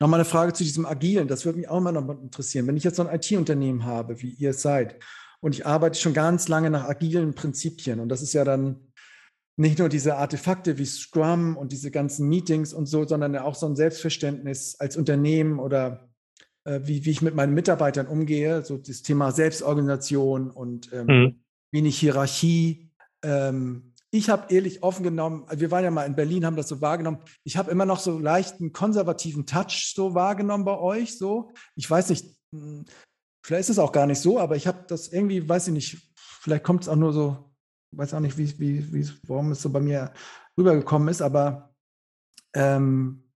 Nochmal eine Frage zu diesem Agilen, das würde mich auch mal noch interessieren. Wenn ich jetzt so ein IT-Unternehmen habe, wie ihr es seid, und ich arbeite schon ganz lange nach agilen Prinzipien, und das ist ja dann nicht nur diese Artefakte wie Scrum und diese ganzen Meetings und so, sondern auch so ein Selbstverständnis als Unternehmen oder wie, wie ich mit meinen Mitarbeitern umgehe, so das Thema Selbstorganisation und ähm, mhm. wenig Hierarchie. Ähm, ich habe ehrlich offen genommen, also wir waren ja mal in Berlin, haben das so wahrgenommen. Ich habe immer noch so leichten konservativen Touch so wahrgenommen bei euch. So, ich weiß nicht, hm, vielleicht ist es auch gar nicht so, aber ich habe das irgendwie, weiß ich nicht, vielleicht kommt es auch nur so, weiß auch nicht, wie, wie, wie, warum es so bei mir rübergekommen ist, aber ähm,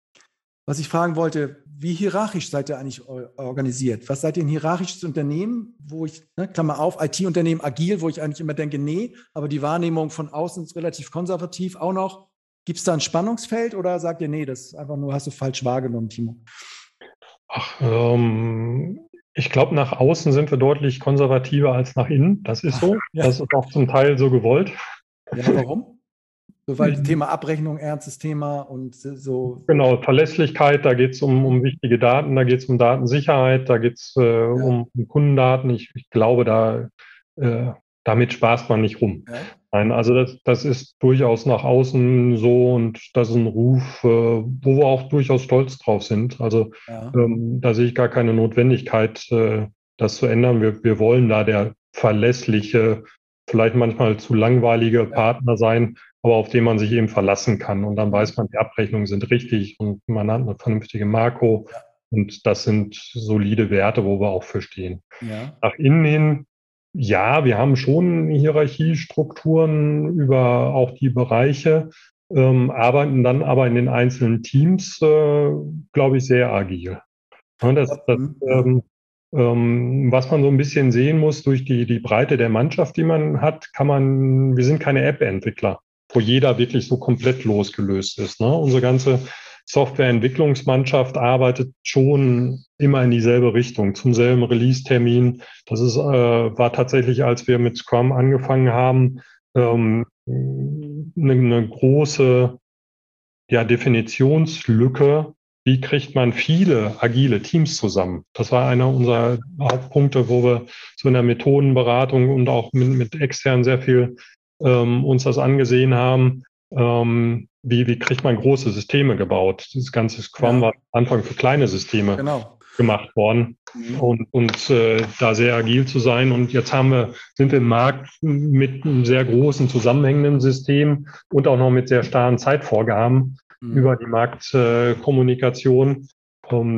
was ich fragen wollte, wie hierarchisch seid ihr eigentlich organisiert? Was seid ihr ein hierarchisches Unternehmen, wo ich, ne, Klammer auf, IT-Unternehmen agil, wo ich eigentlich immer denke, nee, aber die Wahrnehmung von außen ist relativ konservativ auch noch. Gibt es da ein Spannungsfeld oder sagt ihr, nee, das ist einfach nur, hast du falsch wahrgenommen, Timo? Ach, ähm, ich glaube, nach außen sind wir deutlich konservativer als nach innen. Das ist so. Ja. Das ist auch zum Teil so gewollt. Ja, warum? So, weil mhm. Thema Abrechnung ernstes Thema und so. Genau, Verlässlichkeit, da geht es um, um wichtige Daten, da geht es um Datensicherheit, da geht es äh, ja. um, um, Kundendaten. Ich, ich glaube, da äh, damit spaßt man nicht rum. Ja. Nein, also das, das ist durchaus nach außen so und das ist ein Ruf, äh, wo wir auch durchaus stolz drauf sind. Also ja. ähm, da sehe ich gar keine Notwendigkeit, äh, das zu ändern. Wir, wir wollen da der verlässliche, vielleicht manchmal zu langweilige Partner sein, aber auf den man sich eben verlassen kann. Und dann weiß man, die Abrechnungen sind richtig und man hat eine vernünftige. Ja. Und das sind solide Werte, wo wir auch für stehen. Ja. Nach innen hin, ja, wir haben schon Hierarchiestrukturen über auch die Bereiche, ähm, arbeiten dann aber in den einzelnen Teams, äh, glaube ich, sehr agil. Und das, das mhm. ähm, ähm, was man so ein bisschen sehen muss durch die, die Breite der Mannschaft, die man hat, kann man, wir sind keine App-Entwickler wo jeder wirklich so komplett losgelöst ist. Ne? Unsere ganze Softwareentwicklungsmannschaft arbeitet schon immer in dieselbe Richtung, zum selben Release-Termin. Das ist, äh, war tatsächlich, als wir mit Scrum angefangen haben, ähm, eine, eine große ja, Definitionslücke. Wie kriegt man viele agile Teams zusammen? Das war einer unserer Hauptpunkte, wo wir so in der Methodenberatung und auch mit, mit extern sehr viel ähm, uns das angesehen haben, ähm, wie, wie kriegt man große Systeme gebaut. Dieses ganze Scrum ja. war am Anfang für kleine Systeme genau. gemacht worden mhm. und, und äh, da sehr agil zu sein. Und jetzt haben wir, sind wir im Markt mit einem sehr großen zusammenhängenden System und auch noch mit sehr starren Zeitvorgaben mhm. über die Marktkommunikation. Äh,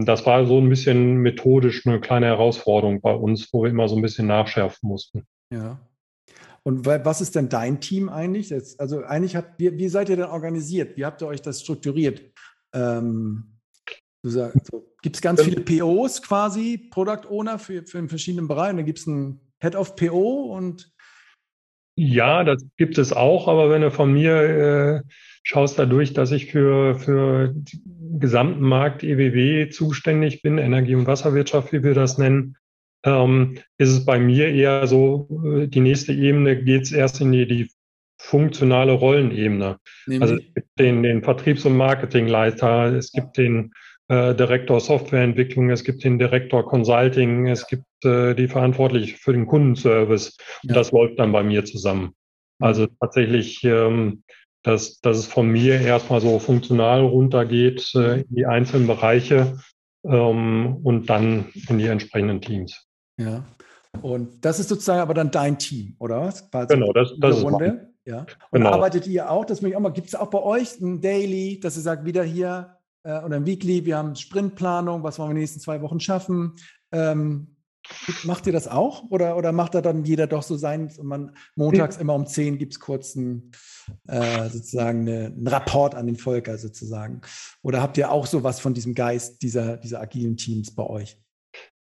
das war so ein bisschen methodisch eine kleine Herausforderung bei uns, wo wir immer so ein bisschen nachschärfen mussten. Ja. Und was ist denn dein Team eigentlich? Jetzt, also eigentlich habt, wie, wie seid ihr denn organisiert? Wie habt ihr euch das strukturiert? Ähm, so, gibt es ganz viele POs quasi, Product Owner für, für verschiedene Bereiche. Dann gibt es einen Head of PO und ja, das gibt es auch, aber wenn du von mir äh, schaust dadurch, dass ich für, für den gesamten Markt EWW zuständig bin, Energie- und Wasserwirtschaft, wie wir das nennen, ähm, ist es bei mir eher so, äh, die nächste Ebene geht es erst in die, die funktionale Rollenebene. Nämlich? Also es gibt den, den Vertriebs- und Marketingleiter, es gibt den äh, Direktor Softwareentwicklung, es gibt den Direktor Consulting, es gibt äh, die Verantwortliche für den Kundenservice. Und ja. das läuft dann bei mir zusammen. Also tatsächlich, ähm, dass, dass es von mir erstmal so funktional runtergeht äh, in die einzelnen Bereiche ähm, und dann in die entsprechenden Teams. Ja. Und das ist sozusagen aber dann dein Team, oder was? genau, das, das ist Runde. Ja. Und genau. arbeitet ihr auch, das möchte ich auch mal, gibt es auch bei euch ein Daily, dass ihr sagt, wieder hier äh, oder ein Weekly, wir haben Sprintplanung, was wollen wir in den nächsten zwei Wochen schaffen? Ähm, Macht ihr das auch oder, oder macht da dann jeder doch so sein und man montags immer um 10 gibt es kurz einen, äh, sozusagen eine, einen Rapport an den Volker sozusagen? Oder habt ihr auch sowas von diesem Geist dieser, dieser agilen Teams bei euch?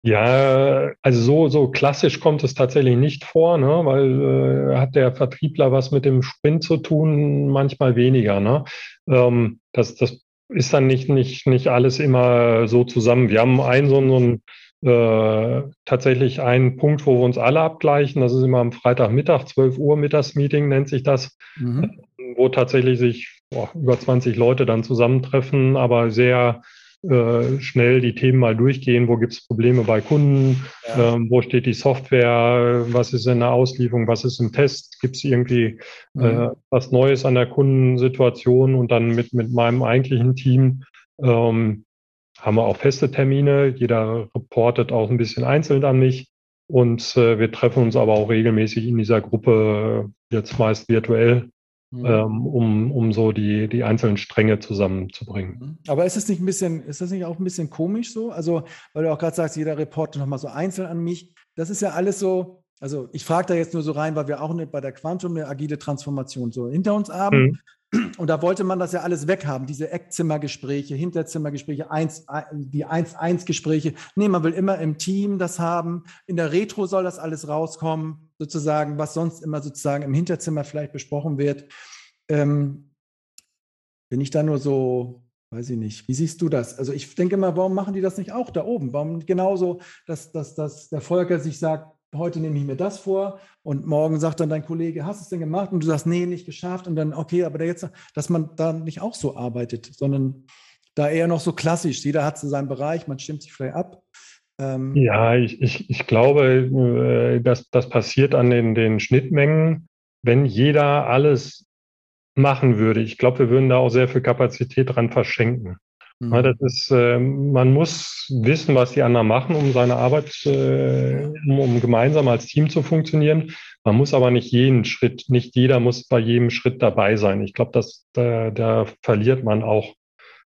Ja, also so, so klassisch kommt es tatsächlich nicht vor, ne? weil äh, hat der Vertriebler was mit dem Sprint zu tun, manchmal weniger. Ne? Ähm, das, das ist dann nicht, nicht, nicht alles immer so zusammen. Wir haben einen so, so einen äh, tatsächlich einen Punkt, wo wir uns alle abgleichen. Das ist immer am Freitagmittag, 12 Uhr Mittagsmeeting nennt sich das, mhm. wo tatsächlich sich boah, über 20 Leute dann zusammentreffen, aber sehr äh, schnell die Themen mal durchgehen. Wo gibt es Probleme bei Kunden? Ja. Ähm, wo steht die Software? Was ist in der Auslieferung? Was ist im Test? Gibt es irgendwie mhm. äh, was Neues an der Kundensituation? Und dann mit, mit meinem eigentlichen Team ähm, haben wir auch feste Termine. Jeder reportet auch ein bisschen einzeln an mich. Und äh, wir treffen uns aber auch regelmäßig in dieser Gruppe, jetzt meist virtuell, mhm. ähm, um, um so die, die einzelnen Stränge zusammenzubringen. Mhm. Aber ist es nicht ein bisschen, ist das nicht auch ein bisschen komisch so? Also, weil du auch gerade sagst, jeder reportet nochmal so einzeln an mich. Das ist ja alles so, also ich frage da jetzt nur so rein, weil wir auch bei der Quantum eine agile Transformation so hinter uns haben. Mhm. Und da wollte man das ja alles weghaben, diese Eckzimmergespräche, Hinterzimmergespräche, eins, die 1-1-Gespräche. Nee, man will immer im Team das haben. In der Retro soll das alles rauskommen, sozusagen, was sonst immer sozusagen im Hinterzimmer vielleicht besprochen wird. Ähm, bin ich da nur so, weiß ich nicht, wie siehst du das? Also ich denke mal, warum machen die das nicht auch da oben? Warum genauso, dass, dass, dass der Volker sich sagt, heute nehme ich mir das vor und morgen sagt dann dein Kollege, hast du es denn gemacht? Und du sagst, nee, nicht geschafft. Und dann, okay, aber jetzt, dass man da nicht auch so arbeitet, sondern da eher noch so klassisch. Jeder hat so seinen Bereich, man stimmt sich vielleicht ab. Ähm ja, ich, ich, ich glaube, äh, dass das passiert an den, den Schnittmengen, wenn jeder alles machen würde. Ich glaube, wir würden da auch sehr viel Kapazität dran verschenken. Mhm. Ja, das ist, äh, man muss wissen, was die anderen machen, um seine Arbeit, äh, um, um, gemeinsam als Team zu funktionieren. Man muss aber nicht jeden Schritt, nicht jeder muss bei jedem Schritt dabei sein. Ich glaube, dass da, da verliert man auch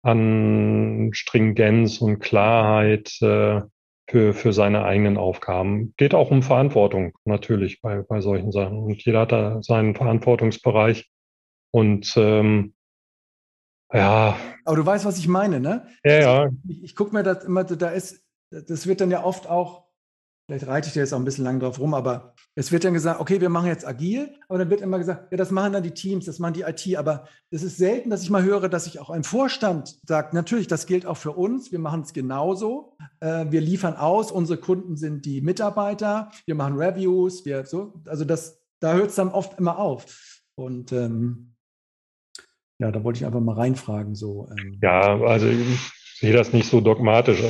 an Stringenz und Klarheit äh, für, für seine eigenen Aufgaben. Geht auch um Verantwortung natürlich bei, bei solchen Sachen. Und jeder hat da seinen Verantwortungsbereich. Und ähm, ja. Aber du weißt, was ich meine, ne? Ja, ja. Ich, ich gucke mir das immer, da ist, das wird dann ja oft auch, vielleicht reite ich dir jetzt auch ein bisschen lang drauf rum, aber es wird dann gesagt, okay, wir machen jetzt agil, aber dann wird immer gesagt, ja, das machen dann die Teams, das machen die IT, aber es ist selten, dass ich mal höre, dass sich auch ein Vorstand sagt, natürlich, das gilt auch für uns, wir machen es genauso, äh, wir liefern aus, unsere Kunden sind die Mitarbeiter, wir machen Reviews, wir so, also das, da hört es dann oft immer auf. Und ähm, ja, da wollte ich einfach mal reinfragen. So, ähm. Ja, also ich sehe das nicht so dogmatisch,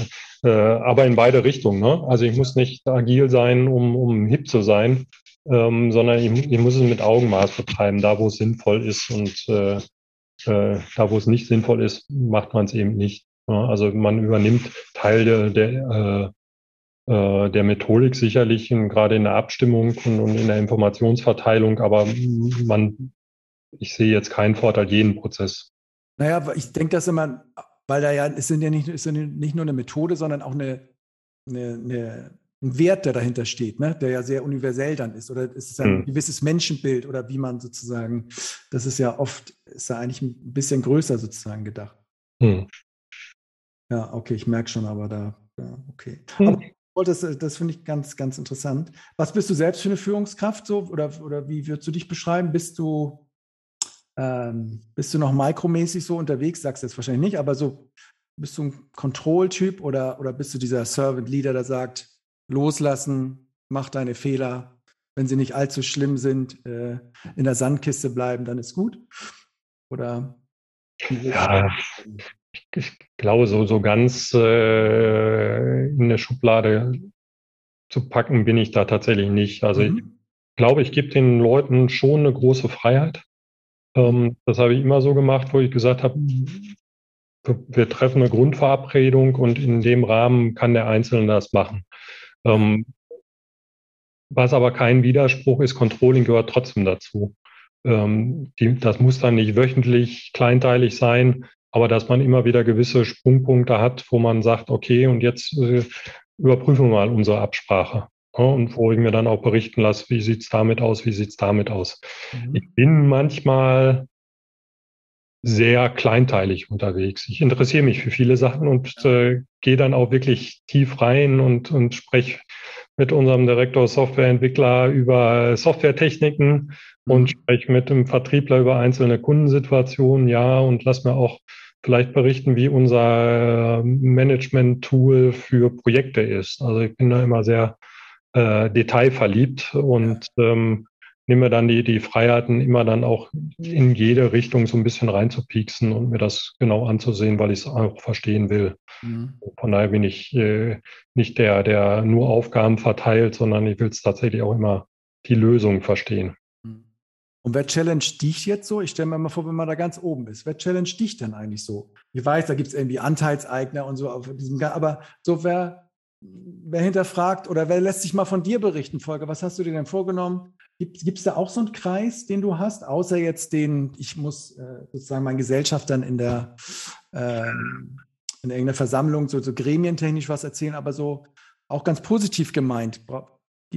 äh, aber in beide Richtungen. Ne? Also ich muss nicht agil sein, um, um hip zu sein, ähm, sondern ich, ich, muss es mit Augenmaß betreiben, da wo es sinnvoll ist und äh, äh, da wo es nicht sinnvoll ist, macht man es eben nicht. Ne? Also man übernimmt Teil der, der äh, äh, der Methodik sicherlich, gerade in der Abstimmung und, und in der Informationsverteilung, aber man ich sehe jetzt keinen Vorteil jeden Prozess. Naja, ich denke das immer, weil da ja, es sind ja nicht, ist ja nicht nur eine Methode, sondern auch eine, eine, eine, ein Wert, der dahinter steht, ne? der ja sehr universell dann ist. Oder es ist ein hm. gewisses Menschenbild oder wie man sozusagen, das ist ja oft, ist ja eigentlich ein bisschen größer sozusagen gedacht. Hm. Ja, okay, ich merke schon, aber da, ja, okay. Hm. Aber das, das finde ich ganz, ganz interessant. Was bist du selbst für eine Führungskraft so? Oder, oder wie würdest du dich beschreiben? Bist du ähm, bist du noch mikromäßig so unterwegs? Sagst du jetzt wahrscheinlich nicht, aber so bist du ein Control-Typ oder, oder bist du dieser Servant-Leader, der sagt, loslassen, mach deine Fehler, wenn sie nicht allzu schlimm sind, äh, in der Sandkiste bleiben, dann ist gut? Oder? Ja, ich, ich glaube, so, so ganz äh, in eine Schublade zu packen bin ich da tatsächlich nicht. Also mhm. ich glaube, ich gebe den Leuten schon eine große Freiheit. Ähm, das habe ich immer so gemacht, wo ich gesagt habe, wir treffen eine Grundverabredung und in dem Rahmen kann der Einzelne das machen. Ähm, was aber kein Widerspruch ist, Controlling gehört trotzdem dazu. Ähm, die, das muss dann nicht wöchentlich kleinteilig sein, aber dass man immer wieder gewisse Sprungpunkte hat, wo man sagt, okay, und jetzt äh, überprüfen wir mal unsere Absprache. Und wo ich mir dann auch berichten lasse, wie sieht's damit aus, wie sieht's damit aus. Mhm. Ich bin manchmal sehr kleinteilig unterwegs. Ich interessiere mich für viele Sachen und äh, gehe dann auch wirklich tief rein und, und spreche mit unserem Direktor Softwareentwickler über Softwaretechniken und mhm. spreche mit dem Vertriebler über einzelne Kundensituationen, ja, und lass mir auch vielleicht berichten, wie unser Management-Tool für Projekte ist. Also ich bin da immer sehr äh, detailverliebt und ähm, nehme dann die, die Freiheiten, immer dann auch in jede Richtung so ein bisschen reinzupieksen und mir das genau anzusehen, weil ich es auch verstehen will. Mhm. Von daher bin ich äh, nicht der, der nur Aufgaben verteilt, sondern ich will es tatsächlich auch immer die Lösung verstehen. Mhm. Und wer challenge dich jetzt so? Ich stelle mir mal vor, wenn man da ganz oben ist. Wer challenge dich denn eigentlich so? Ich weiß, da gibt es irgendwie Anteilseigner und so, auf diesem, aber so wer, wer hinterfragt oder wer lässt sich mal von dir berichten, Volker? Was hast du dir denn vorgenommen? Gibt es da auch so einen Kreis, den du hast, außer jetzt den, ich muss äh, sozusagen meinen Gesellschaftern in der ähm, in irgendeiner Versammlung so, so gremientechnisch was erzählen, aber so auch ganz positiv gemeint.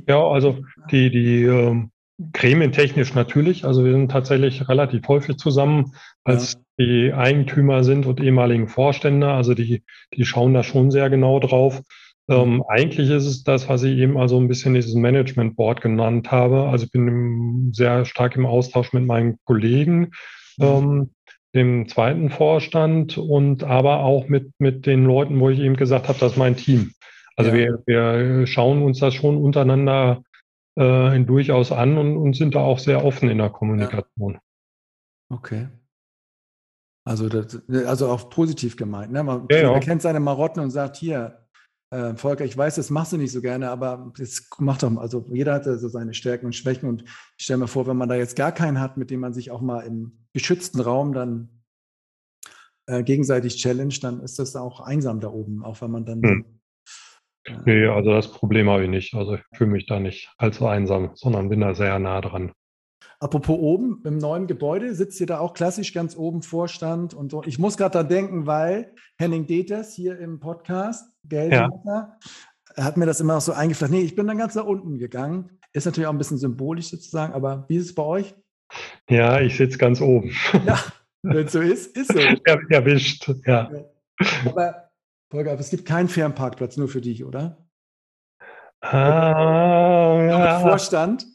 Ja, also die, die ähm, gremientechnisch natürlich. Also wir sind tatsächlich relativ häufig zusammen, als ja. die Eigentümer sind und ehemaligen Vorstände. Also die, die schauen da schon sehr genau drauf. Ähm, eigentlich ist es das, was ich eben also ein bisschen dieses Management Board genannt habe. Also ich bin im, sehr stark im Austausch mit meinen Kollegen, mhm. ähm, dem zweiten Vorstand und aber auch mit, mit den Leuten, wo ich eben gesagt habe, das ist mein Team. Also ja. wir, wir schauen uns das schon untereinander äh, durchaus an und, und sind da auch sehr offen in der Kommunikation. Ja. Okay. Also, das, also auch positiv gemeint. Ne? Man ja, erkennt seine Marotten und sagt, hier, äh, Volker, ich weiß, das machst du nicht so gerne, aber das macht doch, also jeder hat so seine Stärken und Schwächen und ich stelle mir vor, wenn man da jetzt gar keinen hat, mit dem man sich auch mal im geschützten Raum dann äh, gegenseitig challenge, dann ist das auch einsam da oben, auch wenn man dann. Hm. Äh, nee, also das Problem habe ich nicht. Also ich fühle mich da nicht allzu einsam, sondern bin da sehr nah dran. Apropos oben, im neuen Gebäude sitzt ihr da auch klassisch ganz oben Vorstand und so. Ich muss gerade da denken, weil Henning Deters hier im Podcast, Geldmacher, ja. hat mir das immer auch so eingeflacht. Nee, ich bin dann ganz nach unten gegangen. Ist natürlich auch ein bisschen symbolisch sozusagen, aber wie ist es bei euch? Ja, ich sitze ganz oben. Ja, wenn es so ist, ist so. *laughs* Er, erwischt, ja. Aber, Volker, es gibt keinen Fernparkplatz nur für dich, oder? Ah, ja. Vorstand?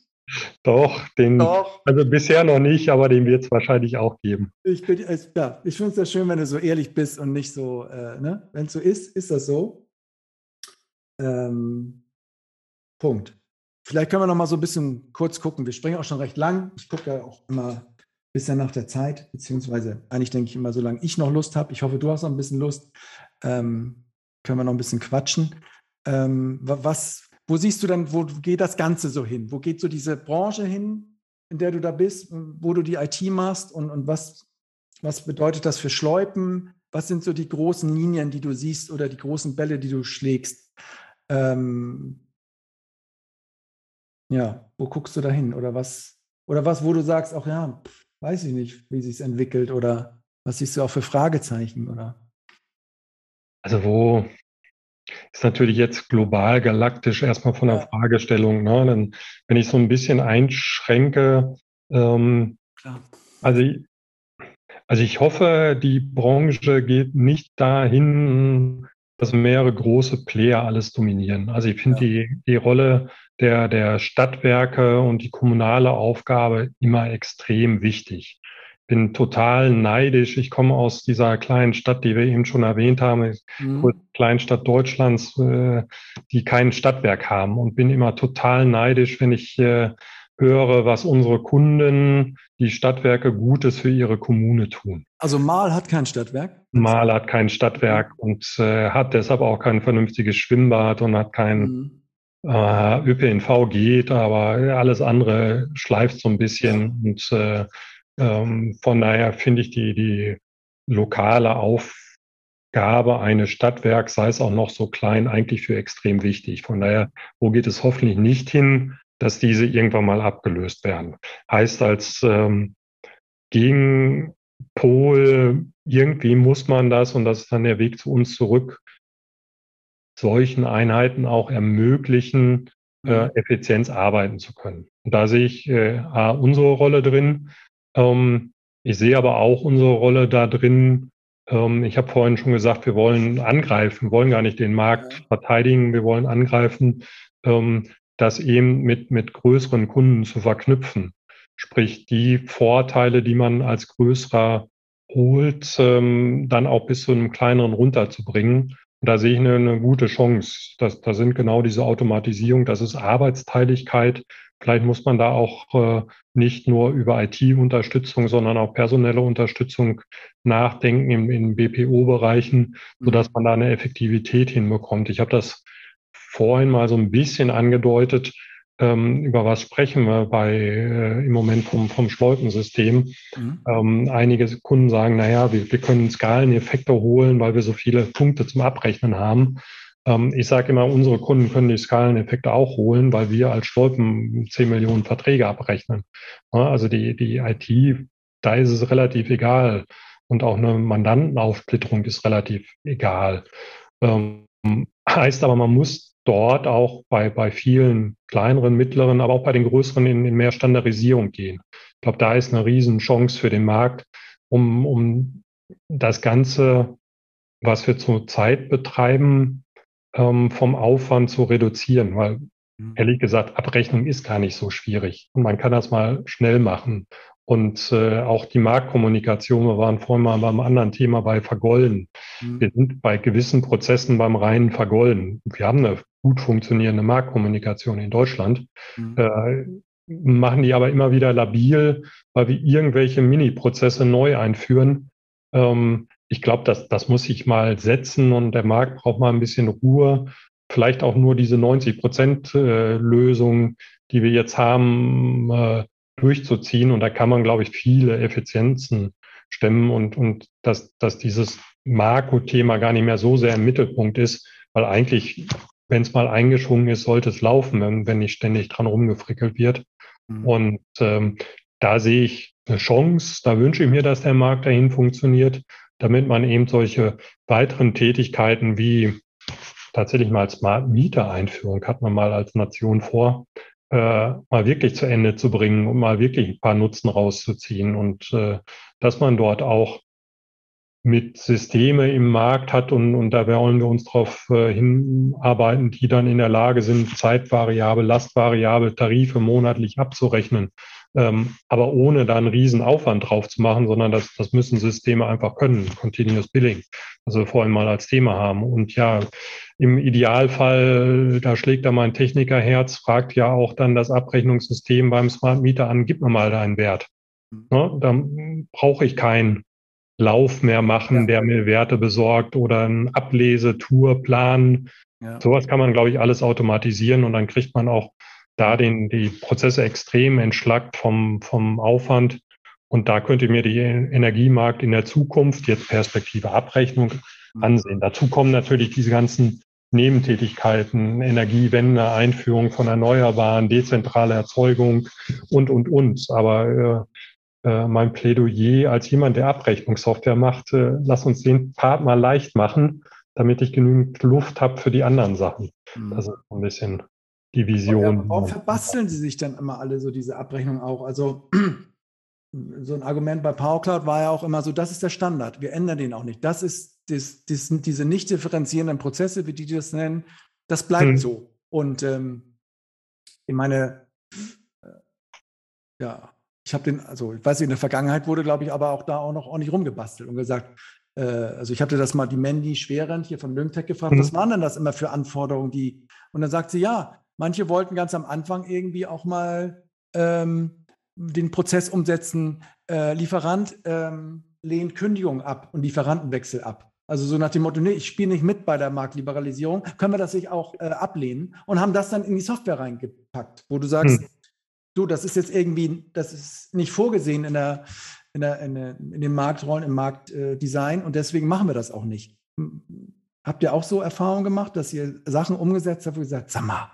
Doch, den, Doch. also bisher noch nicht, aber den wird es wahrscheinlich auch geben. Ich, bin, ja, ich finde es ja schön, wenn du so ehrlich bist und nicht so, äh, ne? wenn es so ist, ist das so. Ähm, Punkt. Vielleicht können wir noch mal so ein bisschen kurz gucken. Wir springen auch schon recht lang. Ich gucke ja auch immer ein bisschen nach der Zeit, beziehungsweise eigentlich denke ich immer, solange ich noch Lust habe. Ich hoffe, du hast noch ein bisschen Lust. Ähm, können wir noch ein bisschen quatschen. Ähm, was, wo siehst du dann, wo geht das Ganze so hin? Wo geht so diese Branche hin, in der du da bist, wo du die IT machst und, und was, was bedeutet das für Schleupen? Was sind so die großen Linien, die du siehst oder die großen Bälle, die du schlägst? Ähm, ja, wo guckst du da hin? Oder was, oder was, wo du sagst, auch ja, pff, weiß ich nicht, wie sich entwickelt oder was siehst du auch für Fragezeichen oder? Also wo, ist natürlich jetzt global, galaktisch erstmal von der ja. Fragestellung. Ne? Dann, wenn ich so ein bisschen einschränke, ähm, also, also ich hoffe, die Branche geht nicht dahin, dass mehrere große Player alles dominieren. Also ich finde ja. die, die Rolle der, der Stadtwerke und die kommunale Aufgabe immer extrem wichtig bin total neidisch. Ich komme aus dieser kleinen Stadt, die wir eben schon erwähnt haben, mhm. Kleinstadt Deutschlands, äh, die kein Stadtwerk haben und bin immer total neidisch, wenn ich äh, höre, was unsere Kunden, die Stadtwerke Gutes für ihre Kommune tun. Also Mal hat kein Stadtwerk? Mal hat kein Stadtwerk und äh, hat deshalb auch kein vernünftiges Schwimmbad und hat kein mhm. äh, ÖPNV geht, aber alles andere schleift so ein bisschen. Und äh, ähm, von daher finde ich die, die lokale Aufgabe eines Stadtwerks, sei es auch noch so klein, eigentlich für extrem wichtig. Von daher, wo geht es hoffentlich nicht hin? Dass diese irgendwann mal abgelöst werden. Heißt als ähm, Gegenpol, irgendwie muss man das, und das ist dann der Weg zu uns zurück, solchen Einheiten auch ermöglichen, äh, mhm. Effizienz arbeiten zu können. Und da sehe ich äh, unsere Rolle drin. Ähm, ich sehe aber auch unsere Rolle da drin. Ähm, ich habe vorhin schon gesagt, wir wollen angreifen, wollen gar nicht den Markt verteidigen, wir wollen angreifen. Ähm, das eben mit, mit größeren Kunden zu verknüpfen. Sprich, die Vorteile, die man als größerer holt, ähm, dann auch bis zu einem kleineren runterzubringen. Und da sehe ich eine, eine gute Chance. Das, da sind genau diese Automatisierung, das ist Arbeitsteiligkeit. Vielleicht muss man da auch äh, nicht nur über IT-Unterstützung, sondern auch personelle Unterstützung nachdenken in, in BPO-Bereichen, sodass mhm. man da eine Effektivität hinbekommt. Ich habe das vorhin mal so ein bisschen angedeutet, ähm, über was sprechen wir bei äh, im Moment vom, vom Schleupensystem. Mhm. Ähm, einige Kunden sagen, naja, wir, wir können Skaleneffekte holen, weil wir so viele Punkte zum Abrechnen haben. Ähm, ich sage immer, unsere Kunden können die Skaleneffekte auch holen, weil wir als Stolpen 10 Millionen Verträge abrechnen. Ja, also die, die IT, da ist es relativ egal. Und auch eine Mandantenaufsplitterung ist relativ egal. Ähm, heißt aber, man muss dort auch bei, bei vielen kleineren, mittleren, aber auch bei den größeren in, in mehr Standardisierung gehen. Ich glaube, da ist eine Riesenchance für den Markt, um, um das Ganze, was wir zurzeit betreiben, ähm, vom Aufwand zu reduzieren, weil mhm. ehrlich gesagt, Abrechnung ist gar nicht so schwierig und man kann das mal schnell machen. Und äh, auch die Marktkommunikation, wir waren vorhin mal beim anderen Thema bei Vergolden. Mhm. Wir sind bei gewissen Prozessen beim reinen Vergolden. Wir haben eine gut funktionierende Marktkommunikation in Deutschland, mhm. äh, machen die aber immer wieder labil, weil wir irgendwelche Mini-Prozesse neu einführen. Ähm, ich glaube, das, das muss sich mal setzen und der Markt braucht mal ein bisschen Ruhe. Vielleicht auch nur diese 90 Prozent äh, Lösung, die wir jetzt haben, äh, durchzuziehen. Und da kann man, glaube ich, viele Effizienzen stemmen und, und dass, dass dieses Marco-Thema gar nicht mehr so sehr im Mittelpunkt ist, weil eigentlich wenn es mal eingeschwungen ist, sollte es laufen, wenn, wenn nicht ständig dran rumgefrickelt wird. Mhm. Und ähm, da sehe ich eine Chance, da wünsche ich mir, dass der Markt dahin funktioniert, damit man eben solche weiteren Tätigkeiten wie tatsächlich mal Smart Meter Einführung hat man mal als Nation vor, äh, mal wirklich zu Ende zu bringen und mal wirklich ein paar Nutzen rauszuziehen und äh, dass man dort auch mit Systeme im Markt hat und, und da wollen wir uns darauf äh, hinarbeiten, die dann in der Lage sind, Zeitvariable, Lastvariable, Tarife monatlich abzurechnen, ähm, aber ohne da einen riesen Aufwand drauf zu machen, sondern das, das müssen Systeme einfach können, Continuous Billing, also wir vorhin mal als Thema haben. Und ja, im Idealfall, da schlägt da mein Technikerherz, fragt ja auch dann das Abrechnungssystem beim Smart Meter an, gib mir mal deinen Wert. Ne? Dann brauche ich keinen Lauf mehr machen, ja. der mir Werte besorgt oder ein Ablese-Tourplan. Ja. Sowas kann man, glaube ich, alles automatisieren und dann kriegt man auch da den, die Prozesse extrem entschlackt vom, vom Aufwand. Und da könnte mir die Energiemarkt in der Zukunft jetzt Perspektive Abrechnung mhm. ansehen. Dazu kommen natürlich diese ganzen Nebentätigkeiten, Energiewende, Einführung von Erneuerbaren, dezentrale Erzeugung und, und, und. Aber äh, mein Plädoyer als jemand, der Abrechnungssoftware macht, äh, lass uns den Part mal leicht machen, damit ich genügend Luft habe für die anderen Sachen. Mhm. Das ist ein bisschen die Vision. Warum verbasteln Sie sich dann immer alle so diese Abrechnung auch? Also *clears throat* so ein Argument bei PowerCloud war ja auch immer so, das ist der Standard, wir ändern den auch nicht. Das ist das, das, diese nicht differenzierenden Prozesse, wie die das nennen, das bleibt hm. so. Und ähm, ich meine, äh, ja, ich habe den, also ich weiß nicht, in der Vergangenheit wurde, glaube ich, aber auch da auch noch ordentlich rumgebastelt und gesagt, äh, also ich hatte das mal die Mandy Schwerend hier von Lymtech gefragt, mhm. was waren denn das immer für Anforderungen, die, und dann sagt sie, ja, manche wollten ganz am Anfang irgendwie auch mal ähm, den Prozess umsetzen, äh, Lieferant ähm, lehnt Kündigung ab und Lieferantenwechsel ab. Also so nach dem Motto, nee, ich spiele nicht mit bei der Marktliberalisierung, können wir das sich auch äh, ablehnen und haben das dann in die Software reingepackt, wo du sagst, hm. Du, das ist jetzt irgendwie, das ist nicht vorgesehen in der, in, der, in, der, in den Marktrollen, im Marktdesign äh, und deswegen machen wir das auch nicht. Habt ihr auch so Erfahrungen gemacht, dass ihr Sachen umgesetzt habt, wo ihr sagt, sag mal,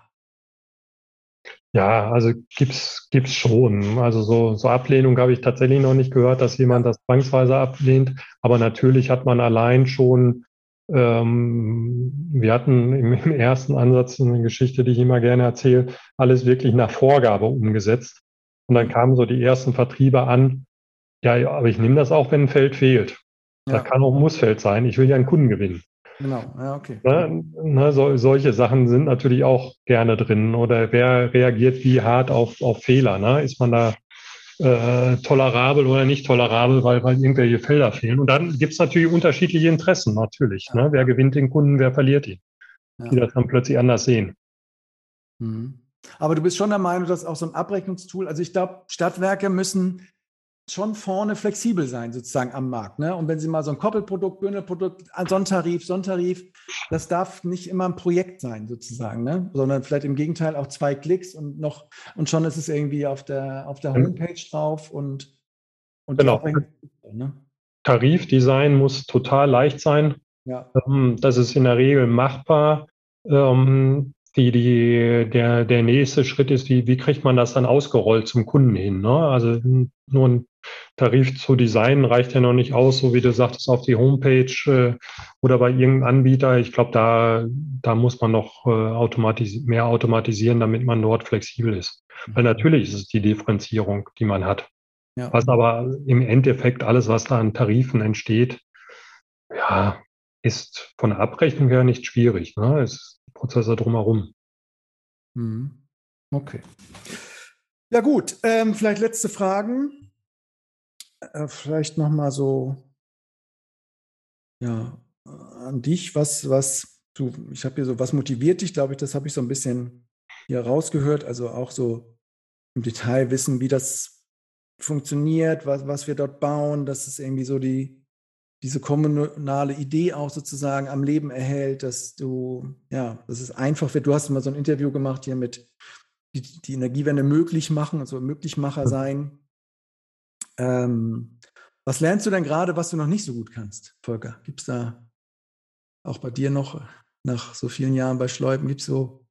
ja, also gibt's gibt's schon. Also so, so Ablehnung habe ich tatsächlich noch nicht gehört, dass jemand das zwangsweise ablehnt. Aber natürlich hat man allein schon, ähm, wir hatten im, im ersten Ansatz eine Geschichte, die ich immer gerne erzähle, alles wirklich nach Vorgabe umgesetzt. Und dann kamen so die ersten Vertriebe an, ja, aber ich nehme das auch, wenn ein Feld fehlt. Ja. Das kann auch ein Mussfeld sein. Ich will ja einen Kunden gewinnen. Genau, ja, okay. Ne, ne, so, solche Sachen sind natürlich auch gerne drin. Oder wer reagiert wie hart auf, auf Fehler? Ne? Ist man da äh, tolerabel oder nicht tolerabel, weil, weil irgendwelche Felder fehlen? Und dann gibt es natürlich unterschiedliche Interessen, natürlich. Ne? Wer gewinnt den Kunden, wer verliert ihn? Die das dann plötzlich anders sehen. Mhm. Aber du bist schon der Meinung, dass auch so ein Abrechnungstool, also ich glaube, Stadtwerke müssen schon vorne flexibel sein, sozusagen am Markt. Ne? Und wenn Sie mal so ein Koppelprodukt, Bündelprodukt, Sonntarif, Sonntarif, das darf nicht immer ein Projekt sein, sozusagen, ne? sondern vielleicht im Gegenteil auch zwei Klicks und noch, und schon ist es irgendwie auf der, auf der mhm. Homepage drauf und, und genau. Ne? Tarifdesign muss total leicht sein. Ja. Ähm, das ist in der Regel machbar. Ähm, die, die, der, der nächste Schritt ist, wie, wie kriegt man das dann ausgerollt zum Kunden hin? Ne? Also nur ein Tarif zu designen reicht ja noch nicht aus, so wie du sagtest, auf die Homepage äh, oder bei irgendeinem Anbieter. Ich glaube, da, da muss man noch äh, automatis mehr automatisieren, damit man dort flexibel ist. Weil mhm. natürlich ist es die Differenzierung, die man hat. Ja. Was aber im Endeffekt alles, was da an Tarifen entsteht, ja, ist von der Abrechnung her nicht schwierig. Ne? Es Prozesse drumherum. Mhm. Okay. Ja gut, ähm, vielleicht letzte Fragen. Äh, vielleicht noch mal so ja an dich, was was du, ich habe hier so, was motiviert dich, glaube ich, das habe ich so ein bisschen hier rausgehört, also auch so im Detail wissen, wie das funktioniert, was, was wir dort bauen, dass es irgendwie so die, diese kommunale Idee auch sozusagen am Leben erhält, dass du, ja, dass es einfach wird. Du hast mal so ein Interview gemacht hier mit die, die Energiewende möglich machen, also Möglichmacher sein. Ähm, was lernst du denn gerade, was du noch nicht so gut kannst, Volker? Gibt es da auch bei dir noch nach so vielen Jahren bei Schleupen, gibt es so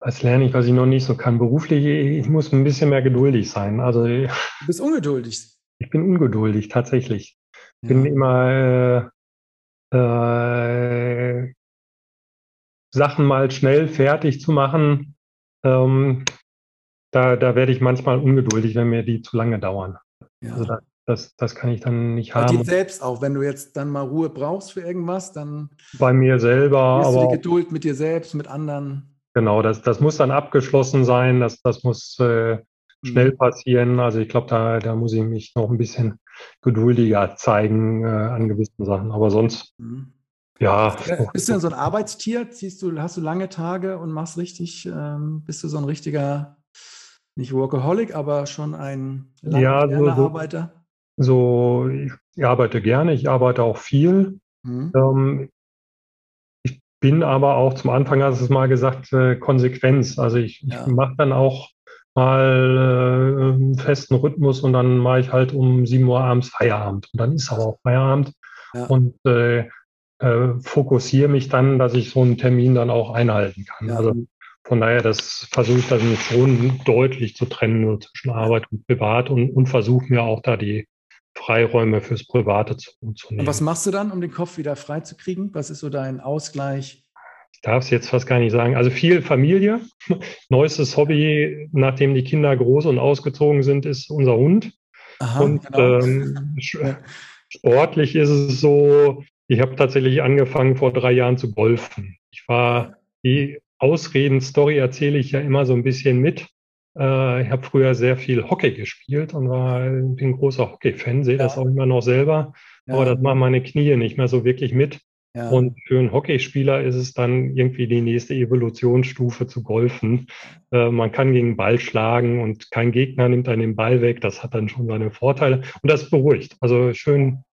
was lerne ich, was ich noch nicht so kann? Beruflich, ich muss ein bisschen mehr geduldig sein. Also, du bist ungeduldig. Ich bin ungeduldig, tatsächlich. Ich ja. bin immer äh, äh, Sachen mal schnell fertig zu machen. Ähm, da, da werde ich manchmal ungeduldig, wenn mir die zu lange dauern. Ja. Also da, das, das kann ich dann nicht Bei haben. Dir selbst auch, wenn du jetzt dann mal Ruhe brauchst für irgendwas, dann. Bei mir selber. Aber du die Geduld mit dir selbst, mit anderen. Genau, das, das muss dann abgeschlossen sein. Das, das muss äh, schnell mhm. passieren. Also ich glaube, da, da muss ich mich noch ein bisschen geduldiger zeigen äh, an gewissen Sachen. Aber sonst, mhm. ja. Bist du denn so ein Arbeitstier? Ziehst du, hast du lange Tage und machst richtig, ähm, bist du so ein richtiger, nicht Workaholic, aber schon ein ja, so, Arbeiter? So, ich, ich arbeite gerne, ich arbeite auch viel. Mhm. Ähm, ich bin aber auch zum Anfang, hast du es mal gesagt, äh, Konsequenz. Also ich, ja. ich mache dann auch mal äh, einen festen Rhythmus und dann mache ich halt um 7 Uhr abends Feierabend. Und dann ist aber auch Feierabend. Ja. Und äh, äh, fokussiere mich dann, dass ich so einen Termin dann auch einhalten kann. Ja. Also von daher, das versuche ich dann schon deutlich zu trennen zwischen Arbeit und Privat und, und versuche mir auch da die Freiräume fürs Private zu, zu nehmen. Und was machst du dann, um den Kopf wieder frei zu kriegen? Was ist so dein Ausgleich? Ich darf es jetzt fast gar nicht sagen. Also viel Familie. *laughs* Neuestes Hobby, nachdem die Kinder groß und ausgezogen sind, ist unser Hund. Aha, und genau. ähm, *laughs* sportlich ist es so, ich habe tatsächlich angefangen vor drei Jahren zu golfen. Ich war, die Ausreden-Story erzähle ich ja immer so ein bisschen mit. Äh, ich habe früher sehr viel Hockey gespielt und war, bin großer Hockey-Fan, sehe ja. das auch immer noch selber. Ja. Aber das machen meine Knie nicht mehr so wirklich mit. Ja. Und für einen Hockeyspieler ist es dann irgendwie die nächste Evolutionsstufe zu golfen. Äh, man kann gegen Ball schlagen und kein Gegner nimmt einen den Ball weg. Das hat dann schon seine Vorteile und das beruhigt. Also schön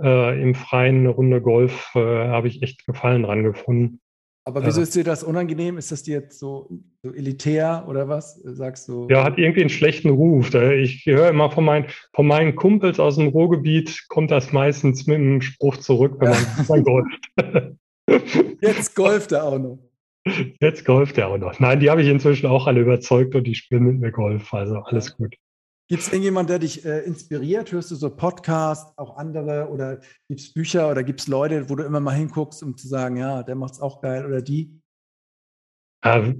äh, im Freien eine Runde Golf äh, habe ich echt Gefallen dran gefunden. Aber wieso ist dir das unangenehm? Ist das dir jetzt so, so, elitär oder was? Sagst du? Ja, hat irgendwie einen schlechten Ruf. Ich höre immer von, mein, von meinen Kumpels aus dem Ruhrgebiet, kommt das meistens mit einem Spruch zurück, wenn man, *laughs* golft. Jetzt golft er auch noch. Jetzt golft er auch noch. Nein, die habe ich inzwischen auch alle überzeugt und die spielen mit mir Golf. Also alles gut. Gibt es irgendjemand, der dich äh, inspiriert? Hörst du so Podcasts, auch andere? Oder gibt es Bücher oder gibt es Leute, wo du immer mal hinguckst, um zu sagen, ja, der macht es auch geil oder die? Äh,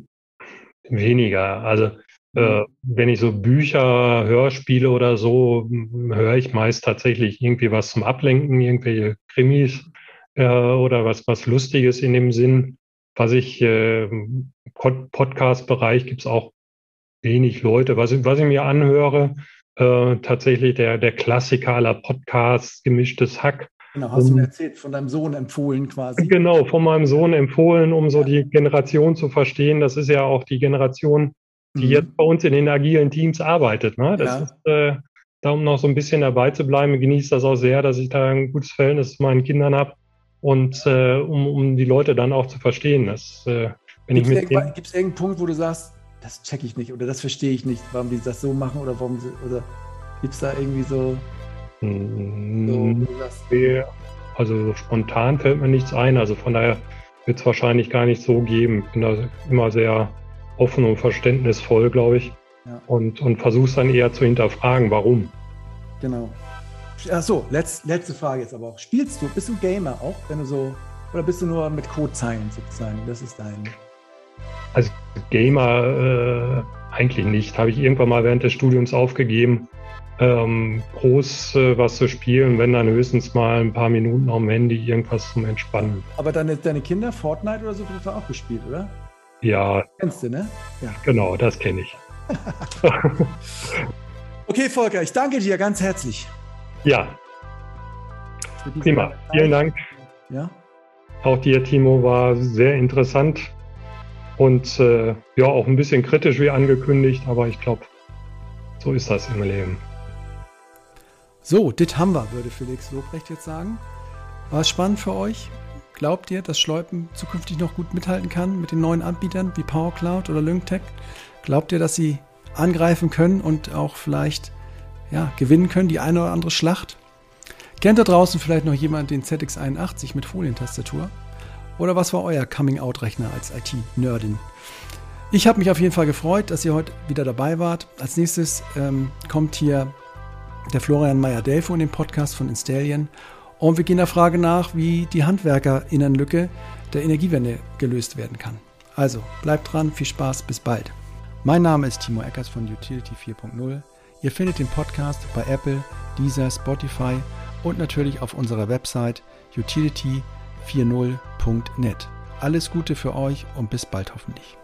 weniger. Also äh, mhm. wenn ich so Bücher, Hörspiele oder so, höre ich meist tatsächlich irgendwie was zum Ablenken, irgendwelche Krimis äh, oder was, was Lustiges in dem Sinn. Was ich, äh, Podcast-Bereich gibt es auch wenig Leute. Was, was ich mir anhöre, äh, tatsächlich der, der Klassiker aller Podcasts, gemischtes Hack. Genau, hast um, du mir erzählt, von deinem Sohn empfohlen quasi. Genau, von meinem Sohn empfohlen, um so die Generation zu verstehen. Das ist ja auch die Generation, die mhm. jetzt bei uns in den agilen Teams arbeitet. Ne? Das ja. ist, äh, da um noch so ein bisschen dabei zu bleiben, genieße das auch sehr, dass ich da ein gutes Verhältnis zu meinen Kindern habe und äh, um, um die Leute dann auch zu verstehen. Das, äh, Gibt es irgendeinen Punkt, wo du sagst, das check ich nicht oder das verstehe ich nicht, warum die das so machen oder warum sie, oder gibt es da irgendwie so, mm, so Also spontan fällt mir nichts ein, also von daher wird es wahrscheinlich gar nicht so geben. Ich bin da immer sehr offen und verständnisvoll, glaube ich. Ja. Und, und versuch's dann eher zu hinterfragen, warum. Genau. Achso, letz, letzte Frage jetzt aber auch. Spielst du, bist du Gamer auch, wenn du so, oder bist du nur mit Codezeilen sozusagen? Das ist dein. Also Gamer äh, eigentlich nicht. Habe ich irgendwann mal während des Studiums aufgegeben, ähm, groß äh, was zu spielen, wenn dann höchstens mal ein paar Minuten am Handy irgendwas zum Entspannen. Aber deine, deine Kinder, Fortnite oder so, du auch gespielt, oder? Ja. Kennst du, ne? Ja. Genau, das kenne ich. *laughs* okay, Volker, ich danke dir ganz herzlich. Ja. Prima. Vielen Dank. Ja. Auch dir, Timo, war sehr interessant. Und äh, ja, auch ein bisschen kritisch wie angekündigt, aber ich glaube, so ist das im Leben. So, dit haben wir, würde Felix Lobrecht jetzt sagen. War es spannend für euch? Glaubt ihr, dass Schleupen zukünftig noch gut mithalten kann mit den neuen Anbietern wie PowerCloud oder LyncTech? Glaubt ihr, dass sie angreifen können und auch vielleicht ja, gewinnen können, die eine oder andere Schlacht? Kennt da draußen vielleicht noch jemand den ZX81 mit Folientastatur? Oder was war euer Coming-out-Rechner als IT-Nerdin? Ich habe mich auf jeden Fall gefreut, dass ihr heute wieder dabei wart. Als nächstes ähm, kommt hier der Florian Meyer-Delfo in den Podcast von Installion. Und wir gehen der Frage nach, wie die Handwerkerinnenlücke der Energiewende gelöst werden kann. Also bleibt dran, viel Spaß, bis bald. Mein Name ist Timo Eckers von Utility 4.0. Ihr findet den Podcast bei Apple, Deezer, Spotify und natürlich auf unserer Website utility.com 40.net. Alles Gute für euch und bis bald hoffentlich.